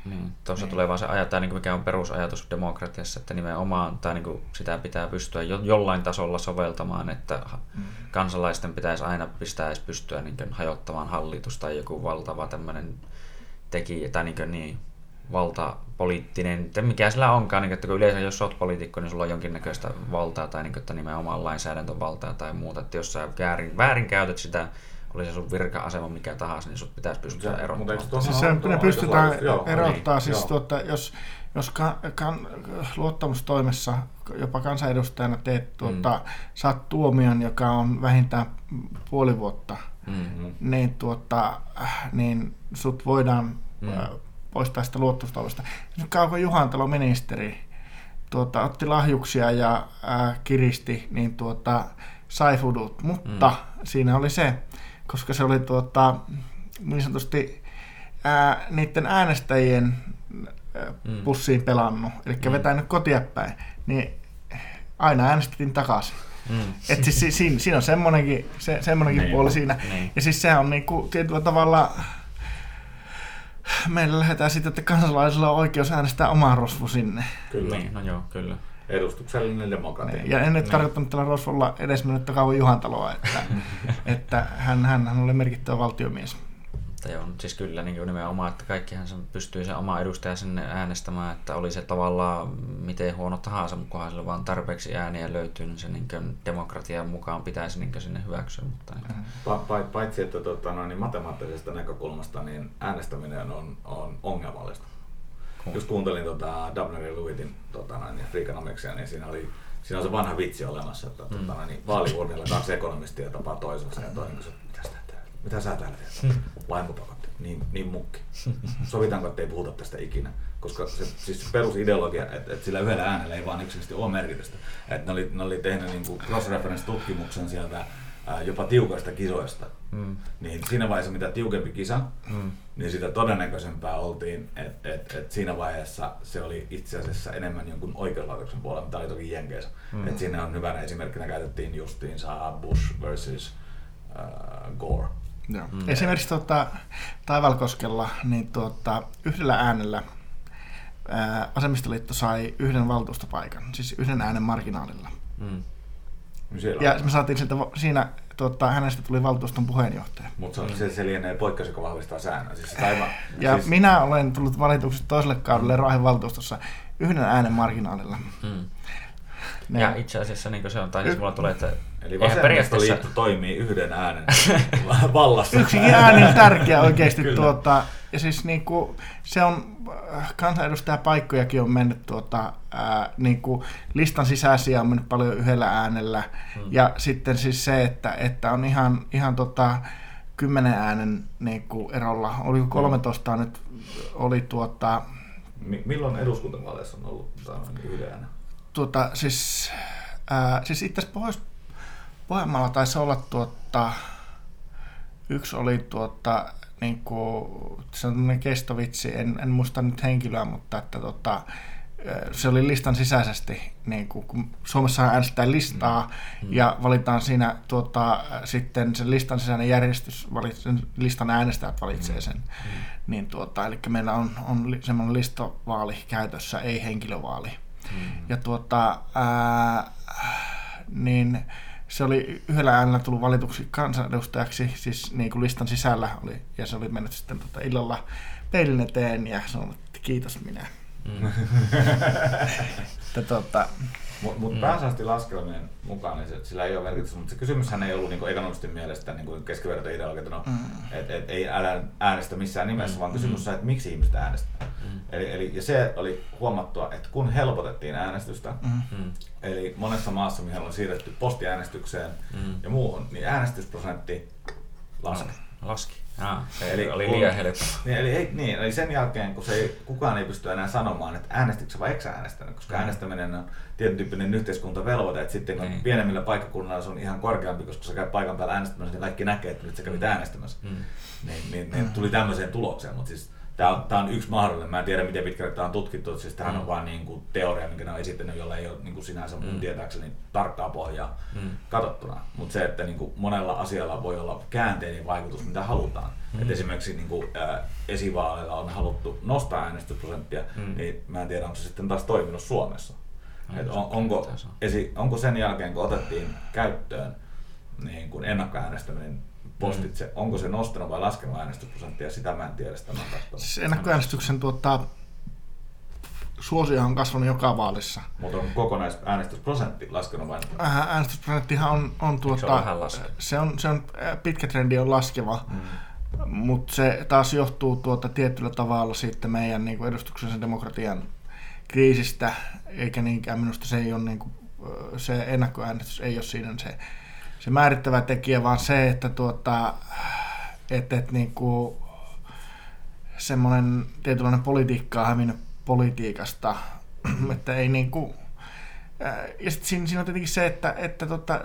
Niin, tuossa niin. tulee vaan se ajatus, niin mikä on perusajatus demokratiassa, että nimenomaan tai niin kuin sitä pitää pystyä jo, jollain tasolla soveltamaan, että mm. kansalaisten pitäisi aina pistää pystyä niin kuin, hajottamaan hallitus tai joku valtava tämmöinen tekijä, tai niin, kuin, niin valta, poliittinen, mikä sillä onkaan, niin että kun yleensä jos olet poliitikko, niin sulla on jonkinnäköistä valtaa tai niin että nimenomaan lainsäädäntövaltaa tai muuta, että jos sä väärin, väärin käytät sitä, oli se sun virka-asema mikä tahansa, niin sut pitäisi pystyä erottamaan. Siis se, ne pystytään erottaa, niin, siis tuota, jos, jos kan, kan, luottamustoimessa jopa kansanedustajana teet, tuota, mm. saat tuomion, joka on vähintään puoli vuotta, mm-hmm. niin, tuota, niin sut voidaan mm poistaa sitä luottamustoimesta. Nyt Kauko Juhantalo ministeri tuota, otti lahjuksia ja ää, kiristi, niin tuota, sai fudut. Mutta mm. siinä oli se, koska se oli tuota, niin sanotusti ää, niiden äänestäjien ää, mm. pussiin pelannut, eli mm. vetänyt kotia päin, niin aina äänestettiin takaisin. Mm. Et siis siinä, siinä on semmoinenkin, se, semmoinenkin niin, puoli siinä. Niin. Ja siis sehän on niinku tietyllä tavalla meillä lähdetään sitten, että kansalaisilla on oikeus äänestää omaa rosvo sinne. Kyllä. Niin, no joo, kyllä. Edustuksellinen demokratia. Niin. Ja en nyt niin. tarkoittanut tällä rosvolla edes mennyt kauan Juhantaloa, että, että hän, hän, hän oli merkittävä valtiomies. Mutta joo, siis kyllä niin nimenomaan, että kaikkihan sen pystyy se oma edustaja sinne äänestämään, että oli se tavallaan miten huono tahansa, mukaan sillä vaan tarpeeksi ääniä löytyy, niin se niin demokratian mukaan pitäisi niin sinne hyväksyä. Mutta niin. pa- paitsi, että tota, no, niin matemaattisesta näkökulmasta niin äänestäminen on, on ongelmallista. Kun... Just kuuntelin tota, Dabner ja Lewitin tota, niin Freakonomicsia, niin siinä oli siinä on se vanha vitsi olemassa, että mm. tota, niin vaalivuodella kaksi ekonomistia tapaa toisensa ja toinen kysyy, mitä täällä, mitä sä täällä teet? Lainmupakot, niin, niin mukki. Sovitaanko, että ei puhuta tästä ikinä? Koska se, siis se perusideologia, että, että sillä yhdellä äänellä ei vaan yksinkertaisesti ole merkitystä. Että ne oli, ne oli tehnyt niin cross-reference-tutkimuksen sieltä jopa tiukoista kisoista. Mm. Niin siinä vaiheessa, mitä tiukempi kisa, mm. niin sitä todennäköisempää oltiin, että et, et siinä vaiheessa se oli itse asiassa enemmän jonkun oikeuslaitoksen puolella, mitä oli toki Jenkeissä. Mm. Et siinä on hyvänä esimerkkinä käytettiin justiinsa Bush versus uh, Gore. Joo. Mm. Esimerkiksi tuota, Taivalkoskella niin tuota, yhdellä äänellä ää, Vasemmistoliitto sai yhden valtuustopaikan, siis yhden äänen marginaalilla. Mm. Siellä ja me saatiin sieltä, siinä tuota, hänestä tuli valtuuston puheenjohtaja. Mutta se, se lienee poikkeus, joka vahvistaa säännön. Siis taiva, ja siis... minä olen tullut valituksi toiselle kaudelle Raahen valtuustossa yhden äänen marginaalilla. Hmm. Ne. Ja itse asiassa niin se on, tai siis mulla tulee, että Eli vasemmistoliitto toimii yhden äänen vallassa. Yksikin ääni on tärkeä oikeasti. tuota, ja siis niin kuin, se on, äh, kansanedustajapaikkojakin on mennyt tuota, ää, äh, niin kuin listan sisäisiä on mennyt paljon yhdellä äänellä. Hmm. Ja sitten siis se, että, että on ihan, ihan tota, kymmenen äänen niin kuin erolla. Oliko 13 hmm. nyt oli tuota... Milloin eduskuntavaaleissa on ollut yhden äänen? Tuota, siis, ää, siis itse asiassa Pohjois, Pohjanmaalla taisi olla tuota, yksi oli tuota, niin kuin, se on kestovitsi, en, en muista nyt henkilöä, mutta että tota, se oli listan sisäisesti, niin kuin, kun Suomessa äänestetään listaa mm. ja valitaan siinä tuota, sitten sen listan sisäinen järjestys, sen listan äänestäjät valitsee mm. sen. Mm. Niin, tuota, eli meillä on, on semmoinen listovaali käytössä, ei henkilövaali. Mm. Ja tuota, ää, niin se oli yhdellä äänellä tullut valituksi kansanedustajaksi, siis niin kuin listan sisällä oli, ja se oli mennyt sitten tota illalla peilin eteen ja sanonut, että kiitos minä. Mm. että, tota, mutta mut mm. pääsääntöisesti laskelmien mukaan niin se, sillä ei ole merkitystä, mutta se kysymyshän ei ollut niin ekonomistin mielestä niin että no, mm. et, et, ei älä äänestä missään nimessä, mm. vaan kysymys on, että miksi ihmiset äänestävät. Mm. Eli, eli, ja se oli huomattua, että kun helpotettiin äänestystä, mm. eli monessa maassa, mihin on siirretty postiäänestykseen mm. ja muuhun, niin äänestysprosentti laski. No, laski. Ah, eli oli liian helppo. Niin, eli, ei, niin, eli sen jälkeen, kun se ei, kukaan ei pysty enää sanomaan, että äänestikö vai eikö äänestänyt, koska mm. äänestäminen on tietyn tyyppinen yhteiskuntavelvoite, että sitten kun niin. pienemmillä paikkakunnilla se on ihan korkeampi, koska sä käyt paikan päällä äänestämässä, niin kaikki näkee, että nyt sä kävit mm. äänestämässä. Mm. Niin, niin, niin, tuli tämmöiseen tulokseen, mutta siis Tämä on, tämä on yksi mahdollinen. Mä en tiedä, miten pitkälle tämä on tutkittu. Siis tämähän mm. on vain niin kuin teoria, minkä ne on esittänyt, jolla ei ole niin kuin sinänsä mun mm. tietääkseni tarkkaa pohjaa mm. katsottuna. Mutta se, että niin kuin monella asialla voi olla käänteinen vaikutus, mitä halutaan. Mm. Et esimerkiksi niin kuin, äh, esivaaleilla on haluttu nostaa äänestysprosenttia, mm. niin mä en tiedä, onko se sitten taas toiminut Suomessa. No, Et on, onko, esi, onko sen jälkeen, kun otettiin käyttöön niin kuin ennakkoäänestäminen postitse, mm. onko se nostanut vai laskenut äänestysprosenttia, sitä mä en tiedä, sitä mä siis ennakkoäänestyksen tuota, suosio on kasvanut joka vaalissa. Mutta on kokonaisäänestysprosentti laskenut vai? Äh, äänestysprosenttihan on, on tuota, se, on, se on, äh, pitkä trendi on laskeva, mm. mutta se taas johtuu tuota tietyllä tavalla sitten meidän niin edustuksellisen demokratian kriisistä, eikä niinkään minusta se ei ole niin kuin, se ennakkoäänestys ei ole siinä se se määrittävä tekijä, vaan se, että tuota, että, että niin kuin semmoinen tietynlainen politiikka on hävinnyt politiikasta, että ei niin kuin, ja sitten siinä, siinä on tietenkin se, että, että tota,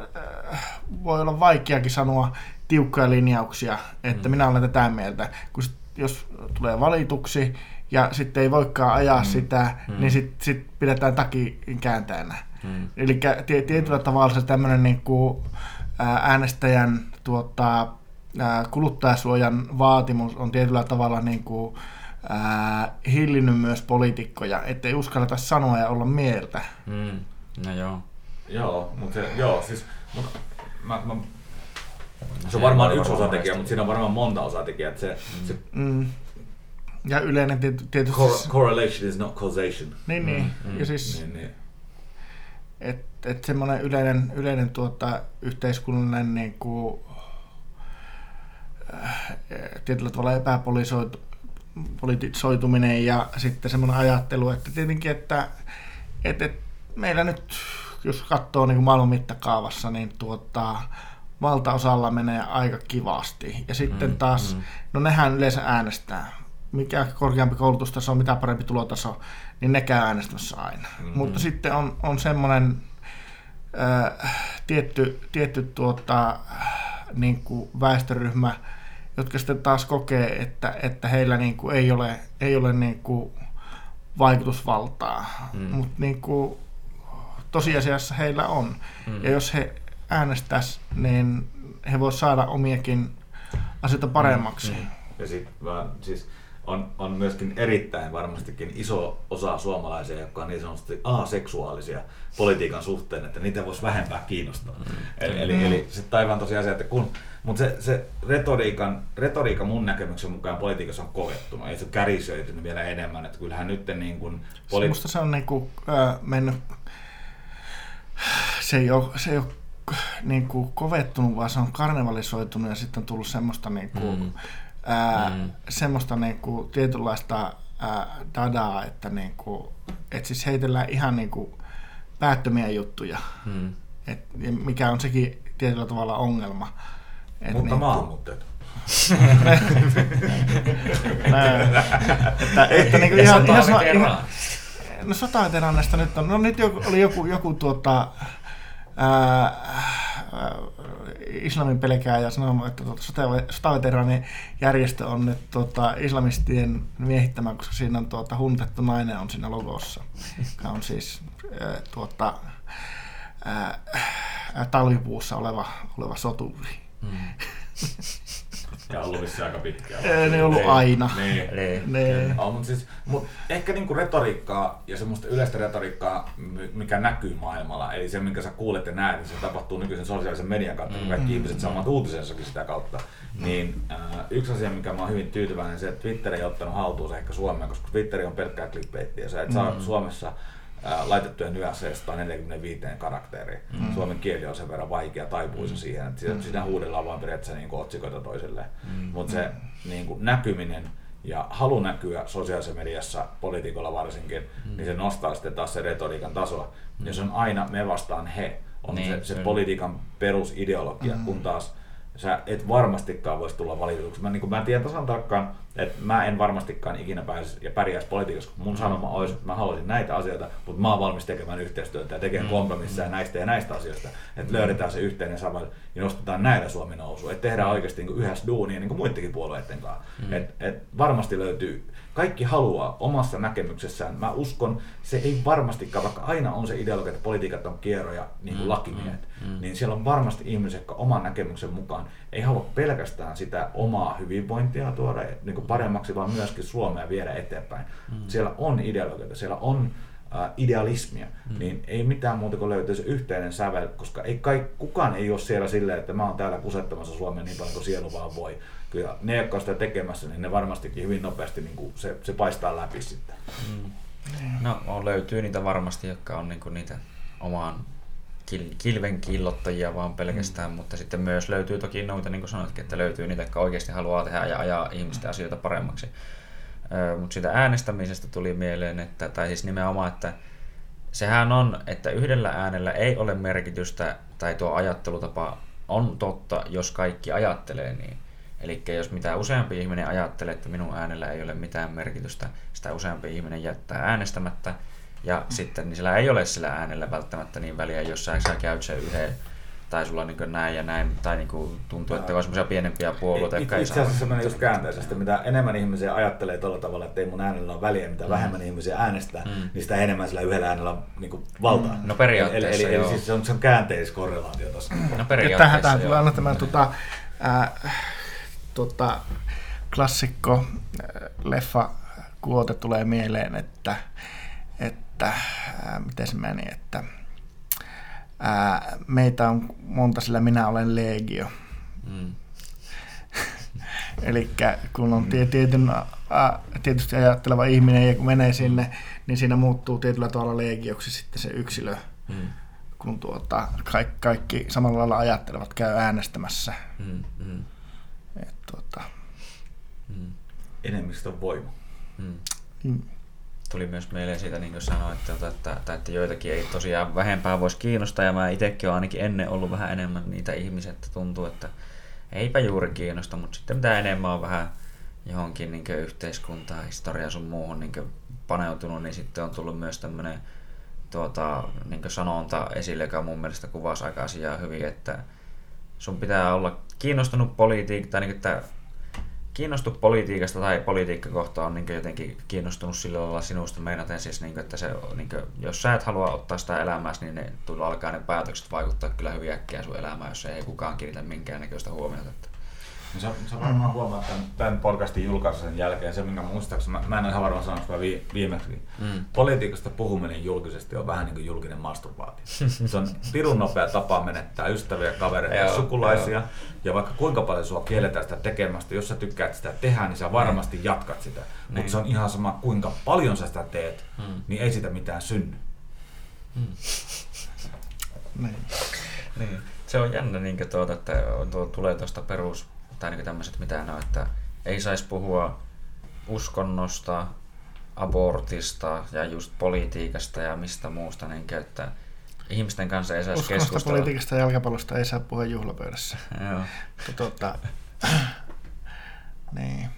voi olla vaikeakin sanoa tiukkoja linjauksia, että mm. minä olen tätä mieltä, kun sit, jos tulee valituksi ja sitten ei voikaan ajaa mm. sitä, mm. niin sitten sit pidetään taki kääntäjänä. Mm. Eli tietyllä tavalla se tämmöinen niin kuin, äänestäjän tuota, kuluttajasuojan vaatimus on tietyllä tavalla niin kuin, ää, hillinnyt myös poliitikkoja, ettei uskalleta sanoa ja olla mieltä. Mm. No joo. Joo, mutta se, joo, siis mut, mä, mä, se on varmaan yksi osatekijä, mutta siinä on varmaan monta osatekijää. Se, mm. se, mm. Ja yleinen tietysti... Cor- correlation is not causation. Niin, niin. Mm. Ja siis, niin, niin. Et, et semmoinen yleinen, yleinen tuota, yhteiskunnallinen niin kuin, äh, tietyllä tavalla epäpolitisoituminen ja sitten semmoinen ajattelu, että tietenkin, että, että, että meillä nyt jos katsoo niin kuin maailman mittakaavassa, niin tuota, valtaosalla menee aika kivasti. Ja sitten mm, taas, mm. no nehän yleensä äänestää. Mikä korkeampi koulutustaso, mitä parempi tulotaso, niin ne käy äänestämässä aina. Mm. Mutta sitten on, on semmoinen äh, tietty, tietty tuota, niin kuin väestöryhmä, jotka sitten taas kokee, että, että heillä niin kuin ei ole, ei ole niin kuin vaikutusvaltaa. Mm. Mutta niin kuin, tosiasiassa heillä on. Mm. Ja jos he äänestäisi, niin he voisivat saada omiakin asioita paremmaksi. Mm. Ja sit, vaan, siis on, on myöskin erittäin varmastikin iso osa suomalaisia, jotka on niin sanotusti aseksuaalisia politiikan suhteen, että niitä voisi vähempää kiinnostaa. Mm. Eli, eli, eli se taivaan tosiasia, että kun mutta se, se retoriikan, retoriikka mun näkemyksen mukaan politiikassa on kovettunut, ei se kärisöitynyt vielä enemmän, että kyllähän nyt niin kuin... Poli- Musta se on niin kuin, äh, mennyt, se ei ole, se ei ole niin kuin kovettunut, vaan se on karnevalisoitunut ja sitten on tullut semmoista, niin kuin, mm. Ää, mm. semmoista niin kuin, tietynlaista ää, dadaa, että, niin kuin, että siis heitellään ihan niin kuin, päättömiä juttuja, mm. et, mikä on sekin tietyllä tavalla ongelma. Et Mutta niin, maahanmuuttajat. että, että niin kuin ihan, ihan, ihan, no sotaveteraaneista nyt on, no nyt oli joku, joku tuota, ää, islamin pelkää ja sanoo, että tuota, sotaveteraanin järjestö on nyt tuota, islamistien miehittämä, koska siinä on tuota, huntettu nainen on siinä logossa, joka on siis ää, tuota, ää, talvipuussa oleva, oleva soturi. Mm. Ja ollut vissiin aika pitkään. Ei ne ollut aina. Niin. niin. niin. No, mutta siis, mut ehkä niinku retoriikkaa ja semmoista yleistä retoriikkaa, mikä näkyy maailmalla, eli se, minkä sä kuulet ja näet, niin se tapahtuu nykyisen sosiaalisen median kautta, kun kaikki mm. ihmiset saavat uutisensakin sitä kautta. Mm. Niin äh, yksi asia, mikä mä oon hyvin tyytyväinen, se, että Twitter ei ottanut haltuun ehkä Suomea, koska Twitter on pelkkää clickbaittia. Sä et mm. saa Suomessa laitettuja nyanseja 145 karakteriin. Mm. Suomen kieli on sen verran vaikea taipuisa mm. siihen, että sitä, mm. sitä huudellaan vaan periaatteessa niin otsikoita toisilleen. Mm. Mutta se niin kuin näkyminen ja halu näkyä sosiaalisessa mediassa, poliitikolla varsinkin, mm. niin se nostaa sitten taas se retoriikan tasoa. Mm. Ja se on aina me vastaan he, on niin, se, se politiikan perusideologia, mm. kun taas sä et varmastikaan voisi tulla valituksi. Mä, niin mä en tiedä tasan tarkkaan, että mä en varmastikaan ikinä pääsisi ja pärjäisi politiikassa, kun mun sanoma olisi, että mä haluaisin näitä asioita, mutta mä oon valmis tekemään yhteistyötä ja tekemään mm. kompromisseja näistä ja näistä asioista, että löydetään se yhteinen sama ja nostetaan näillä Suomi nousu, että tehdään oikeasti niin yhdessä duunia niin kuin muidenkin puolueiden kanssa. Mm. Et, et varmasti löytyy kaikki haluaa omassa näkemyksessään. Mä uskon, se ei varmastikaan, vaikka aina on se ideologia, että politiikat on kierroja, niin kuin mm, lakimiehet, mm, mm. niin siellä on varmasti ihmisiä, jotka oman näkemyksen mukaan ei halua pelkästään sitä omaa hyvinvointia tuoda niin kuin paremmaksi, vaan myöskin Suomea viedä eteenpäin. Mm. Siellä on ideologioita, siellä on äh, idealismia, mm. niin ei mitään muuta kuin löytyy se yhteinen sävel, koska ei kai, kukaan ei ole siellä silleen, että mä oon täällä kusettamassa Suomea niin paljon kuin sielu vaan voi, kyllä ne, jotka on sitä tekemässä, niin ne varmastikin hyvin nopeasti niin kuin se, se paistaa läpi sitten. Mm. No on, löytyy niitä varmasti, jotka on niin kuin niitä omaan kil, kilven killottajia vaan pelkästään, mm. mutta sitten myös löytyy toki noita, niin kuin sanoitkin, että löytyy niitä, jotka oikeasti haluaa tehdä ja ajaa ihmisten asioita paremmaksi. Mutta siitä äänestämisestä tuli mieleen, että, tai siis nimenomaan, että sehän on, että yhdellä äänellä ei ole merkitystä, tai tuo ajattelutapa on totta, jos kaikki ajattelee niin. Eli jos mitä useampi ihminen ajattelee, että minun äänellä ei ole mitään merkitystä, sitä useampi ihminen jättää äänestämättä. Ja mm. sitten niin sillä ei ole sillä äänellä välttämättä niin väliä, jos sä, sä käyt sen yhden tai sulla niin näin ja näin, tai niin kuin tuntuu, että on semmoisia pienempiä puolueita, jotka. Itse asiassa se menee just käänteisesti. Mitä enemmän ihmisiä ajattelee tuolla tavalla, että ei mun äänellä ole väliä, mitä mm. vähemmän ihmisiä äänestää, mm. niin sitä enemmän sillä yhdellä äänellä on niin kuin valtaa. Mm. No periaatteessa Eli, eli, eli siis se on, se on käänteiskorrelaatio tuossa. No periaatteessa Tähän tulee aina tämä tota, äh, tota, klassikko äh, leffa kuote tulee mieleen, että, että ää, äh, miten se meni, että ää, äh, meitä on monta, sillä minä olen legio. Mm. Eli kun on tietyn, ä, tietysti ajatteleva ihminen ja kun menee sinne, niin siinä muuttuu tietyllä tavalla legioksi sitten se yksilö. Mm. Kun tuota, kaikki, kaikki samalla lailla ajattelevat käy äänestämässä. Mm. Mm. Tuota, mm. Enemmistön voima. Mm. Mm. tuli myös mieleen siitä, niin kuin sanoin, että, että, että, että joitakin ei tosiaan vähempää voisi kiinnostaa, ja mä itsekin olen ainakin ennen ollut vähän enemmän niitä ihmisiä, että tuntuu, että eipä juuri kiinnosta, mutta sitten mitä enemmän on vähän johonkin niin yhteiskuntaa, historiaa sun muuhun niin paneutunut, niin sitten on tullut myös tämmöinen tuota, niin sanonta esille, joka mun mielestä kuvasi aika asiaa hyvin, että sun pitää olla kiinnostunut politiikasta, niin että kiinnostu politiikasta tai politiikkakohta on niin jotenkin kiinnostunut sillä lailla sinusta meinaten siis, niin kuin, että se, niin kuin, jos sä et halua ottaa sitä elämääsi, niin ne alkaa ne päätökset vaikuttaa kyllä hyvin äkkiä sun elämään, jos ei kukaan kiinnitä minkäännäköistä huomiota. Että sä, sä varmaan huomaat tämän, tämän podcastin julkaisun jälkeen, se minkä muistaakseni, mä, mä en ole ihan varma sanoa vi, viimeksi, mm. politiikasta puhuminen julkisesti on vähän niin kuin julkinen masturbaatio. se on pirun nopea tapa menettää ystäviä, kavereita ja sukulaisia, joo. ja vaikka kuinka paljon sua kielletään sitä tekemästä, jos sä tykkäät sitä tehdä, niin sä varmasti mm. jatkat sitä. Niin. Mutta se on ihan sama, kuinka paljon sä sitä teet, mm. niin ei sitä mitään synny. Mm. niin. niin. Se on jännä, niin tuota, että tuo, tulee tuosta perus tai niin tämmöiset mitä ne on, että ei saisi puhua uskonnosta, abortista ja just politiikasta ja mistä muusta, niin että ihmisten kanssa ei saisi Uskonnosta, keskustella. politiikasta ja jalkapallosta ei saa puhua juhlapöydässä. Joo. Tota, niin.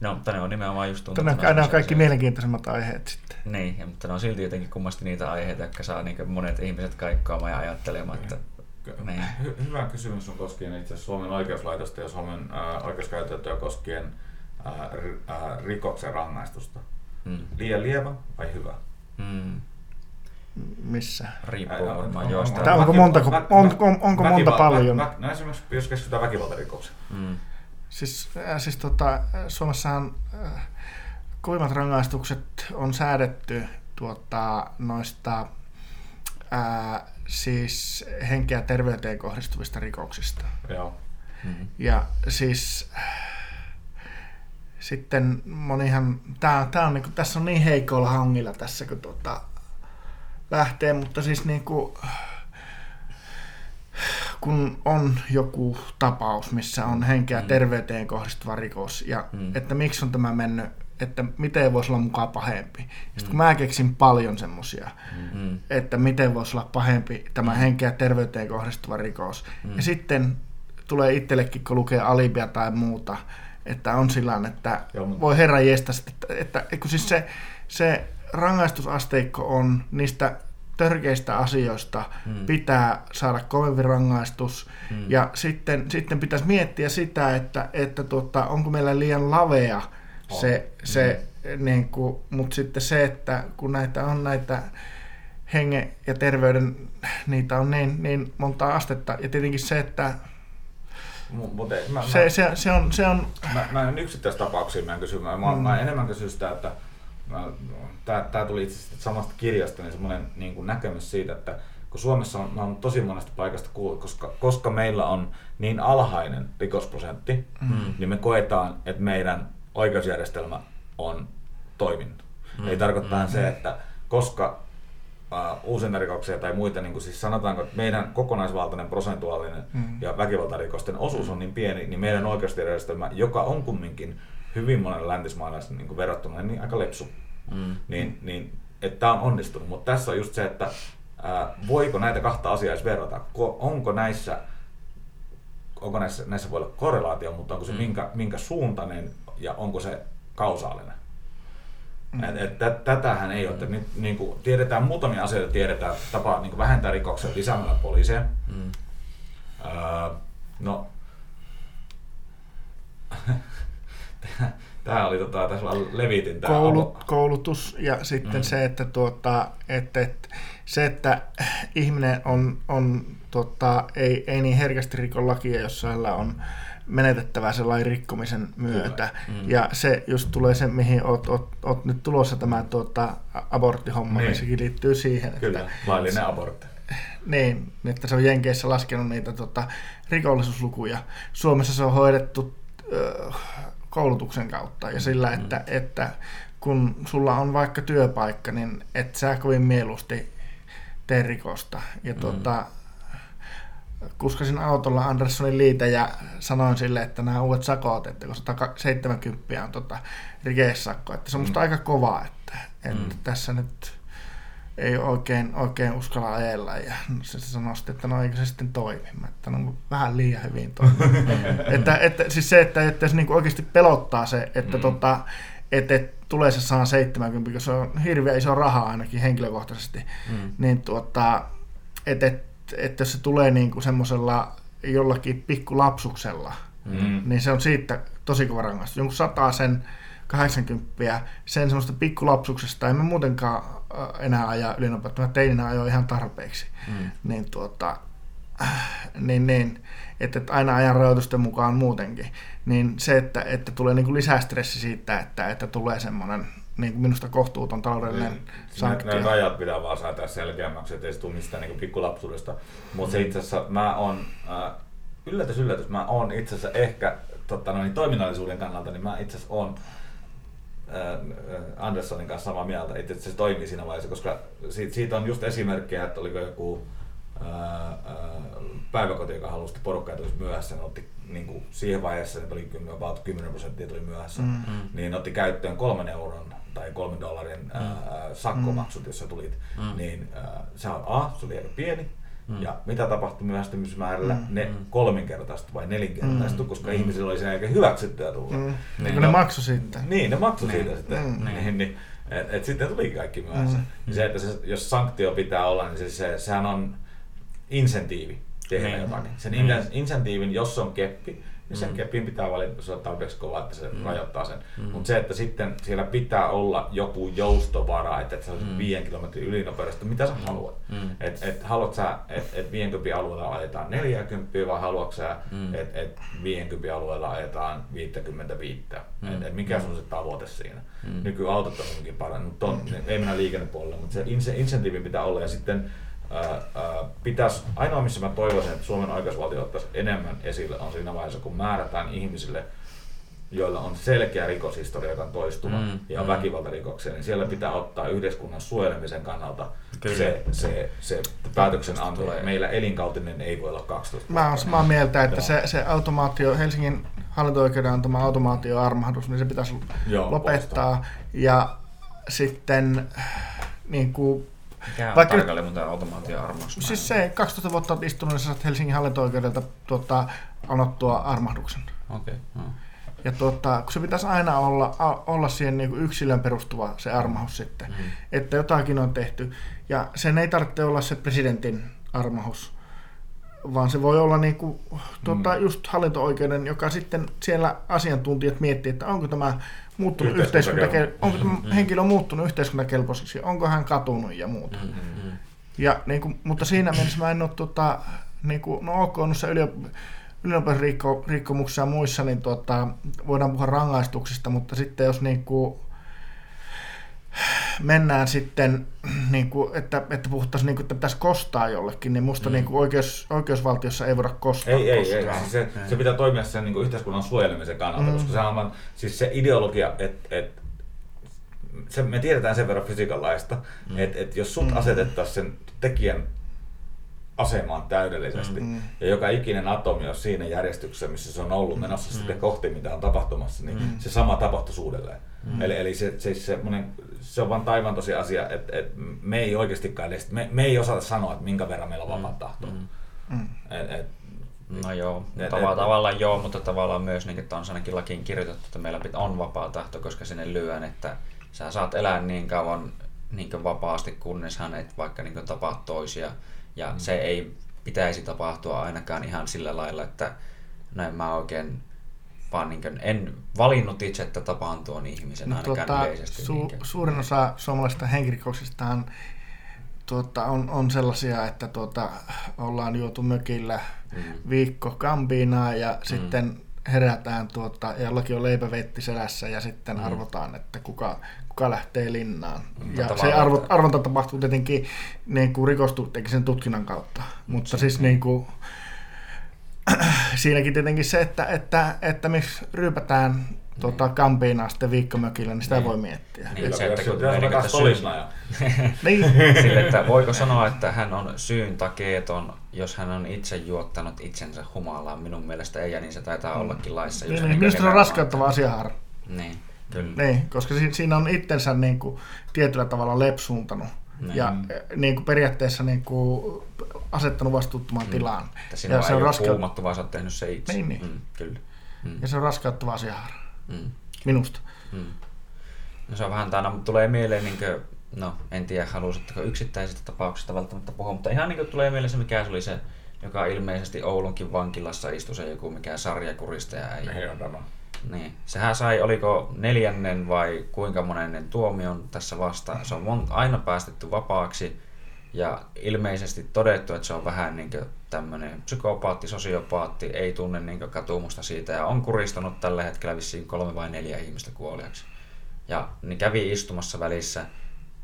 No, mutta ne on nimenomaan just tuntuu. Ne, ne on kaikki mielenkiintoisemmat aiheet sitten. Niin, mutta ne on silti jotenkin kummasti niitä aiheita, jotka saa niin monet ihmiset kaikkoamaan ja ajattelemaan, että niin. Hy- hyvä kysymys on koskien itse asiassa Suomen oikeuslaitosta ja Suomen äh, oikeuskäytäntöä koskien äh, r- äh, rikoksen rangaistusta. Mm. Liian lievä vai hyvä? Mm. Missä? Riippuu varmaan joista. Tämä onko monta, on, on, onko monta paljon? Vä, no esimerkiksi jos keskitytään väkivaltarikoksiin. Mm. Siis, äh, siis tota, Suomessahan äh, kovimmat rangaistukset on säädetty tuota, noista ää, siis henkeä terveyteen kohdistuvista rikoksista. Joo. Mm-hmm. Ja siis sitten monihan, tää, tää on niinku, tässä on niin heikolla hangilla tässä, kun tuota, lähtee, mutta siis niinku, kun on joku tapaus, missä on henkeä mm. terveyteen kohdistuva rikos, ja mm. että miksi on tämä mennyt että miten voisi olla mukaan pahempi. Ja sitten kun mä keksin paljon semmosia, mm. että miten voisi olla pahempi tämä mm. henkeä terveyteen kohdistuva rikos. Mm. Ja sitten tulee itsellekin, kun lukee alibia tai muuta, että on sillä että Joo, voi herra jestä, että, että kun siis se, se rangaistusasteikko on niistä törkeistä asioista mm. pitää saada kovempi rangaistus. Mm. Ja sitten, sitten pitäisi miettiä sitä, että, että tuota, onko meillä liian lavea se, se mm. niin kuin, mutta sitten se, että kun näitä on näitä hengen ja terveyden, niitä on niin, niin monta astetta. Ja tietenkin se, että Mut, mä, se, mä, se, se, on, se on... Mä, mä en yksittäistapauksia mä en kysy. Mä, mm. mä enemmän kysyn sitä, että tämä tuli itse asiassa samasta kirjasta, niin semmoinen niin kuin näkemys siitä, että kun Suomessa on, on tosi monesta paikasta kuullut, koska, koska meillä on niin alhainen rikosprosentti, mm. niin me koetaan, että meidän oikeusjärjestelmä on toiminut. Mm. Eli tarkoittaa mm. se, että koska uh, uusintarikoksia tai muita, niin kuin siis sanotaanko, että meidän kokonaisvaltainen prosentuaalinen mm. ja väkivaltarikosten osuus on niin pieni, niin meidän oikeusjärjestelmä, joka on kumminkin hyvin monen läntismaalaisen niin verrattuna, niin aika lepsu. Mm. Niin, niin että tämä on onnistunut. Mutta tässä on just se, että ää, voiko näitä kahta asiaa edes verrata? Ko, onko näissä, onko näissä, näissä voi olla korrelaatio, mutta onko se mm. minkä, minkä suuntainen ja onko se kausaalinen. Mm. Et, et, tätähän ei ole. Että nyt, niin kuin, tiedetään muutamia asioita, tiedetään tapa niin kuin vähentää rikoksia lisäämällä poliiseja. Mm. Öö, no, Tämä oli tota, tässä levitin. Tämä Koulut, koulutus ja sitten mm. se, että, tuota, että, että, se, että ihminen on, on tuota, ei, ei niin herkästi rikon lakia, jos hänellä on menetettävää sen lain rikkomisen myötä. Mm. Ja se just tulee se, mihin oot, oot, oot nyt tulossa tämä tuota, aborttihomma, niin. niin sekin liittyy siihen. Kyllä, että, laillinen abortti. Niin, että se on Jenkeissä laskenut niitä tota, rikollisuuslukuja. Suomessa se on hoidettu ö, koulutuksen kautta ja sillä, mm. että, että kun sulla on vaikka työpaikka, niin et sä kovin mieluusti tee rikosta. Ja mm. Kuskasin autolla Anderssonin liite ja sanoin sille, että nämä uudet sakot, että kun 170 on tota rikeissakko, että se on musta mm. aika kova, että, että mm. tässä nyt ei oikein, oikein uskalla ajella ja se sanoi että no eikö se sitten toimi. Mä, että no vähän liian hyvin toimi. että, että, siis se, että, että se niin oikeasti pelottaa se, että, mm. tota, että, että tulee se 170, kun se on hirveän iso raha ainakin henkilökohtaisesti, mm. niin tuota, että, että, että jos se tulee niin kuin semmoisella jollakin pikkulapsuksella, mm. niin se on siitä tosi kova rangaistus. Jonkun sataa sen 80 sen semmoista pikkulapsuksesta, en mä muutenkaan enää ajaa ylinopeutta, mä teininä ajoin ihan tarpeeksi. Mm. Niin tuota, niin, niin, että, että aina ajan rajoitusten mukaan muutenkin, niin se, että, että tulee niin kuin lisää stressi siitä, että, että tulee semmoinen niin kuin minusta kohtuuton taloudellinen niin, sanktio. Ne, ne rajat pitää vaan saada selkeämmäksi, ettei se tule mistään niin pikkulapsuudesta. Mutta se itse asiassa mä oon, äh, yllätys yllätys, mä oon itse asiassa ehkä totta, no niin, toiminnallisuuden kannalta, niin mä itse asiassa oon Anderssonin kanssa samaa mieltä, että se toimii siinä vaiheessa, koska siitä, siitä on just esimerkkejä, että oliko joku ää, päiväkoti, joka halusi porukkaa tulisi myöhässä, niin otti niin kuin siihen vaiheessa, että oli about 10 prosenttia tuli myöhässä, mm-hmm. niin otti käyttöön kolmen euron tai kolmen dollarin mm-hmm. ää, sakkomaksut, mm. jos sä tulit, mm-hmm. niin ää, se on A, se oli aika pieni, Mm. Ja mitä tapahtui myöhästymismäärällä? Mm. Ne mm. kolminkertaistu vai nelinkertaistu, mm. koska mm. ihmisillä oli sen jälkeen hyväksyttyä tulla. Mm. Niin, no, ne maksoi sitten. Niin, ne maksoi niin. siitä sitten. Mm. Niin, niin, et, et sitten tuli kaikki myöhässä. Mm. Se, että se, jos sanktio pitää olla, niin se, se, sehän on insentiivi tehdä niin. jotakin. Sen mm. insentiivin, jos on keppi, niin sen mm. kepin pitää valita, se on tarpeeksi kova, että se mm. rajoittaa sen. Mm. Mutta se, että sitten siellä pitää olla joku joustovara, että sä mm. 5 kilometrin ylinopeudesta, mitä sä mm. haluat. Mm. Että et, haluat sä, että et 50 alueella ajetaan 40 vai haluatko sä, mm. että et 50 alueella ajetaan 55. Mm. Että et mikä mm. on se tavoite siinä. Mm. Nykyautot on hyvinkin parannut, mutta mm. ei mennä liikennepuolelle, mutta se insentiivi pitää olla ja sitten pitäisi, ainoa missä mä toivoisin, että Suomen oikeusvaltio ottaisi enemmän esille on siinä vaiheessa, kun määrätään ihmisille, joilla on selkeä rikoshistoria, joka on toistuva mm, ja mm. väkivaltarikoksia, niin siellä pitää ottaa yhteiskunnan suojelemisen kannalta Kyllä. se, se, se päätöksenanto. Meillä elinkautinen ei voi olla 12 Mä olen samaa mieltä, että se, se automaatio, Helsingin hallinto-oikeuden antama automaatioarmahdus, niin se pitäisi Joo, lopettaa. Poistaa. Ja sitten niin kuin, mikä on Vaikka tarkalleen muuten automaatioarmahdus? Siis se 12 vuotta olet istunut ja saat Helsingin hallinto-oikeudelta tuota, anottua armahduksen. Okei. Okay. No. Ja tuota, kun se pitäisi aina olla, a, olla siihen niin kuin yksilön perustuva se armahus sitten, mm. että jotakin on tehty. Ja sen ei tarvitse olla se presidentin armahus, vaan se voi olla niin kuin, tuota, mm. just hallinto-oikeuden, joka sitten siellä asiantuntijat miettii, että onko tämä muuttunut yhteiskuntakel- onko tämä mm-hmm. henkilö muuttunut yhteiskuntakelpoiseksi, onko hän katunut ja muuta. Mm-hmm. Ja, niin kuin, mutta siinä mielessä mä en ole, tota, niin kuin, no ok, noissa yliop- yliopistossa ja muissa, niin tota, voidaan puhua rangaistuksista, mutta sitten jos niin kuin, mennään sitten, niin kuin, että, että puhuttaisiin, niin kuin, että pitäisi kostaa jollekin, niin musta mm. niin kuin oikeus, oikeusvaltiossa ei voida kostaa Ei, ei, ei. Siis se, se pitää toimia sen niin kuin yhteiskunnan suojelemisen kannalta, mm. koska se on siis se ideologia, että, että se, me tiedetään sen verran fysiikan laista, mm. että, että jos sut mm. asetettaisiin sen tekijän asemaan täydellisesti. Mm-hmm. Ja joka ikinen atomi on siinä järjestyksessä, missä se on ollut menossa mm-hmm. sitten kohti, mitä on tapahtumassa, niin mm-hmm. se sama tapahtuisi uudelleen. Mm-hmm. Eli, eli se, se, se, se on vain taivaan tosi asia, että, että me ei oikeastikaan edes, me, me ei osata sanoa, että minkä verran meillä on vapaa mm. tahto. Mm-hmm. Et, et, No joo, et, Tava, et, tavallaan joo, mutta tavallaan myös niin, että on ainakin lakiin kirjoitettu, että meillä pitää, on vapaa tahto, koska sinne lyön, että sä saat elää niin kauan niin vapaasti, kunnes hänet vaikka niin tapaa toisia. Ja mm. se ei pitäisi tapahtua ainakaan ihan sillä lailla, että näin mä oikein vaan niin kuin, en valinnut itse, että tapaan tuon ihmisen no, ainakaan tuota, yleisesti. Su- suurin osa suomalaisista henkirikoksista tuota, on, on sellaisia, että tuota, ollaan juotu mökillä mm. viikko kampiinaa ja mm. sitten herätään tuota, ja jollakin on leipävetti selässä ja sitten mm. arvotaan, että kuka, kuka lähtee linnaan. Mm, ja se arvo, arvonta tapahtuu tietenkin niin kuin rikosteknisen tutkinnan kautta, mutta siis niin kuin, siinäkin tietenkin se, että, että, että miksi ryypätään tuota, Kampiinaan sitten viikkomökillä, niin sitä Niin. voi miettiä. Niin, se, että kun tolisena syyn- ja Niin, Sille, että voiko sanoa, että hän on syyn takeeton, jos hän on itse juottanut itsensä humalaan. Minun mielestä ei, ja niin se taitaa ollakin laissa. jos niin, niin niin, minusta se on raskauttava asia, Har. Niin, kyllä. Niin, koska si- siinä on itsensä niin kuin, tietyllä tavalla lepsuuntanut. Niin. Ja eh, niin kuin periaatteessa niin kuin, asettanut vastuuttomaan tilaan. Mm. Että sinua se ei on ole raska- puumattu, vaan sä oot tehnyt se itse. Niin, niin. Mm, kyllä. Mm, Ja se on raskauttava asia, mm, Minusta. mm. No se on vähän aina, mutta tulee mieleen, niin kuin, no en tiedä haluaisitteko yksittäisistä tapauksista välttämättä puhua, mutta ihan niin kuin tulee mieleen se, mikä se oli se, joka ilmeisesti Oulunkin vankilassa istui se joku mikä sarjakuristaja äijä. Niin on tämä. Niin. Sehän sai, oliko neljännen vai kuinka monennen tuomion tässä vasta. Se on aina päästetty vapaaksi ja ilmeisesti todettu, että se on vähän niin tämmöinen psykopaatti, sosiopaatti, ei tunne niin katumusta siitä ja on kuristanut tällä hetkellä vissiin kolme vai neljä ihmistä kuoliaksi. Ja niin kävi istumassa välissä,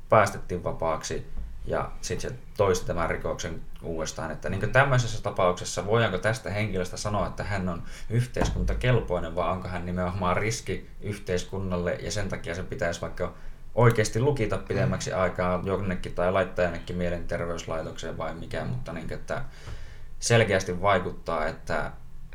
päästettiin vapaaksi ja sitten se toisti tämän rikoksen uudestaan. Että niin tämmöisessä tapauksessa voidaanko tästä henkilöstä sanoa, että hän on yhteiskuntakelpoinen vai onko hän nimenomaan riski yhteiskunnalle ja sen takia se pitäisi vaikka oikeasti lukita pidemmäksi aikaa jonnekin tai laittaa jonnekin mielenterveyslaitokseen vai mikä, mutta niin, että selkeästi vaikuttaa, että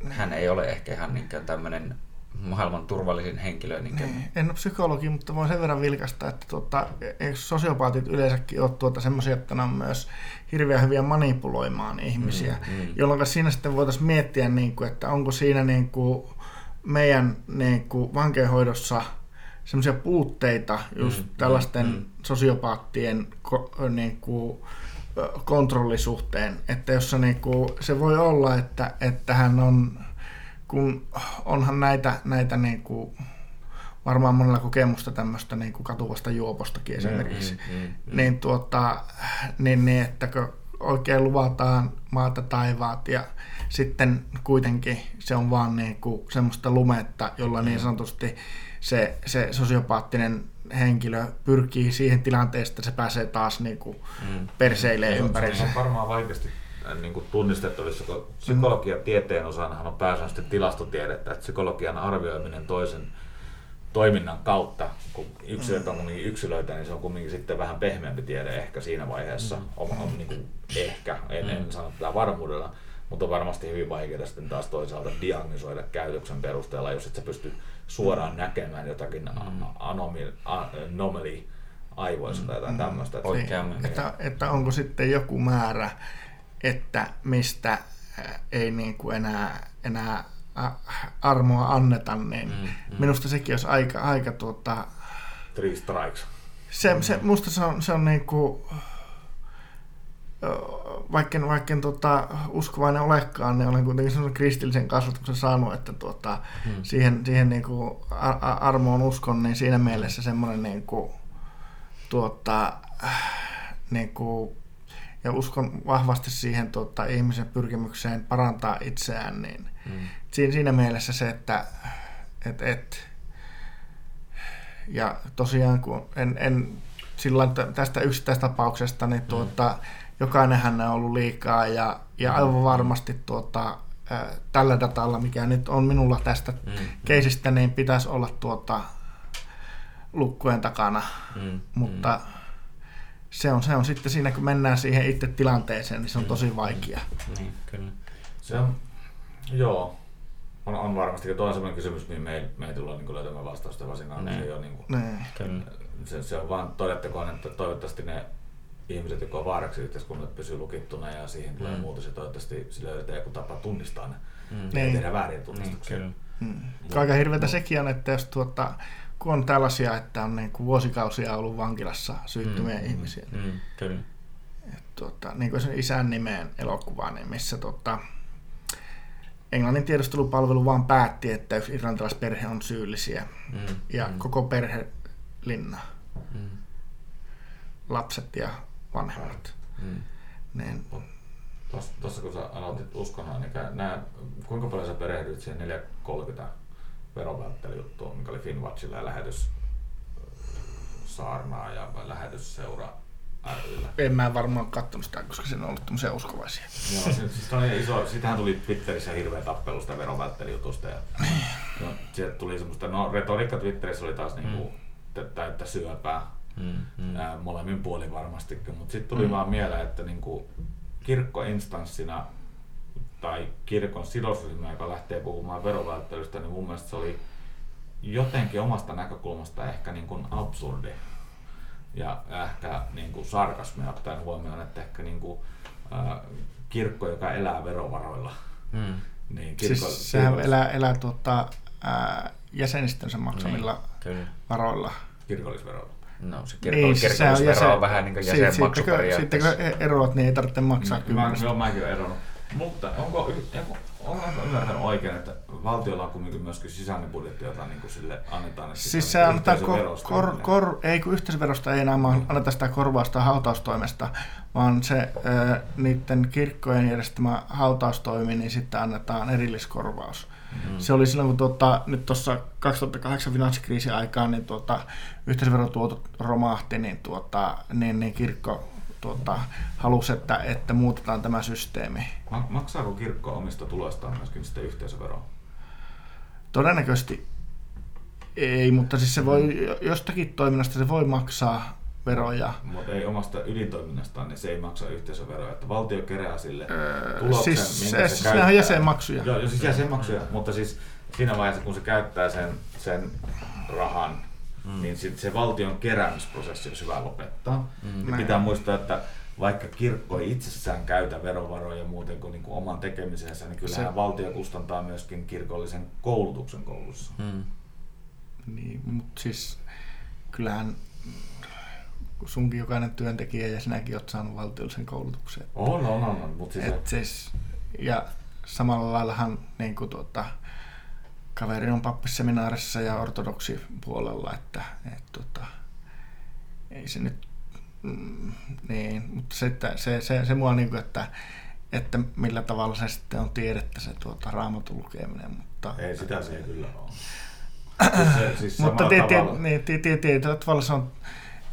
hän ei ole ehkä ihan niin tämmöinen maailman turvallisin henkilö. Niin kuin, Niin, En ole psykologi, mutta voin sen verran vilkasta, että tuota, eikö sosiopaatit yleensäkin ole tuota semmoisia, että ne on myös hirveän hyviä manipuloimaan ihmisiä, Mm, mm. jolloin siinä sitten voitaisiin miettiä, niin kuin, että onko siinä niin kuin meidän niin kuin vankeinhoidossa semmoisia puutteita just Mm, tällaisten mm, mm. sosiopaattien ko- niin kuin, kontrollisuhteen, että jos se, niin kuin, se voi olla, että, että hän on, kun onhan näitä, näitä niin kuin, varmaan monella kokemusta tämmöistä niin kuin katuvasta juopostakin esimerkiksi, mm, mm, mm. niin, tuota, niin, niin että kun oikein luvataan maata taivaat ja sitten kuitenkin se on vaan niin kuin semmoista lumetta, jolla niin sanotusti se, se sosiopaattinen henkilö pyrkii siihen tilanteeseen, että se pääsee taas niin kuin Mm. perseilee ympäri Se on varmaan vaikeasti niin kuin tunnistettavissa, kun psykologia tieteen osanahan on pääsääntöisesti tilastotiedettä, että psykologian arvioiminen toisen toiminnan kautta, kun yksilöt on kumminkin yksilöitä, niin se on kumminkin sitten vähän pehmeämpi tiede ehkä siinä vaiheessa. Mm. On, on niin kuin ehkä, en, en sano tätä varmuudella, mutta on varmasti hyvin vaikeaa sitten taas toisaalta diagnisoida käytöksen perusteella, jos et sä pysty suoraan näkemään jotakin Mm. anomi- anomaly aivoissa tai jotain tämmöistä. että- Oikein. Niin, että, että onko sitten joku määrä, että mistä äh, ei niin kuin enää, enää äh, armoa anneta, niin Mm, mm, mm. mm. minusta sekin olisi aika, aika tuota, Three strikes. se, se, musta se on, se on niin kuin, vaikka, en- vaikka en tota, uskovainen olekaan, niin olen kuitenkin sellaisen kristillisen kasvatuksen saanut, että tuota, Mm. hmm. siihen, siihen niin kuin ar- ar- armoon uskon, niin siinä mielessä semmoinen niin kuin, tuota, äh, niin kuin, ja uskon vahvasti siihen tuota, ihmisen pyrkimykseen parantaa itseään, niin Mm. siinä, siinä mielessä se, että et, et, ja tosiaan kun en, en että tästä yksittäistapauksesta, niin tuota, jokainenhan on ollut liikaa ja, ja aivan varmasti tuota, ää, tällä datalla, mikä nyt on minulla tästä Mm. keisistä, niin pitäisi olla tuota lukkojen takana, Mm. mutta se on, se on sitten siinä, kun mennään siihen itse tilanteeseen, niin se on tosi vaikea. Niin, kyllä. Se on, joo, on, on varmasti. Ja tuo on sellainen kysymys, mihin me ei, me ei tulla niin löytämään vastausta varsinkaan. Niin. Se, ei ole, niin kuin, Niin. kyllä. se, se, on vaan todettakoon, että toivottavasti ne ihmiset, jotka on vaaraksi yhteiskunnalle, pysyy lukittuna ja siihen tulee Mm. muutos ja toivottavasti sillä löydetään joku tapa tunnistaa ne Mm. ja Niin. tehdä vääriä Niin, tunnistuksia. kyllä. Mm. Aika hirveätä sekin on, että jos tuota, kun on tällaisia, että on niin kuin vuosikausia ollut vankilassa syyttömiä Mm, ihmisiä, Mm, kyllä. Et tuota, niin kuin sen isän nimeen elokuva, niin missä tuota, Englannin tiedustelupalvelu vaan päätti, että yksi irlantilaisperhe on syyllisiä Mm, ja mm, koko perhe linna, mm, lapset ja vanhemmat. mm. Niin, Tuossa kun sä aloitit uskonnoa, niin nää, kuinka paljon sä perehdyit siihen 430 verovälttelyjuttuun, mikä oli Finwatchilla ja lähetys saarnaa ja lähetysseura ryllä? en mä varmaan katsonut sitä, koska siinä on ollut tämmöisiä uskovaisia. Joo, siis, siis iso, sitähän tuli Twitterissä hirveä tappelu sitä verovälttelyjutusta ja No, sieltä tuli semmoista, no retoriikka Twitterissä oli taas niinku mm. täyttä syöpää. Mm, mm. Ää, molemmin puolin varmastikin, mutta sitten tuli mm. vaan mieleen, että niinku kirkkoinstanssina tai kirkon sidosryhmä, joka lähtee puhumaan verovälttelystä, niin mun mielestä se oli jotenkin omasta näkökulmasta ehkä niin kuin absurdi ja ehkä niin kuin sarkasmia ottaen huomioon, että ehkä niin kuin, äh, kirkko, joka elää verovaroilla, mm. niin kirkko, siis sehän kirkko, elää, elää tuota, ää, jäsenistönsä maksamilla niin, varoilla. Kirkollisveroilla. No se kirkko, niin, kirkollisvero jäsen, on vähän niin kuin jäsenmaksuperiaatteessa. Sitten kun eroat, niin ei tarvitse maksaa kymmenestä. Mä, mäkin olen eronnut. Mutta onko, onko ymmärtänyt oikein, että valtiolla on kuitenkin myöskin sisäinen budjetti, jota niin kuin sille annetaan? Että siis se annetaan kor, kor, kor, ei kun yhteisöverosta ei enää anneta sitä korvausta hautaustoimesta, vaan se äh, niiden kirkkojen järjestämä hautaustoimi, niin sitten annetaan erilliskorvaus. Mm. Se oli silloin, kun tuota, nyt tuossa 2008 finanssikriisin aikaan niin tuota, yhteisöverotuotot romahti, niin, tuota, niin, niin kirkko tuota, halusi, että, että muutetaan tämä systeemi. Maksaako kirkko omista tuloistaan myöskin sitten yhteisöveroa? Todennäköisesti ei, mutta siis se voi, jostakin toiminnasta se voi maksaa veroja. Mutta ei omasta ydintoiminnastaan, niin se ei maksa yhteisöveroa. Että valtio kerää sille öö, tuloksen, siis, minkä se, se siis on jäsenmaksuja. Joo, siis jäsenmaksuja, mutta siis siinä vaiheessa, kun se käyttää sen, sen rahan mm. niin sit se valtion keräämisprosessi olisi hyvä lopettaa. Mm. Ja pitää muistaa, että vaikka kirkko ei itsessään käytä verovaroja muuten kuin, niin kuin oman tekemisensä, niin kyllähän se... valtio kustantaa myöskin kirkollisen koulutuksen koulussa. Mm. Niin, mutta siis kyllähän sunkin jokainen työntekijä ja sinäkin olet saanut valtiollisen koulutuksen. On, on, on. on mutta siis, Et siis, ja samalla laillahan niin kuin tuota, kaveri on pappisseminaarissa ja ortodoksi puolella, että et, tota, ei se nyt, mm, niin, mutta se, että, se, se, se mua niin kuin, että, että millä tavalla se sitten on tiedettä se tuota, raamatun lukeminen. Mutta, ei sitä se ei kyllä ole. se, siis mutta niin, tietyllä tavalla se on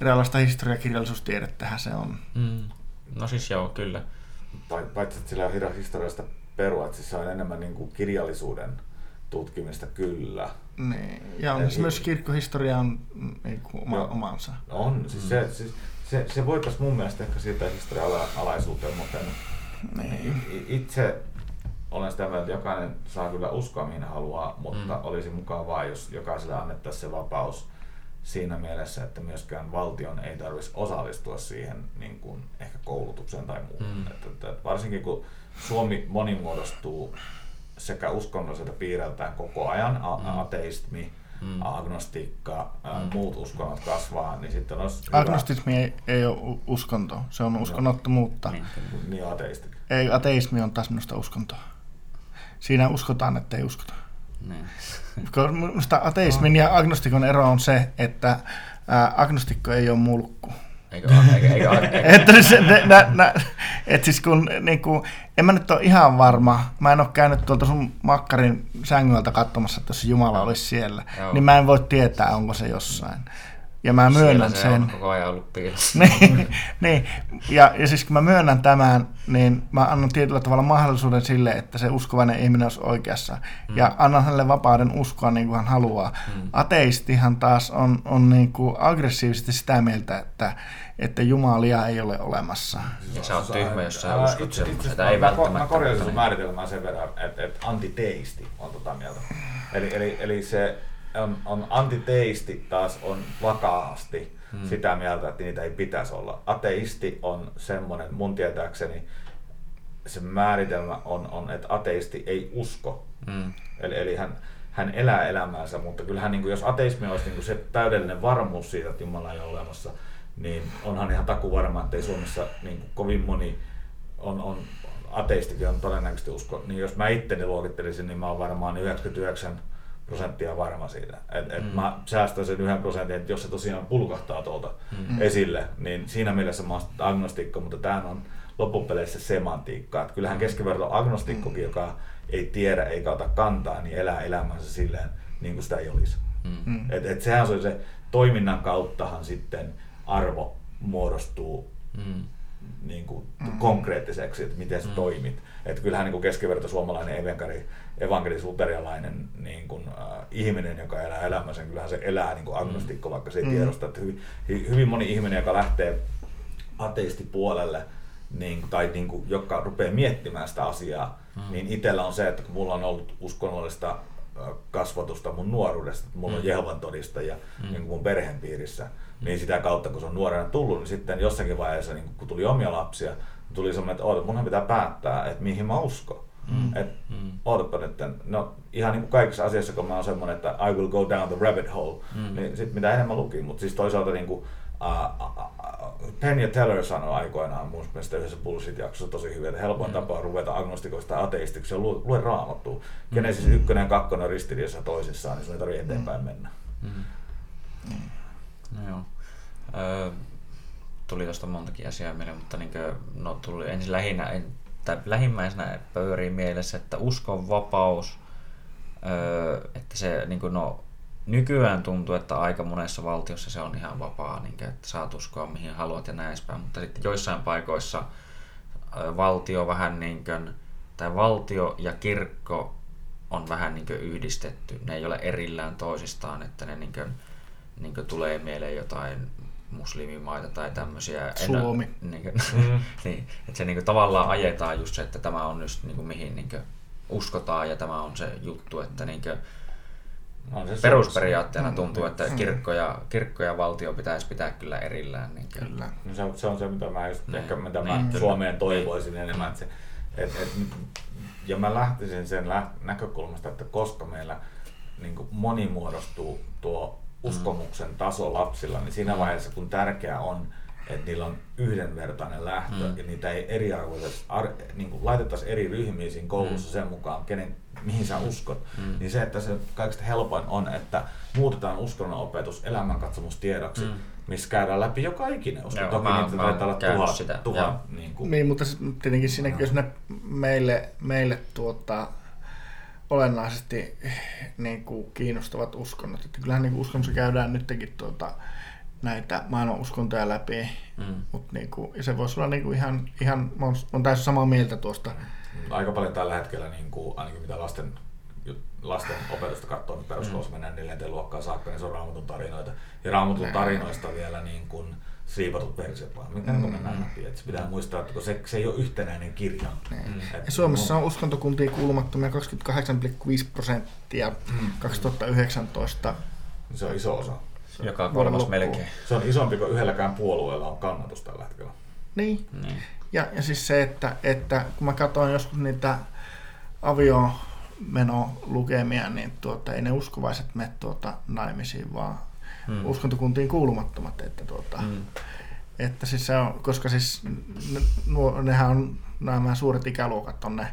eräänlaista historiakirjallisuustiedettähän se on. Mm. No siis joo, kyllä. Paitsi, että sillä on historiallista perua, että siis se on enemmän niin kuin kirjallisuuden tutkimista kyllä. Niin. Ja on Eli, myös kirkkohistoria on niin kuin oma, jo, omansa. On, siis mm. se, siis se, se voitaisiin mun mielestä ehkä siirtää historia-alaisuuteen, mutta niin. itse olen sitä mieltä, että jokainen saa kyllä uskoa mihin haluaa, mutta mm. olisi mukavaa, jos jokaiselle annettaisiin se vapaus siinä mielessä, että myöskään valtion ei tarvitsisi osallistua siihen niin kuin ehkä koulutukseen tai muuhun. Mm. Että, että varsinkin kun Suomi monimuodostuu sekä uskonnolliselta piirreltään koko ajan, a- mm. ateismi, mm. agnostiikka, mm. muut uskonnot kasvaa, niin sitten olisi Agnostismi ei, ei ole uskonto, se on uskonnottomuutta. Niin, niin ateisti. Ei, ateismi on taas minusta uskontoa. Siinä uskotaan, että ei uskota. Niin. Minusta ateismin ja agnostikon ero on se, että agnostikko ei ole mulkku. Eikö Eikö, eikö, eikö, että nä, nä, et siis kun, niin kuin, en mä nyt ole ihan varma, mä en ole käynyt tuolta sun makkarin sängyltä katsomassa, että jos Jumala olisi siellä, Joo. niin mä en voi tietää, onko se jossain. Ja mä myönnän se sen. on koko ajan ollut piilossa. niin, niin. Ja, ja siis kun mä myönnän tämän, niin mä annan tietyllä tavalla mahdollisuuden sille, että se uskovainen ihminen olisi oikeassa. Mm. Ja annan hänelle vapauden uskoa niin kuin hän haluaa. Mm. Ateistihan taas on, on niin kuin aggressiivisesti sitä mieltä, että, että Jumalia ei ole olemassa. Ja sä oot tyhmä, jos sä uskot semmoista. Ei välttämättä. Mä korjaisin sun määritelmää sen verran, että, että antiteisti on tota mieltä. Eli, eli, eli se on, on antiteisti taas on vakaasti hmm. sitä mieltä, että niitä ei pitäisi olla. Ateisti on semmoinen, mun tietääkseni, se määritelmä on, on että ateisti ei usko. Hmm. Eli, eli hän, hän elää elämäänsä, mutta kyllähän niin kuin, jos ateismi olisi niin kuin se täydellinen varmuus siitä, että Jumala ei ole olemassa, niin onhan ihan taku varma, että ei Suomessa niin kuin, kovin moni on, on ateistikin on todennäköisesti usko. Niin jos mä itteni luokittelisin, niin mä oon varmaan 99 prosenttia varma siitä. Et, et mm. Mä säästän sen yhden prosentin, että jos se tosiaan pulkahtaa tuolta mm. esille, niin siinä mielessä mä oon agnostikko, mutta tämä on loppupeleissä semantiikka. Et kyllähän mm. keskiverto agnostikkokin, mm. joka ei tiedä eikä ota kantaa, niin elää elämänsä silleen, niin kuin sitä ei olisi. Mm. mm. Et, et sehän on se toiminnan kauttahan sitten arvo muodostuu mm. niin kuin, mm. konkreettiseksi, että miten sä mm. toimit. Että kyllähän niin kuin keskiverto suomalainen evankeli, evankelis-luterialainen niin kuin, äh, ihminen, joka elää elämänsä, kyllähän se elää niin kuin agnostikko, vaikka se ei mm. tiedosta. Että hyvin, hyvin moni ihminen, joka lähtee ateistipuolelle, niin, tai niin kuin, joka rupeaa miettimään sitä asiaa, mm. niin itsellä on se, että kun mulla on ollut uskonnollista kasvatusta mun nuoruudesta, että mulla mm. on Jehovan todistajia mm. niin mun perheen piirissä, mm. niin sitä kautta kun se on nuorena tullut, niin sitten jossakin vaiheessa, niin kun tuli omia lapsia, niin tuli semmoinen, että oota, munhan pitää päättää, että mihin mä uskon. Mm. Et, mm. ootapa nyt, no ihan niin kuin kaikissa asiassa, kun mä oon semmoinen, että I will go down the rabbit hole, mm. niin sit mitä enemmän lukin, mutta siis toisaalta niin kuin, uh, uh, Penn ja Teller sanoi aikoinaan mun mielestä yhdessä Bullshit-jaksossa tosi hyvin, että helpoin mm. tapa ruveta agnostikoista ateistiksi on lue, lue raamattua. Mm. Genesis 1 ja 2 on ristiriidassa toisissaan, niin sun ei tarvitse eteenpäin mm. mennä. Mm. Mm. No joo. Ö, tuli tuosta montakin asiaa mieleen, mutta niin kuin, no, tuli ensin lähinnä, en, tai lähimmäisenä pöyriin mielessä, että uskon vapaus, että se niin kuin, no, nykyään tuntuu, että aika monessa valtiossa se on ihan vapaa, niin kuin, että saat uskoa mihin haluat ja näin edespäin, mutta sitten joissain paikoissa valtio vähän niin kuin, tai valtio ja kirkko on vähän niin kuin yhdistetty. Ne ei ole erillään toisistaan, että ne niin kuin, niin kuin tulee mieleen jotain muslimimaita tai tämmöisiä. Suomi. En, niin, kuin, mm. niin, että se niin kuin, tavallaan ajetaan just se, että tämä on just niin kuin, mihin niin kuin, uskotaan ja tämä on se juttu, että niin kuin, on se perusperiaatteena mm, tuntuu, että mm. kirkko ja, kirkko ja valtio pitäisi pitää kyllä erillään. Niin kuin. Kyllä. No se, on, se on se, mitä mä, just, niin. ehkä, mitä mä niin, Suomeen toivoisin enemmän. Että se, et, et, ja mä lähtisin sen näkökulmasta, että koska meillä niin monimuodostuu tuo uskomuksen taso lapsilla, niin siinä vaiheessa kun tärkeää on, että niillä on yhdenvertainen lähtö mm. ja niitä ei eriarvoisesti, niin kuin laitettaisiin eri ryhmiin siinä koulussa mm. sen mukaan, kenen, mihin sä uskot, mm. niin se, että se kaikista helpoin on, että muutetaan uskonnonopetus elämänkatsomustiedoksi, mm. missä käydään läpi joka ikinen usko. Toki mä, niitä taitaa olla tuhat, sitä. tuhat niin, kuin. niin, mutta tietenkin siinä, jos ne meille, meille tuottaa olennaisesti niin kuin kiinnostavat uskonnot. Että kyllähän niin kuin uskonnossa käydään nytkin tuota, näitä maailman uskontoja läpi, mm. Mut niin kuin, ja se voisi olla niin kuin ihan, ihan on, on täysin samaa mieltä tuosta. Aika paljon tällä hetkellä, niin kuin, ainakin mitä lasten, lasten opetusta katsoo, niin peruskoulussa mm. mennään neljänteen luokkaan saakka, niin se on raamatun tarinoita. Ja raamatun tarinoista vielä niin kuin, siivotut versiot vaan, mitä mm. mennään läpi. Et se pitää muistaa, että se, se ei ole yhtenäinen kirja. Mm. Et Suomessa on uskontokuntiin kuulumattomia 28,5 prosenttia mm. 2019. Se on iso osa. Joka kolmas melkein. Se on isompi kuin yhdelläkään puolueella on kannatus tällä hetkellä. Niin. niin. Ja, ja siis se, että, että kun mä katsoin joskus niitä aviomenolukemia, niin tuota, ei ne uskovaiset mene tuota naimisiin, vaan mm. uskontokuntiin kuulumattomat. Että, tuota, mm. että siis se on, koska siis nuo, nehän on nämä suuret ikäluokat on ne,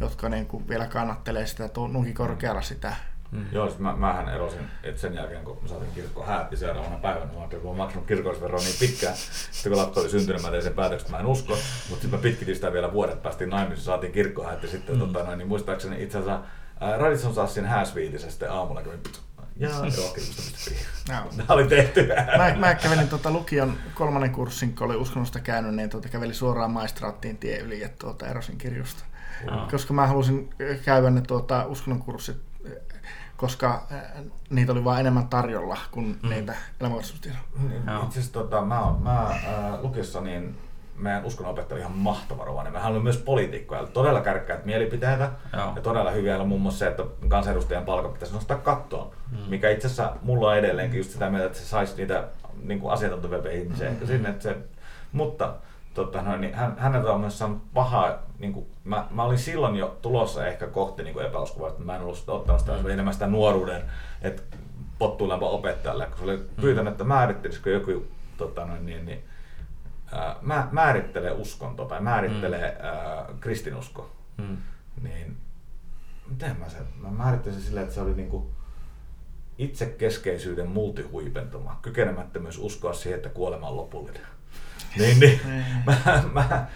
jotka niin kuin vielä kannattelee sitä nuinkin korkealla sitä Mm. Joo, siis mä, mähän erosin, että sen jälkeen kun mä saatiin kirkko häätti seuraavana päivänä, mä kun mä maksanut kirkollisveroa niin pitkään, sitten kun lapsi oli syntynyt, mä tein sen päätöksen, mä en usko, mutta sitten mä pitkitin sitä vielä vuodet, päästiin naimisiin, saatiin kirkko häätti sitten, mm. tota, noin, niin muistaakseni itse asiassa Radisson Sassin hääsviitissä sitten aamulla kävin Jaa, Tämä oli tehty. Mä, mä kävelin tuota lukion kolmannen kurssin, kun oli uskonnosta käynyt, niin tuota, kävelin suoraan maistraattiin tie yli ja tuota, erosin kirjosta. Jaa. Koska mä halusin käydä ne tuota, uskonnon kurssit, koska niitä oli vain enemmän tarjolla kuin mm. niitä elämäkasvustietoja. Niin, itse asiassa tota, mä, mä äh, lukiossa niin meidän uskonnonopettaja ihan mahtava rovainen. Mehän olemme myös poliitikkoja, todella kärkkäät mielipiteitä Joo. ja todella hyviä on muun muassa se, että kansanedustajan palkka pitäisi nostaa kattoon, mm. mikä itse asiassa mulla on edelleenkin just sitä mieltä, että se saisi niitä niin kuin asiantuntevia ihmisiä mm. sinne. Että se, mutta tota, noin, niin hän, häneltä on myös saanut pahaa, niin kuin, mä, mä, olin silloin jo tulossa ehkä kohti niin epäuskuvaa, että mä en ollut ottanut sitä, mm. enemmän sitä nuoruuden, että pottuilempa opettajalle, kun se oli pyytänyt, että määrittelisikö joku tota, noin, niin, niin, ää, määrittelee uskonto tai määrittelee mm. ää, kristinusko, mm. niin miten mä sen, mä määrittelisin sillä, että se oli niinku itsekeskeisyyden multihuipentuma, kykenemättömyys uskoa siihen, että kuolema on lopullinen. Niin, niin. Mä, mä,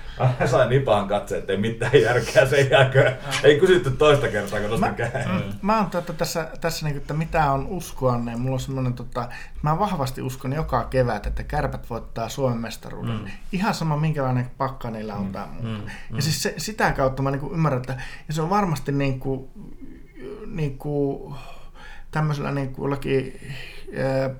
mä sain Nipaan katse, että ei mitään järkeä sen jälkeen. Ei kysytty toista kertaa, kun nostin käden. Mm, mä oon tota, tässä, tässä niin, että mitä on uskoa, niin mulla on semmoinen, tota, mä vahvasti uskon joka kevät, että kärpät voittaa Suomen mestaruuden. Mm. Ihan sama minkälainen pakka niillä on mm. tai muuta. Mm. Mm. Ja siis se, sitä kautta mä niin ymmärrän, että ja se on varmasti niin kuin, niin kuin, tämmöisellä niin kuin jollakin, ää,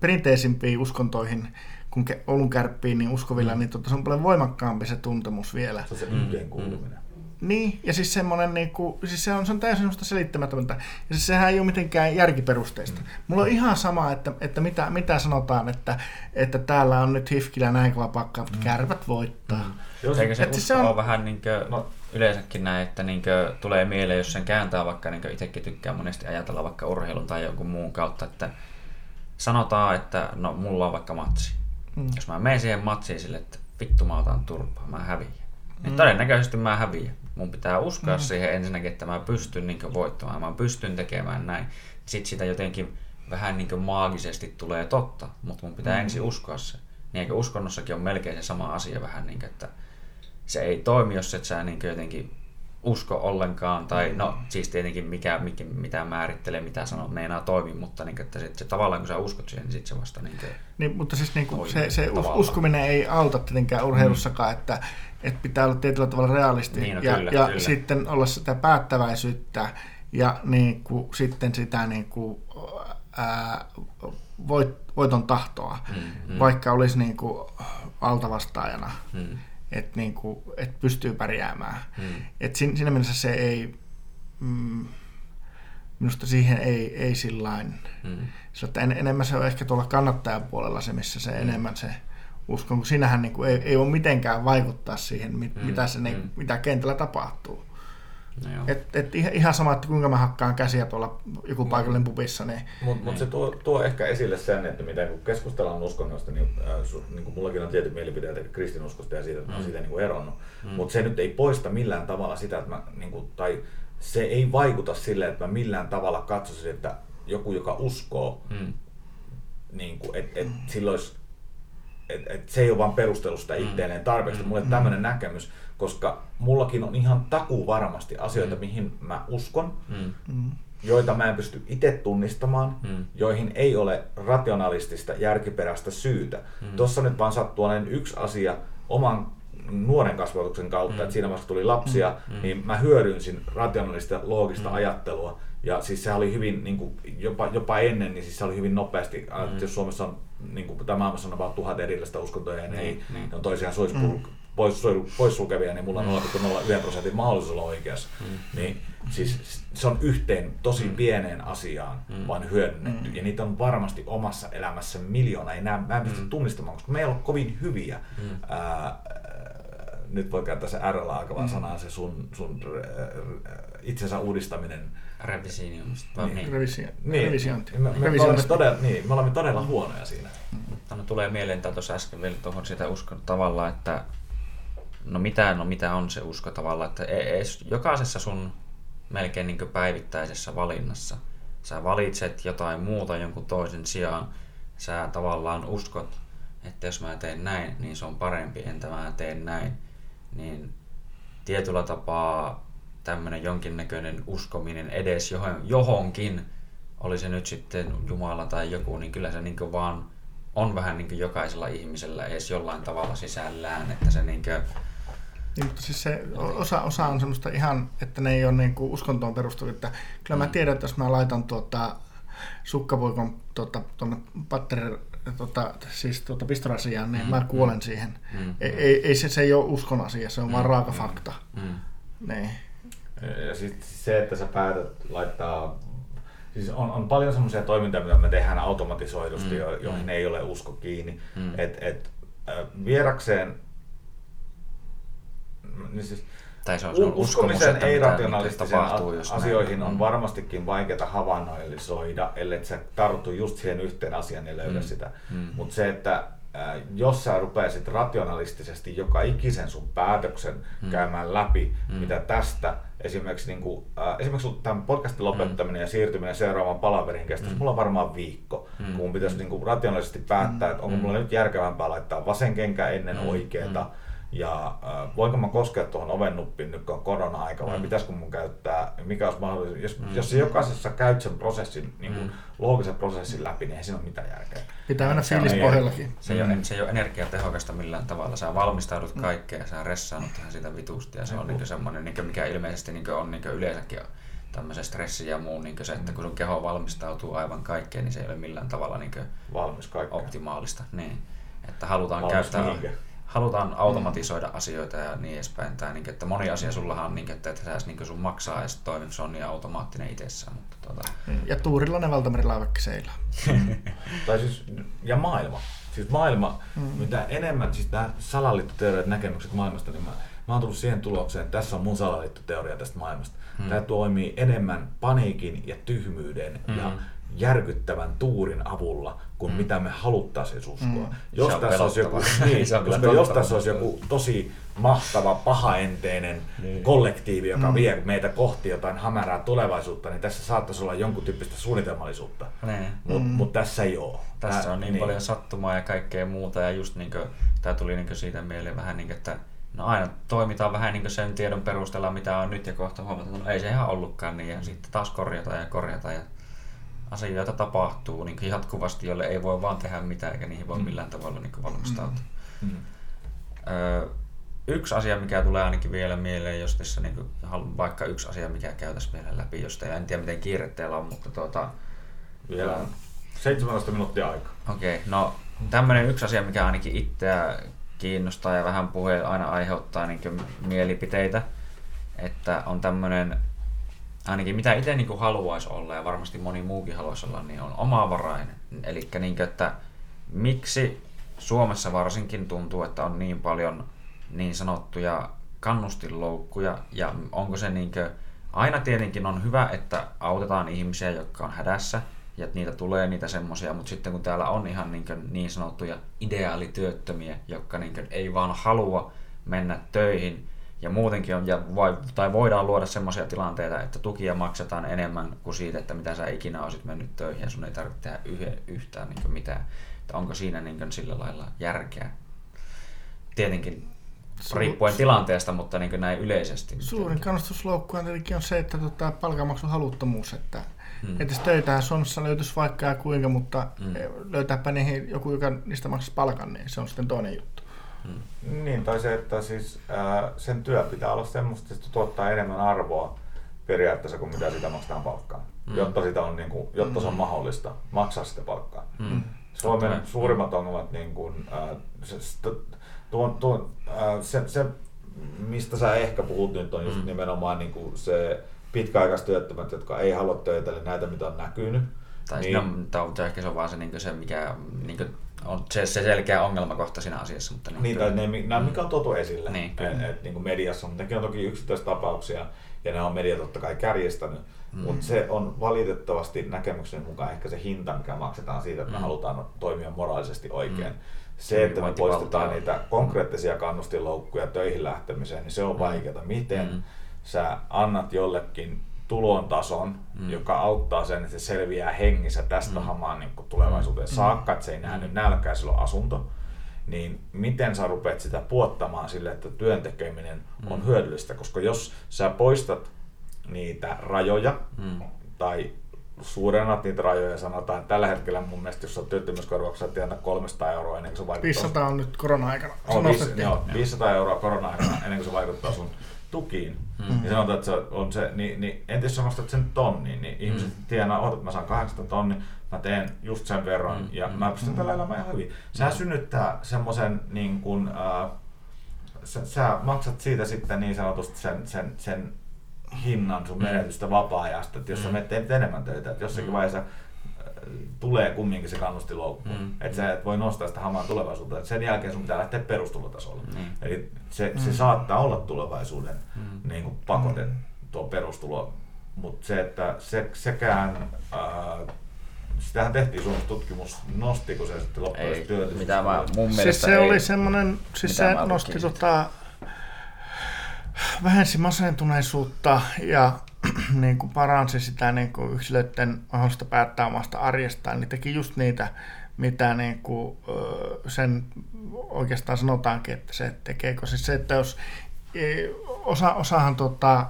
perinteisimpiin uskontoihin kun Oulun kärppiin niin uskovilla, mm. niin tota, se on paljon voimakkaampi se tuntemus vielä. Se on se yhteenkuuluminen. Mm. Niin, ja siis semmoinen, niin kuin, siis se on, se on täysin semmoista selittämätöntä. Ja siis sehän ei ole mitenkään järkiperusteista. Mm. Mulla on ihan sama, että, että mitä, mitä sanotaan, että, että täällä on nyt Hifkillä näin kova pakka, mutta mm. kärpät voittaa. Mm. Jos, Eikö se, että siis se on vähän niin kuin, no, yleensäkin näin, että niin kuin, tulee mieleen, jos sen kääntää vaikka, niin itsekin tykkää monesti ajatella vaikka urheilun tai jonkun muun kautta, että sanotaan, että no mulla on vaikka matsi. Mm. Jos mä menen siihen matsiin sille, että vittu mä otan turpaa, mä häviän. Niin mm. todennäköisesti mä häviän. Mun pitää uskoa mm. siihen ensinnäkin, että mä pystyn niin voittamaan, mä pystyn tekemään näin. Sitten sitä jotenkin vähän niin maagisesti tulee totta, mutta mun pitää mm. ensin uskoa se. Niin eikö uskonnossakin on melkein se sama asia vähän niin kuin, että se ei toimi, jos et sä niin jotenkin usko ollenkaan, tai mm. no siis tietenkin mikä, mikä mitä määrittelee, mitä sanoo, meinaa toimii, mutta niin, että sit se, tavallaan kun sä uskot siihen, niin sit se vasta niin, niin Mutta siis niin kuin se, se tavallaan. uskominen ei auta tietenkään urheilussakaan, mm. että, että pitää olla tietyllä tavalla realisti niin, no, ja, kyllä, ja kyllä. sitten olla sitä päättäväisyyttä ja niin kuin, sitten sitä niin kuin, ää, voit, voiton tahtoa, mm, mm. vaikka olisi niin kuin altavastaajana. Mm että niin kuin, et pystyy pärjäämään. Hmm. Et siinä, siinä mielessä se ei, mm, minusta siihen ei, ei sillain. Hmm. Että en, enemmän se on ehkä tuolla kannattajan puolella se, missä se hmm. enemmän se uskon, kun sinähän niin kuin ei, ei ole mitenkään vaikuttaa siihen, mit, hmm. mitä, se, niin, hmm. mitä kentällä tapahtuu. No et, et ihan sama, että kuinka mä hakkaan käsiä tuolla joku paikallinen pubissa. Niin... Mutta mut se tuo, tuo, ehkä esille sen, että miten kun keskustellaan uskonnosta, niin, äh, su, niin kuin mullakin on tietyt mielipiteet kristinuskosta ja siitä, että mm. mä siitä niin kuin eronnut. Mm. Mutta se nyt ei poista millään tavalla sitä, että mä, niin kuin, tai se ei vaikuta sille, että mä millään tavalla katsoisin, että joku, joka uskoo, mm. niin kuin, että et, mm. silloin et, et se ei ole vain perustelusta mm. itselleen tarpeeksi. Mm. Mulle tämmöinen mm. näkemys, koska mullakin on ihan takuu varmasti asioita, mm. mihin mä uskon, mm. mm. joita mä en pysty itse tunnistamaan, mm. joihin ei ole rationalistista, järkiperäistä syytä. Mm. Tuossa nyt vaan sattuu yksi asia oman nuoren kasvatuksen kautta, mm. että siinä vaiheessa tuli lapsia, mm. niin mä hyödynsin rationalista, loogista mm. ajattelua. Ja siis se oli hyvin, niin kuin, jopa, jopa ennen, niin siis se oli hyvin nopeasti, mm. jos Suomessa on, niin kuin, tämä maailmassa on about tuhat erillistä uskontoja ja ne, ei, niin. ne on toisiaan suispul, mm poissulkevia, niin mulla on 0,01 prosentin mahdollisuus olla oikeassa. Mm. Niin, siis se on yhteen tosi mm. pieneen asiaan mm. vaan hyödynnetty. Mm. Ja niitä on varmasti omassa elämässä miljoona. Ei nää, mä en pysty mm. tunnistamaan, koska meillä on kovin hyviä. Mm. Ää, nyt voi käyttää se r alkavaa mm. sanaa, se sun, sun itsensä uudistaminen. Revisioimista. Niin. Niin. Me, me, me, olemme todella, niin, me olemme todella huonoja siinä. Tänne tulee mieleen, että tuossa äsken vielä tuohon sitä uskon tavalla, että no mitä, no mitä on se usko tavallaan, että edes jokaisessa sun melkein niin päivittäisessä valinnassa sä valitset jotain muuta jonkun toisen sijaan, sä tavallaan uskot, että jos mä teen näin, niin se on parempi, entä mä teen näin, niin tietyllä tapaa tämmöinen jonkinnäköinen uskominen edes johonkin, oli se nyt sitten Jumala tai joku, niin kyllä se niin vaan on vähän niin jokaisella ihmisellä edes jollain tavalla sisällään, että se niin niin, mutta siis se osa, osa on semmoista ihan, että ne ei ole niin kuin uskontoon perustuvia. Että kyllä mä mm. tiedän, että jos mä laitan tuota, sukkapuikon tuota, tuonne patterin tuota, siis tuota pistorasiaan, niin mm, mä kuolen mm, siihen. Mm, ei, ei, ei se, se ei ole uskon asia, se on mm, vaan raaka mm, fakta. Mm. Niin. Ja sitten se, että sä päätät laittaa Siis on, on paljon semmoisia toimintoja, mitä me tehdään automatisoidusti, mm, joihin mm. ei ole usko kiinni. Mm. Et, et, vierakseen niin siis, tai se on, se on uskomisen ei-rationalistisiin asioihin näin. on mm. varmastikin vaikeaa havainnoillisoida, ellei sä tarttu just siihen yhteen asiaan ja löydä mm. sitä. Mm. Mutta se, että äh, jos sä rupeaisit rationalistisesti joka ikisen sun päätöksen mm. käymään läpi, mm. mitä tästä esimerkiksi, niin kuin, äh, esimerkiksi tämän podcastin lopettaminen mm. ja siirtyminen seuraavaan palaverin kestäisi mm. mulla varmaan viikko, mm. kun pitäisi niin kuin, rationaalisesti päättää, että onko mm. mulla nyt järkevämpää laittaa vasen kenkä ennen mm. oikeeta, mm ja äh, voinko mä koskea tuohon oven nuppiin nyt kun on korona-aika vai mm. pitäisikö mun käyttää, mikä olisi mahdollista. Jos, mm. jos jokaisessa käyt sen prosessin, niin kuin mm. loogisen prosessin läpi, niin ei siinä ole mitään järkeä. Pitää mennä fiilispohjallakin. Se, mm. se ei ole energiatehokasta millään tavalla. Sä valmistaudut mm. kaikkeen ja sä ressaannut tähän siitä vitusti ja se on mm. niin semmoinen, niin mikä ilmeisesti niin on niin yleensäkin tämmöisen stressi ja muun, niin se, että kun sun keho valmistautuu aivan kaikkeen, niin se ei ole millään tavalla niin Valmis optimaalista. Niin. Että halutaan Valmis käyttää... Mihinkä? Halutaan automatisoida mm. asioita ja niin edespäin. Tai niin, että moni asia sullahan on, niin, että et sä niin sun maksaa ja toimi, se on niin automaattinen itsessään. Mutta, tuota... Ja tuurilla ne valtamerilaivakki seilaa. tai siis, ja maailma. Siis maailma, mm. mitä enemmän, siis nämä salaliittoteoriat näkemykset maailmasta, niin mä, mä oon tullut siihen tulokseen, että tässä on mun salaliittoteoria tästä maailmasta. Mm. Tämä toimii enemmän paniikin ja tyhmyyden mm. ja järkyttävän tuurin avulla kuin mm. mitä me haluttaisiin uskoa. Mm. Jos, tässä olisi joku, niin, koska jos tässä olisi joku tosi mahtava, pahaenteinen niin. kollektiivi, joka mm. vie meitä kohti jotain hämärää tulevaisuutta, niin tässä saattaisi olla jonkun tyyppistä suunnitelmallisuutta. Niin. Mutta mm. mut tässä ei ole. Tässä Tää, on niin, niin paljon sattumaa ja kaikkea muuta, ja just niin kuin, tämä tuli niin siitä mieleen vähän niin kuin, että no aina toimitaan vähän niin sen tiedon perusteella, mitä on nyt, ja kohta huomataan, että no ei se ihan ollutkaan niin, ja sitten taas korjataan ja korjataan. Ja asioita tapahtuu niin jatkuvasti, jolle ei voi vaan tehdä mitään eikä niihin voi mm. millään tavalla niin valmistautua. Mm. Mm. Öö, yksi asia, mikä tulee ainakin vielä mieleen, jos tässä niin kuin, vaikka yksi asia, mikä käytäisiin vielä läpi, jos teillä en tiedä miten kiire teillä on, mutta tuota, vielä 17 minuuttia aika. Okei, okay, no tämmöinen yksi asia, mikä ainakin itseä kiinnostaa ja vähän puhe aina aiheuttaa niin mielipiteitä, että on tämmöinen ainakin mitä itse niin haluaisi olla ja varmasti moni muukin haluaisi olla, niin on omavarainen. Eli niin että miksi Suomessa varsinkin tuntuu, että on niin paljon niin sanottuja kannustinloukkuja ja onko se niin kuin, aina tietenkin on hyvä, että autetaan ihmisiä, jotka on hädässä ja niitä tulee niitä semmoisia, mutta sitten kun täällä on ihan niin, kuin, niin sanottuja ideaalityöttömiä, jotka niin kuin, ei vaan halua mennä töihin, ja muutenkin on, ja vai, tai voidaan luoda sellaisia tilanteita, että tukia maksetaan enemmän kuin siitä, että mitä sä ikinä olisit mennyt töihin ja sun ei tarvitse tehdä yhe, yhtään niin mitään. Että onko siinä niin sillä lailla järkeä? Tietenkin riippuen tilanteesta, mutta niin näin yleisesti. Suurin kannustusloukku on tietenkin on se, että tota, palkanmaksun haluttomuus, että hmm. että töitä Suomessa löytyisi vaikka ja kuinka, mutta hmm. löytääpä niihin joku, joka niistä maksaisi palkan, niin se on sitten toinen juttu. Hmm. Niin, tai se, että siis, ää, sen työ pitää olla semmoista, että se tuottaa enemmän arvoa periaatteessa kuin mitä sitä maksetaan palkkaa. Hmm. Jotta, sitä on, niin kuin, jotta se on mahdollista maksaa sitä palkkaa. Hmm. Suomen Totta. suurimmat ongelmat, niin kuin, ää, se, tuon, tuon, ää, se, se, mistä sä ehkä puhut nyt, on just hmm. nimenomaan niin kuin se pitkäaikaistyöttömät, jotka ei halua töitä, eli näitä, mitä on näkynyt. Tai niin, no, ehkä se on vaan se, niin se mikä niin kuin, on se, se selkeä ongelmakohta siinä asiassa. Mutta niin, niin tai ne, nämä, mikä on tuotu esille niin, et, et, niin kuin mediassa, mutta nekin on toki yksittäistapauksia ja ne on media totta kai kärjestänyt, mm. mutta se on valitettavasti näkemyksen mukaan ehkä se hinta, mikä maksetaan siitä, että mm. me halutaan toimia moraalisesti oikein. Mm. Se, että me poistetaan niitä konkreettisia kannustinloukkuja töihin lähtemiseen, niin se on mm. vaikeaa. Miten mm. sä annat jollekin tulon tason, mm. joka auttaa sen, että se selviää hengissä tästä mm. hamaan niin tulevaisuuteen mm. saakka, että se ei näe mm. nyt nälkää, sillä on asunto, niin miten sä rupeat sitä puottamaan sille, että työn tekeminen mm. on hyödyllistä, koska jos sä poistat niitä rajoja mm. tai suurennat niitä rajoja ja sanotaan, että tällä hetkellä mun mielestä, jos on työttömyyskorvauksia, tienata 300 euroa ennen kuin se vaikuttaa. 500 on nyt korona-aikana. On, 500, joo, 500 euroa korona-aikana ennen kuin se vaikuttaa sun tukiin, mm. niin sanotaan, että se on se, niin, niin entäs sä nostat sen tonnin, niin ihmiset mm. tienaa, että mä saan 800 tonni, mä teen just sen verran mm. ja mä pystyn mm. tällä elämään ihan hyvin. Sehän mm. synnyttää semmoisen niin kuin, äh, sä, sä, maksat siitä sitten niin sanotusti sen, sen, sen hinnan sun mm. menetystä vapaa-ajasta, että jos mm. sä menet enemmän töitä, että jossakin mm. vaiheessa tulee kumminkin se kannustiloukku. Mm. Että sä et voi nostaa sitä hamaa tulevaisuutta. Et sen jälkeen sun pitää lähteä perustulotasolle. Mm. Eli se, se mm. saattaa olla tulevaisuuden mm. niin kuin pakote, mm. tuo perustulo. Mutta se, että se, sekään... Ää, Sitähän tehtiin Suomessa tutkimus, nostiko se sitten loppujen mitä mä mun siis se ei, oli semmoinen, siis se nosti tota, vähensi masentuneisuutta ja niin kuin paransi sitä niin kuin yksilöiden mahdollista päättää omasta arjestaan, niin teki just niitä, mitä niin kuin, sen oikeastaan sanotaankin, että se tekeekö. Siis se, että jos e, osa, osahan tuota,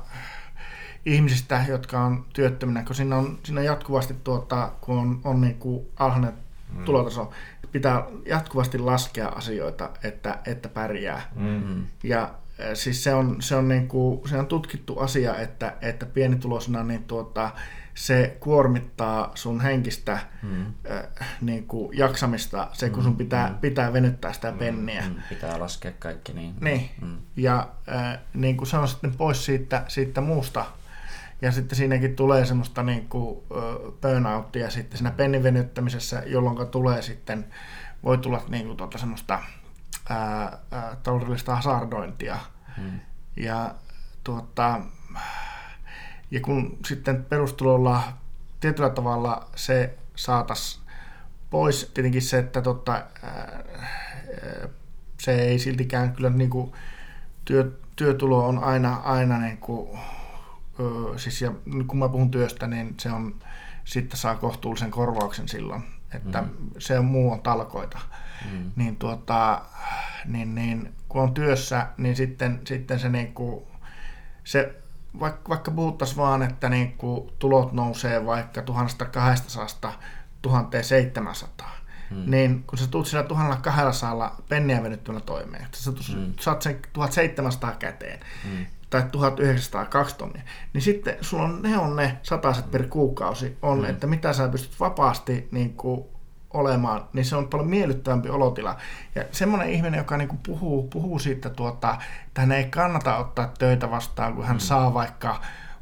ihmisistä, jotka on työttöminä, kun siinä on, siinä on jatkuvasti, tuota, kun on, on niin kuin alhainen mm. tulotaso, pitää jatkuvasti laskea asioita, että, että pärjää. Mm-hmm. Ja siis se on, se on, niin kuin, se on tutkittu asia, että, että pienituloisena niin tuota, se kuormittaa sun henkistä mm. äh, niin kuin jaksamista, se kun sun mm, pitää, mm. pitää venyttää sitä mm, penniä. Mm. Pitää laskea kaikki niin. Niin, mm. ja äh, niin kuin se on sitten pois siitä, siitä muusta ja sitten siinäkin tulee semmoista niin kuin, burnouttia sitten siinä pennin venyttämisessä, jolloin tulee sitten, voi tulla niin kuin, tuota, semmoista ää, ää, taloudellista hasardointia. Hmm. Ja, tuota, ja kun sitten perustulolla tietyllä tavalla se saatas pois, tietenkin se, että tota, ää, se ei siltikään kyllä niin kuin, työ, työtulo on aina, aina niin kuin, ö, siis ja kun mä puhun työstä, niin se on, sitten saa kohtuullisen korvauksen silloin, että mm. se on muu on talkoita. Mm. Niin, tuota, niin, niin kun on työssä, niin sitten, sitten se, niin kuin, se vaikka, vaikka puhuttaisiin vaan, että niin kuin tulot nousee vaikka 1200 1700, hmm. niin kun sä tulet sillä 1200 penniä venyttämällä toimeen, että sä hmm. saat sen 1700 käteen, hmm tai 1902 tonnia, niin sitten sulla on, ne on ne sataset per kuukausi, on, mm. että mitä sä pystyt vapaasti niin kuin, olemaan, niin se on paljon miellyttävämpi olotila. Ja semmoinen ihminen, joka niin kuin puhuu, puhuu siitä, tuota, että hän ei kannata ottaa töitä vastaan, kun hän mm. saa vaikka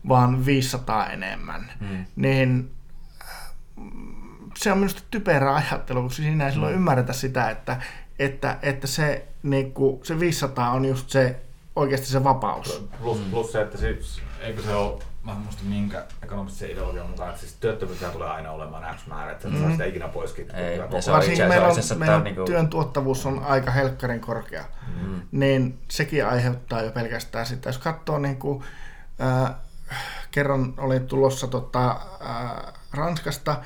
vaan 500 enemmän, mm. niin se on minusta typerä ajattelu, koska siinä ei silloin mm. ymmärretä sitä, että, että, että se, niin kuin, se 500 on just se oikeasti se vapaus. Plus, plus se, että siis, eikö se ole, mä en muista minkä ekonomistisen ideologian mukaan, että siis työttömyyttä tulee aina olemaan X määrä, että mm. saa sitä ikinä pois Ei, Varsinkin meillä, on, meillä on niinku... työn tuottavuus on aika helkkarin korkea, mm. niin sekin aiheuttaa jo pelkästään sitä. Jos katsoo niin kuin, äh, kerran olin tulossa tota, äh, Ranskasta,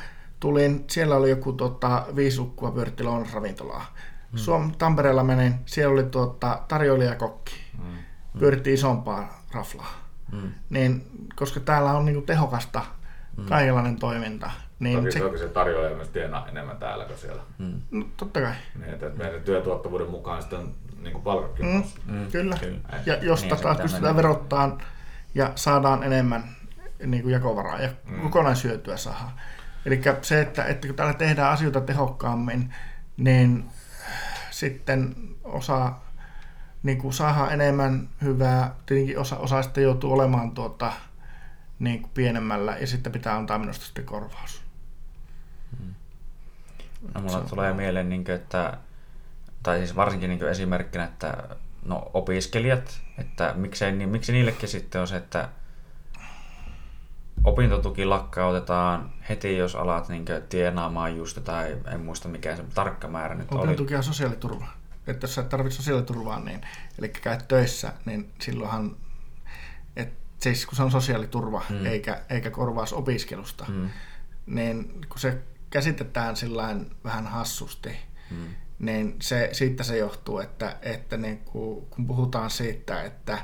tulin, siellä oli joku tota, viisi lukkua pyöritti ravintolaa. Mm. Suom Tampereella menin, siellä oli tuota, tarjoilijakokki mm. pyöritti isompaa raflaa. Mm. Niin, koska täällä on niinku tehokasta mm. kaikenlainen toiminta. Niin toki, se, toki se tarjoaa myös tienaa enemmän täällä kuin siellä. Mm. No, totta kai. Niin, että meidän työtuottavuuden mukaan sitten niin palkatkin mm. mm. Kyllä. Kyllä. Ja jos niin, taas pystytään verottaa ja saadaan enemmän niin kuin jakovaraa ja mm. kokonaishyötyä saadaan. Eli se, että, että kun täällä tehdään asioita tehokkaammin, niin sitten osa niin kuin saadaan enemmän hyvää. Tietenkin osa, osa sitten joutuu olemaan tuota, niin kuin pienemmällä ja sitten pitää antaa minusta sitten korvaus. Hmm. No mulla tulee mieleen, niin kuin, että, tai siis varsinkin niin esimerkkinä, että no, opiskelijat, että miksei, niin, miksi niillekin sitten on se, että opintotuki lakkautetaan heti, jos alat niin tienaamaan just, tai en muista mikä se tarkka määrä nyt Opintotuki oli. Opintotuki on sosiaaliturva että jos sä et tarvitse sosiaaliturvaa, niin, eli käyt töissä, niin silloinhan, et, siis kun se on sosiaaliturva mm. eikä, eikä korvaus opiskelusta, mm. niin kun se käsitetään sillain vähän hassusti, mm. niin se, siitä se johtuu, että, että niin kun, kun puhutaan siitä, että,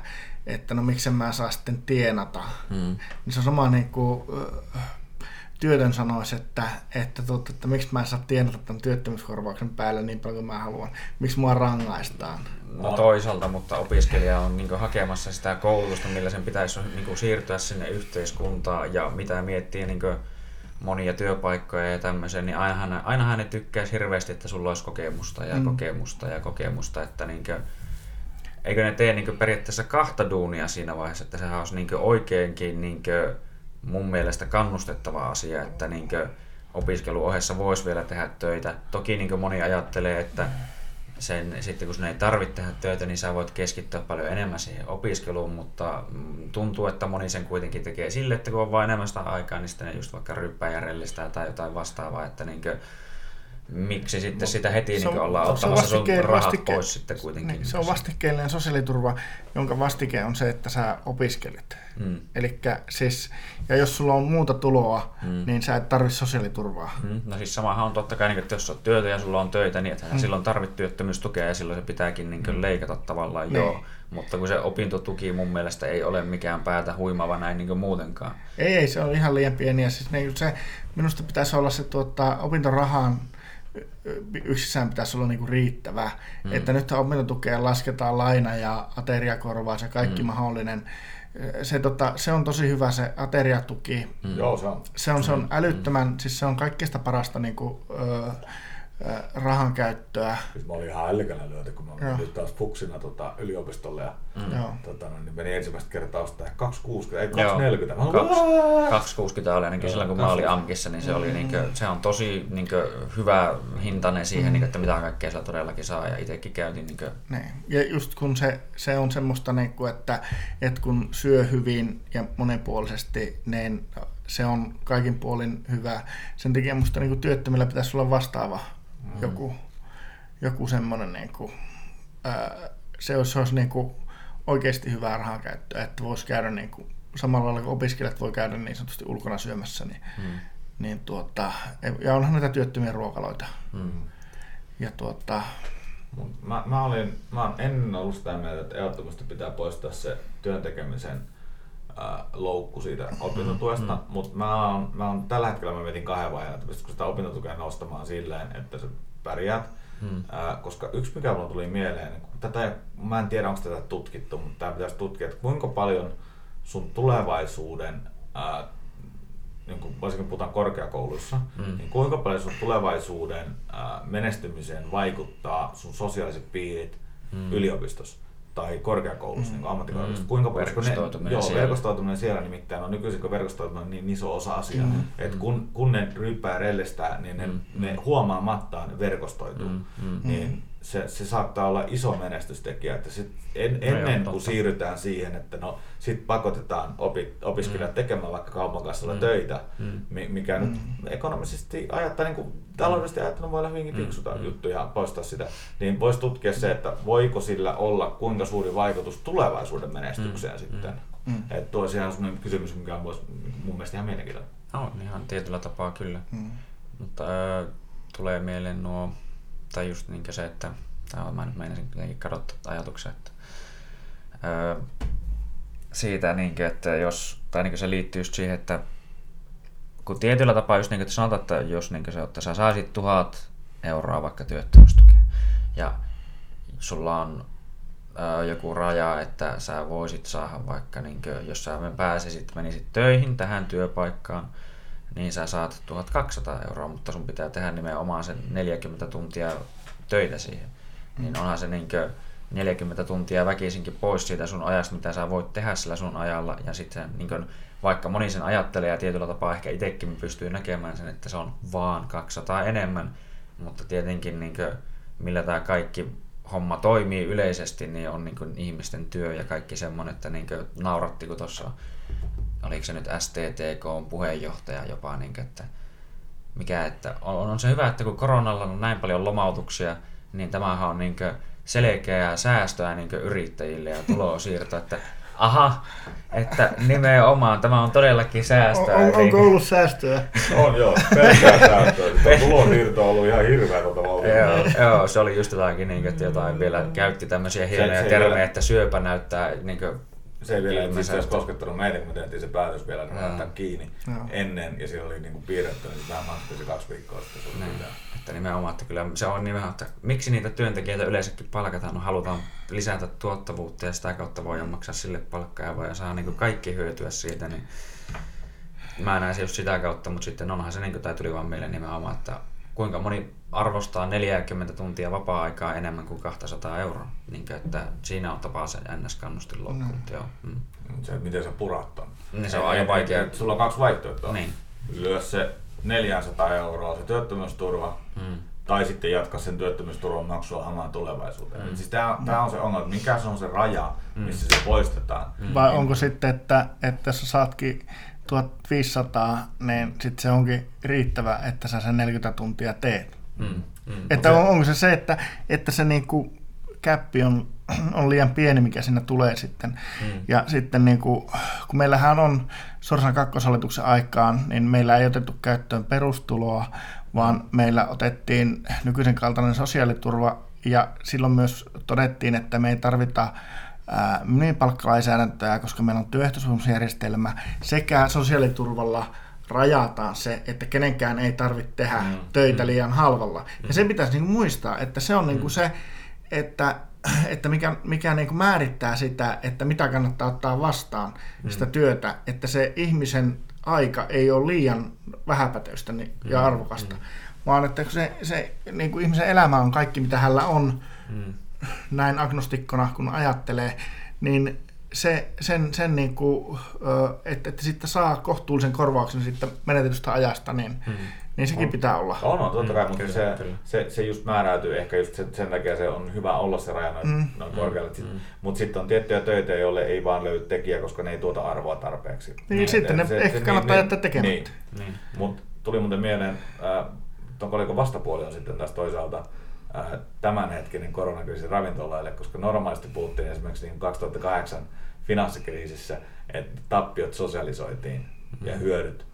että no miksi mä saa sitten tienata, mm. niin se on sama niin kuin, työtön sanoisi, että, että, totta, että miksi mä en saa tienata tämän työttömyyskorvauksen päälle niin paljon kuin mä haluan, miksi mua rangaistaan. No toisaalta, mutta opiskelija on niin hakemassa sitä koulutusta, millä sen pitäisi niin siirtyä sinne yhteiskuntaan ja mitä miettii niin monia työpaikkoja ja tämmöisiä, niin ainahan, ainahan ne tykkäisi hirveästi, että sulla olisi kokemusta ja mm. kokemusta ja kokemusta, että niin kuin, eikö ne tee niin periaatteessa kahta duunia siinä vaiheessa, että sehän olisi niin oikeinkin niin kuin, mun mielestä kannustettava asia, että niin opiskeluohessa voisi vielä tehdä töitä. Toki niin moni ajattelee, että sen, sitten kun sinä ei tarvitse tehdä töitä, niin sä voit keskittyä paljon enemmän siihen opiskeluun, mutta mm, tuntuu, että moni sen kuitenkin tekee sille, että kun on vain enemmän sitä aikaa, niin sitten ne just vaikka ryppää tai jotain vastaavaa, että niin kuin, miksi sitten sitä heti Se on- niin ollaan ottamassa sun rahat vastikke- pois sitten kuitenkin. Niin, se on vastikkeellinen sosiaaliturva, jonka vastike on se, että sä opiskelet. Mm. Elikkä siis, ja jos sulla on muuta tuloa, Mm. niin sä et tarvitse sosiaaliturvaa. Mm, No siis samahan on totta kai, niin, että jos on työtä ja sulla on töitä, niin mm. silloin tarvit työttömyystukea ja silloin se pitääkin niin kuin leikata tavallaan, Niin. joo. Mutta kun se opintotuki mun mielestä ei ole mikään päätä huimava näin niin kuin muutenkaan. Ei, ei, se on ihan liian pieni. Ja siis niin se, minusta pitäisi olla se opintorahan y- y- yksissään pitäisi olla niinku riittävä. Mm. Että nyt opintotukeen lasketaan laina ja ateriakorvaus ja kaikki mm. mahdollinen. Se, tota, se on tosi hyvä se ateriatuki. Mm. Joo, se on. Se on, se on älyttömän, siis se on kaikkein parasta niinku, ö, rahan käyttöä. Siis mä olin ihan älkänä lyöty, kun mä Joo. menin taas fuksina tota, yliopistolle ja Mm. Tota, no, niin meni ensimmäistä kertaa ostaa 260, ei Joo. 240. Mä olin, Kaksi- "Aa!" 260 oli ainakin Joo, silloin, kun mä olin 260. Ankissa, niin se, oli niinkö, se on tosi niinkö, hyvä hintainen siihen, mm. niinkö, että mitä kaikkea sillä todellakin saa. Ja itsekin käytin niinkö, Niin. Ja just kun se, se on semmoista, niin kuin, että, että kun syö hyvin ja monipuolisesti, niin se on kaikin puolin hyvä. Sen takia musta niin työttömillä pitäisi olla vastaava mm. joku, joku semmoinen, niin kuin, ää, se olisi, se olisi niin kuin oikeasti hyvää rahan käyttöä, että voisi käydä niin kuin, samalla lailla kuin opiskelijat voi käydä niin sanotusti ulkona syömässä, niin, mm. niin tuota, ja onhan näitä työttömiä ruokaloita. Mm. Ja tuota, Mut Mä, mä, olin, mä ennen ollut sitä mieltä, että ehdottomasti pitää poistaa se työn tekemisen loukku siitä opintotuesta, mm. mutta mä oon, mä oon, tällä hetkellä mä mietin kahden vaiheen, että pystyisikö sitä opintotukea nostamaan silleen, että sä pärjäät. Mm. Ää, koska yksi mikä mulla tuli mieleen, kun tätä, mä en tiedä onko tätä tutkittu, mutta tämä pitäisi tutkia, että kuinka paljon sun tulevaisuuden, ää, niin kun varsinkin puhutaan korkeakouluissa, Mm. niin kuinka paljon sun tulevaisuuden menestymiseen vaikuttaa sun sosiaaliset piirit mm. yliopistossa tai korkeakoulussa, mm. niin ammattikorkeakoulussa. Mm. Kuinka paljon, Verkostoituminen joo, siellä. verkostoituminen siellä nimittäin on nykyisin, kun verkostoituminen on niin iso osa asiaa, Mm. mm. että kun, kun ne ryyppää ja rellestää, niin ne, Mm. mm. ne huomaamattaan verkostoituu. Mm. Mm. Niin se, se saattaa olla iso menestystekijä, että sit en, No ennen kuin siirrytään siihen, että no sit pakotetaan opi, opiskelijat Mm. tekemään vaikka kaupan kassalla Mm. töitä, Mm. mi- mikä nyt ekonomisesti ajattaa, niin kuin taloudellisesti ajattelun voi olla hyvinkin Mm. fiksuta Mm. juttu ja poistaa sitä, niin voisi tutkia se, että voiko sillä olla kuinka suuri vaikutus tulevaisuuden menestykseen Mm. sitten. Mm. Että tuo ihan sellainen kysymys, mikä on vois- mun mielestä ihan mielenkiintoinen. On ihan tietyllä tapaa kyllä. mm. Mutta ö, tulee mieleen nuo, tai just niin se, että on, mä nyt meinasin jotenkin kadottaa ajatuksen, että ö, siitä, niin kuin, että jos, tai niin se liittyy just siihen, että kun tietyllä tapaa just niin kuin, että sanotaan, että jos niin se, että sä saisit tuhat euroa vaikka työttömyystukea, ja sulla on ö, joku raja, että sä voisit saada vaikka, niin kuin, jos sä pääsisit, menisit töihin tähän työpaikkaan, niin sä saat 1200 euroa, mutta sun pitää tehdä nimenomaan sen 40 tuntia töitä siihen. Niin onhan se niinkö 40 tuntia väkisinkin pois siitä sun ajasta, mitä sä voit tehdä sillä sun ajalla. Ja sitten niinkö, vaikka moni sen ajattelee ja tietyllä tapaa ehkä itsekin pystyy näkemään sen, että se on vaan 200 enemmän. Mutta tietenkin niinkö, millä tämä kaikki homma toimii yleisesti, niin on niinkö ihmisten työ ja kaikki semmoinen, että niinkö nauratti, kun tuossa oliko se nyt STTK on puheenjohtaja jopa, niin kuin, että mikä, että on, on se hyvä, että kun koronalla on näin paljon lomautuksia, niin tämähän on niin selkeää säästöä niin yrittäjille ja tulosiirto, että aha, että nimenomaan tämä on todellakin On, säästöä. on, eli- onko ollut säästöä? On joo, pelkkää säästöä. Tuo tulonsiirto on ollut ihan hirveä tuota valtiota. Joo, joo, se oli just jotakin, niin, että jotain vielä käytti tämmöisiä hienoja termejä, että syöpä näyttää niin kuin, Se ei vielä itse ilmeisesti. asiassa koskettanut meitä, kun me tehtiin se päätös vielä Joo. laittaa kiinni Joo. ennen, ja siellä oli niinku piirretty, niin vähän maksoi se kaksi viikkoa sitten. Se oli Niin, että nimenomaan, että kyllä se on nimenomaan, että miksi niitä työntekijöitä yleensäkin palkataan, no halutaan lisätä tuottavuutta ja sitä kautta voidaan maksaa sille palkkaa ja voidaan saada niin kaikki hyötyä siitä, niin mä näen se just sitä kautta, mutta sitten onhan se, niin kuin, tai tuli vaan meille nimenomaan, että kuinka moni arvostaa 40 tuntia vapaa-aikaa enemmän kuin 200 euroa, niin kuin, että siinä on tapaa se NS-kannustinloukku, mutta joo. Mm. Se, että miten sä purat ton. Niin se on aika vaikea. Sulla on kaksi vaihtoehtoa. Niin. Lyö se 400 euroa se työttömyysturva, Mm. tai sitten jatka sen työttömyysturvan maksua hamaan tulevaisuuteen. Mm. Mm. Siis tää, on- tää on se ongelma, että mikä se on se raja, missä se poistetaan. Mm. Vai onko sitten, että, että jos sä saatkin 1500, niin sitten se onkin riittävä, että sä sen 40 tuntia teet? Mm. Mm. Että on, onko se se, että, että se niinku käppi on, on liian pieni, mikä siinä tulee sitten. Mm. Ja sitten niinku, kun meillähän on Sorsan kakkoshallituksen aikaan, niin meillä ei otettu käyttöön perustuloa, vaan meillä otettiin nykyisen kaltainen sosiaaliturva ja silloin myös todettiin, että me ei tarvita minimipalkkalainsäädäntöä, koska meillä on työehtosopimusjärjestelmä sekä sosiaaliturvalla rajataan se, että kenenkään ei tarvitse tehdä mm. töitä mm. liian halvalla. Mm. Ja se pitäisi niin muistaa, että se on niin kuin mm. se, että, että mikä, mikä niin kuin määrittää sitä, että mitä kannattaa ottaa vastaan mm. sitä työtä, että se ihmisen aika ei ole liian vähäpätöistä ja mm. arvokasta, mm. vaan että se, se niin kuin ihmisen elämä on kaikki, mitä hänellä on, mm. Näin agnostikkona kun ajattelee, niin se, sen, sen niin kuin, että, että sitten saa kohtuullisen korvauksen sitten menetetystä ajasta, niin, hmm. niin sekin on. pitää olla. On, on totta kai, mm, mutta se, se, se, just määräytyy ehkä just sen, sen takia se on hyvä olla se raja noin, mm. noin korkealle. Mm. Mutta sitten on tiettyjä töitä, joille ei vaan löydy tekijä, koska ne ei tuota arvoa tarpeeksi. Niin, niin sitten ne se, ehkä se, kannattaa niin, jättää tekemättä. Niin, niin. Mutta tuli muuten mieleen, äh, kolikon vastapuoli on sitten taas toisaalta, tämänhetkinen koronakriisi ravintolaille, koska normaalisti puhuttiin esimerkiksi niin 2008 finanssikriisissä, että tappiot sosialisoitiin mm-hmm. ja hyödyt,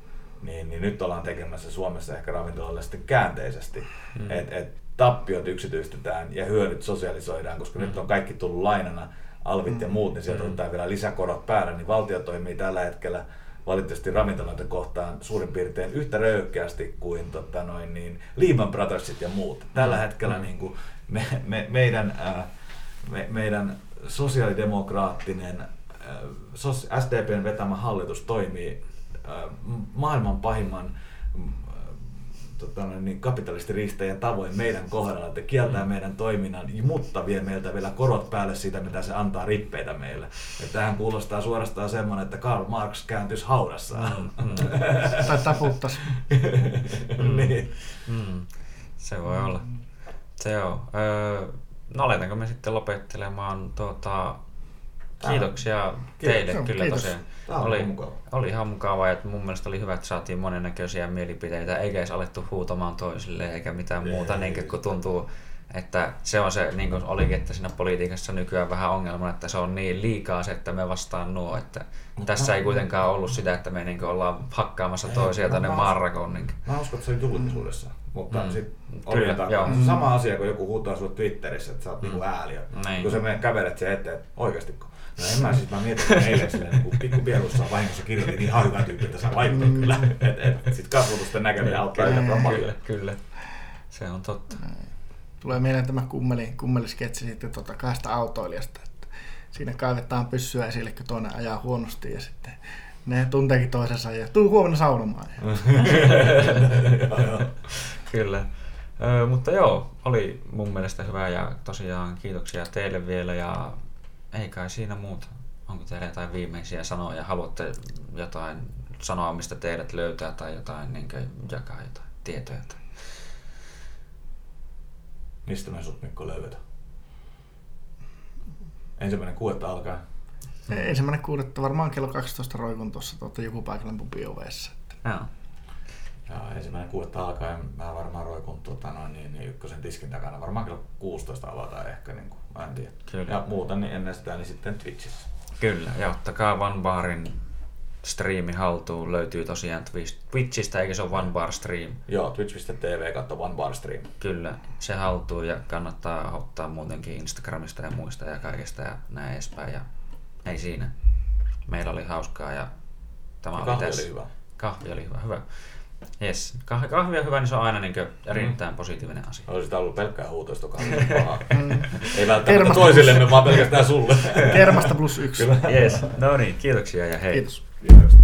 niin, niin nyt ollaan tekemässä Suomessa ehkä ravintolalle sitten käänteisesti, mm-hmm. että et tappiot yksityistetään ja hyödyt sosialisoidaan, koska mm-hmm. nyt on kaikki tullut lainana, alvit mm-hmm. ja muut, niin sieltä mm-hmm. ottaa vielä lisäkorot päälle, niin valtio toimii tällä hetkellä valitettavasti ravintoloita kohtaan suurin piirtein yhtä röyhkeästi kuin tota noin, niin Lehman Brothersit ja muut. Tällä mm. hetkellä mm. niin kuin me, me, meidän, ää, me, meidän sosiaalidemokraattinen ää, SDPn vetämä hallitus toimii ää, maailman pahimman tota, niin kapitalistiriistäjien tavoin meidän kohdalla, että kieltää mm. meidän toiminnan, mutta vie meiltä vielä korot päälle siitä, mitä se antaa rippeitä meille. Ja tähän kuulostaa suorastaan semmoinen, että Karl Marx kääntyisi haudassaan. Mm, mm. tai taputtaisi. niin. Mm. Se voi olla. Se on. Öö, no aletaanko me sitten lopettelemaan tuota, Kiitoksia teille Kiitos. kyllä Kiitos. tosiaan. Tämä oli, mukava. oli ihan mukavaa ja mun mielestä oli hyvä, että saatiin monennäköisiä mielipiteitä, eikä edes alettu huutamaan toisille eikä mitään Ei, muuta, niin kun tuntuu, että se on se, niin kuin olikin, että siinä politiikassa nykyään vähän ongelma, että se on niin liikaa se, että me vastaan nuo, että Mutta tässä ei kuitenkaan ollut sitä, että me niin ollaan hakkaamassa toisia tänne maarrakoon. Niin. Mä uskon, että se oli julkisuudessa. Mutta mm. sitten on sama asia, kun joku huutaa sulle Twitterissä, että sä oot mm. niinku ääliö. Niin. Kun sä menet kävelet sen eteen, että oikeasti No en mä siis, mä mietin, että eilen silleen niin pikku pielussa vahingossa kirjoitin niin ihan hyvä tyyppi, että saa vaikuttaa mm. kyllä. Et, et, sit kasvotusten näkeminen auttaa aika paljon. Kyllä, se on totta. Tulee mieleen tämä kummeli, kummelisketsi sitten tota kahdesta autoilijasta. Että siinä kaivetaan pyssyä esille, kun toinen ajaa huonosti ja sitten ne tunteekin toisensa ja tuu huomenna saunomaan. Kyllä. Ö, mutta joo, oli mun mielestä hyvä ja tosiaan kiitoksia teille vielä ja ei kai siinä muuta. Onko teillä jotain viimeisiä sanoja? Haluatte jotain sanoa, mistä teidät löytää tai jotain niin jakaa jotain tietoja? Tai... Mistä me sut Mikko löydetään? Ensimmäinen kuudetta alkaa. Ensimmäinen kuudetta varmaan kello 12 roikun tuossa tuota joku paikallinen pubin ovessa. Joo. Ja ensimmäinen kuudetta alkaa ja mä varmaan roikun tuota, noin, niin, niin ykkösen tiskin takana. Varmaan kello 16 avataan ehkä. Niin kuin tiedä. Kyllä. Ja muuten niin ennen sitä niin sitten Twitchissä. Kyllä, ja ottakaa One Barin striimi haltuun. Löytyy tosiaan Twitchistä, eikä se ole One Bar Stream. Joo, twitch.tv kautta One Bar Stream. Kyllä, se haltuu ja kannattaa ottaa muutenkin Instagramista ja muista ja kaikesta ja näin edespäin. Ja ei siinä. Meillä oli hauskaa ja tämä ja oli kahvi tässä. oli hyvä. Kahvi oli hyvä, hyvä. Yes. Kahvi on hyvä, niin se on aina niin erittäin mm. positiivinen asia. Olisi sitä ollut pelkkää huutoista kahvia mm. Ei välttämättä toisillemme, vaan pelkästään sulle. Kermasta plus yksi. Yes. No niin, kiitoksia ja hei. Kiitos. Kiitos.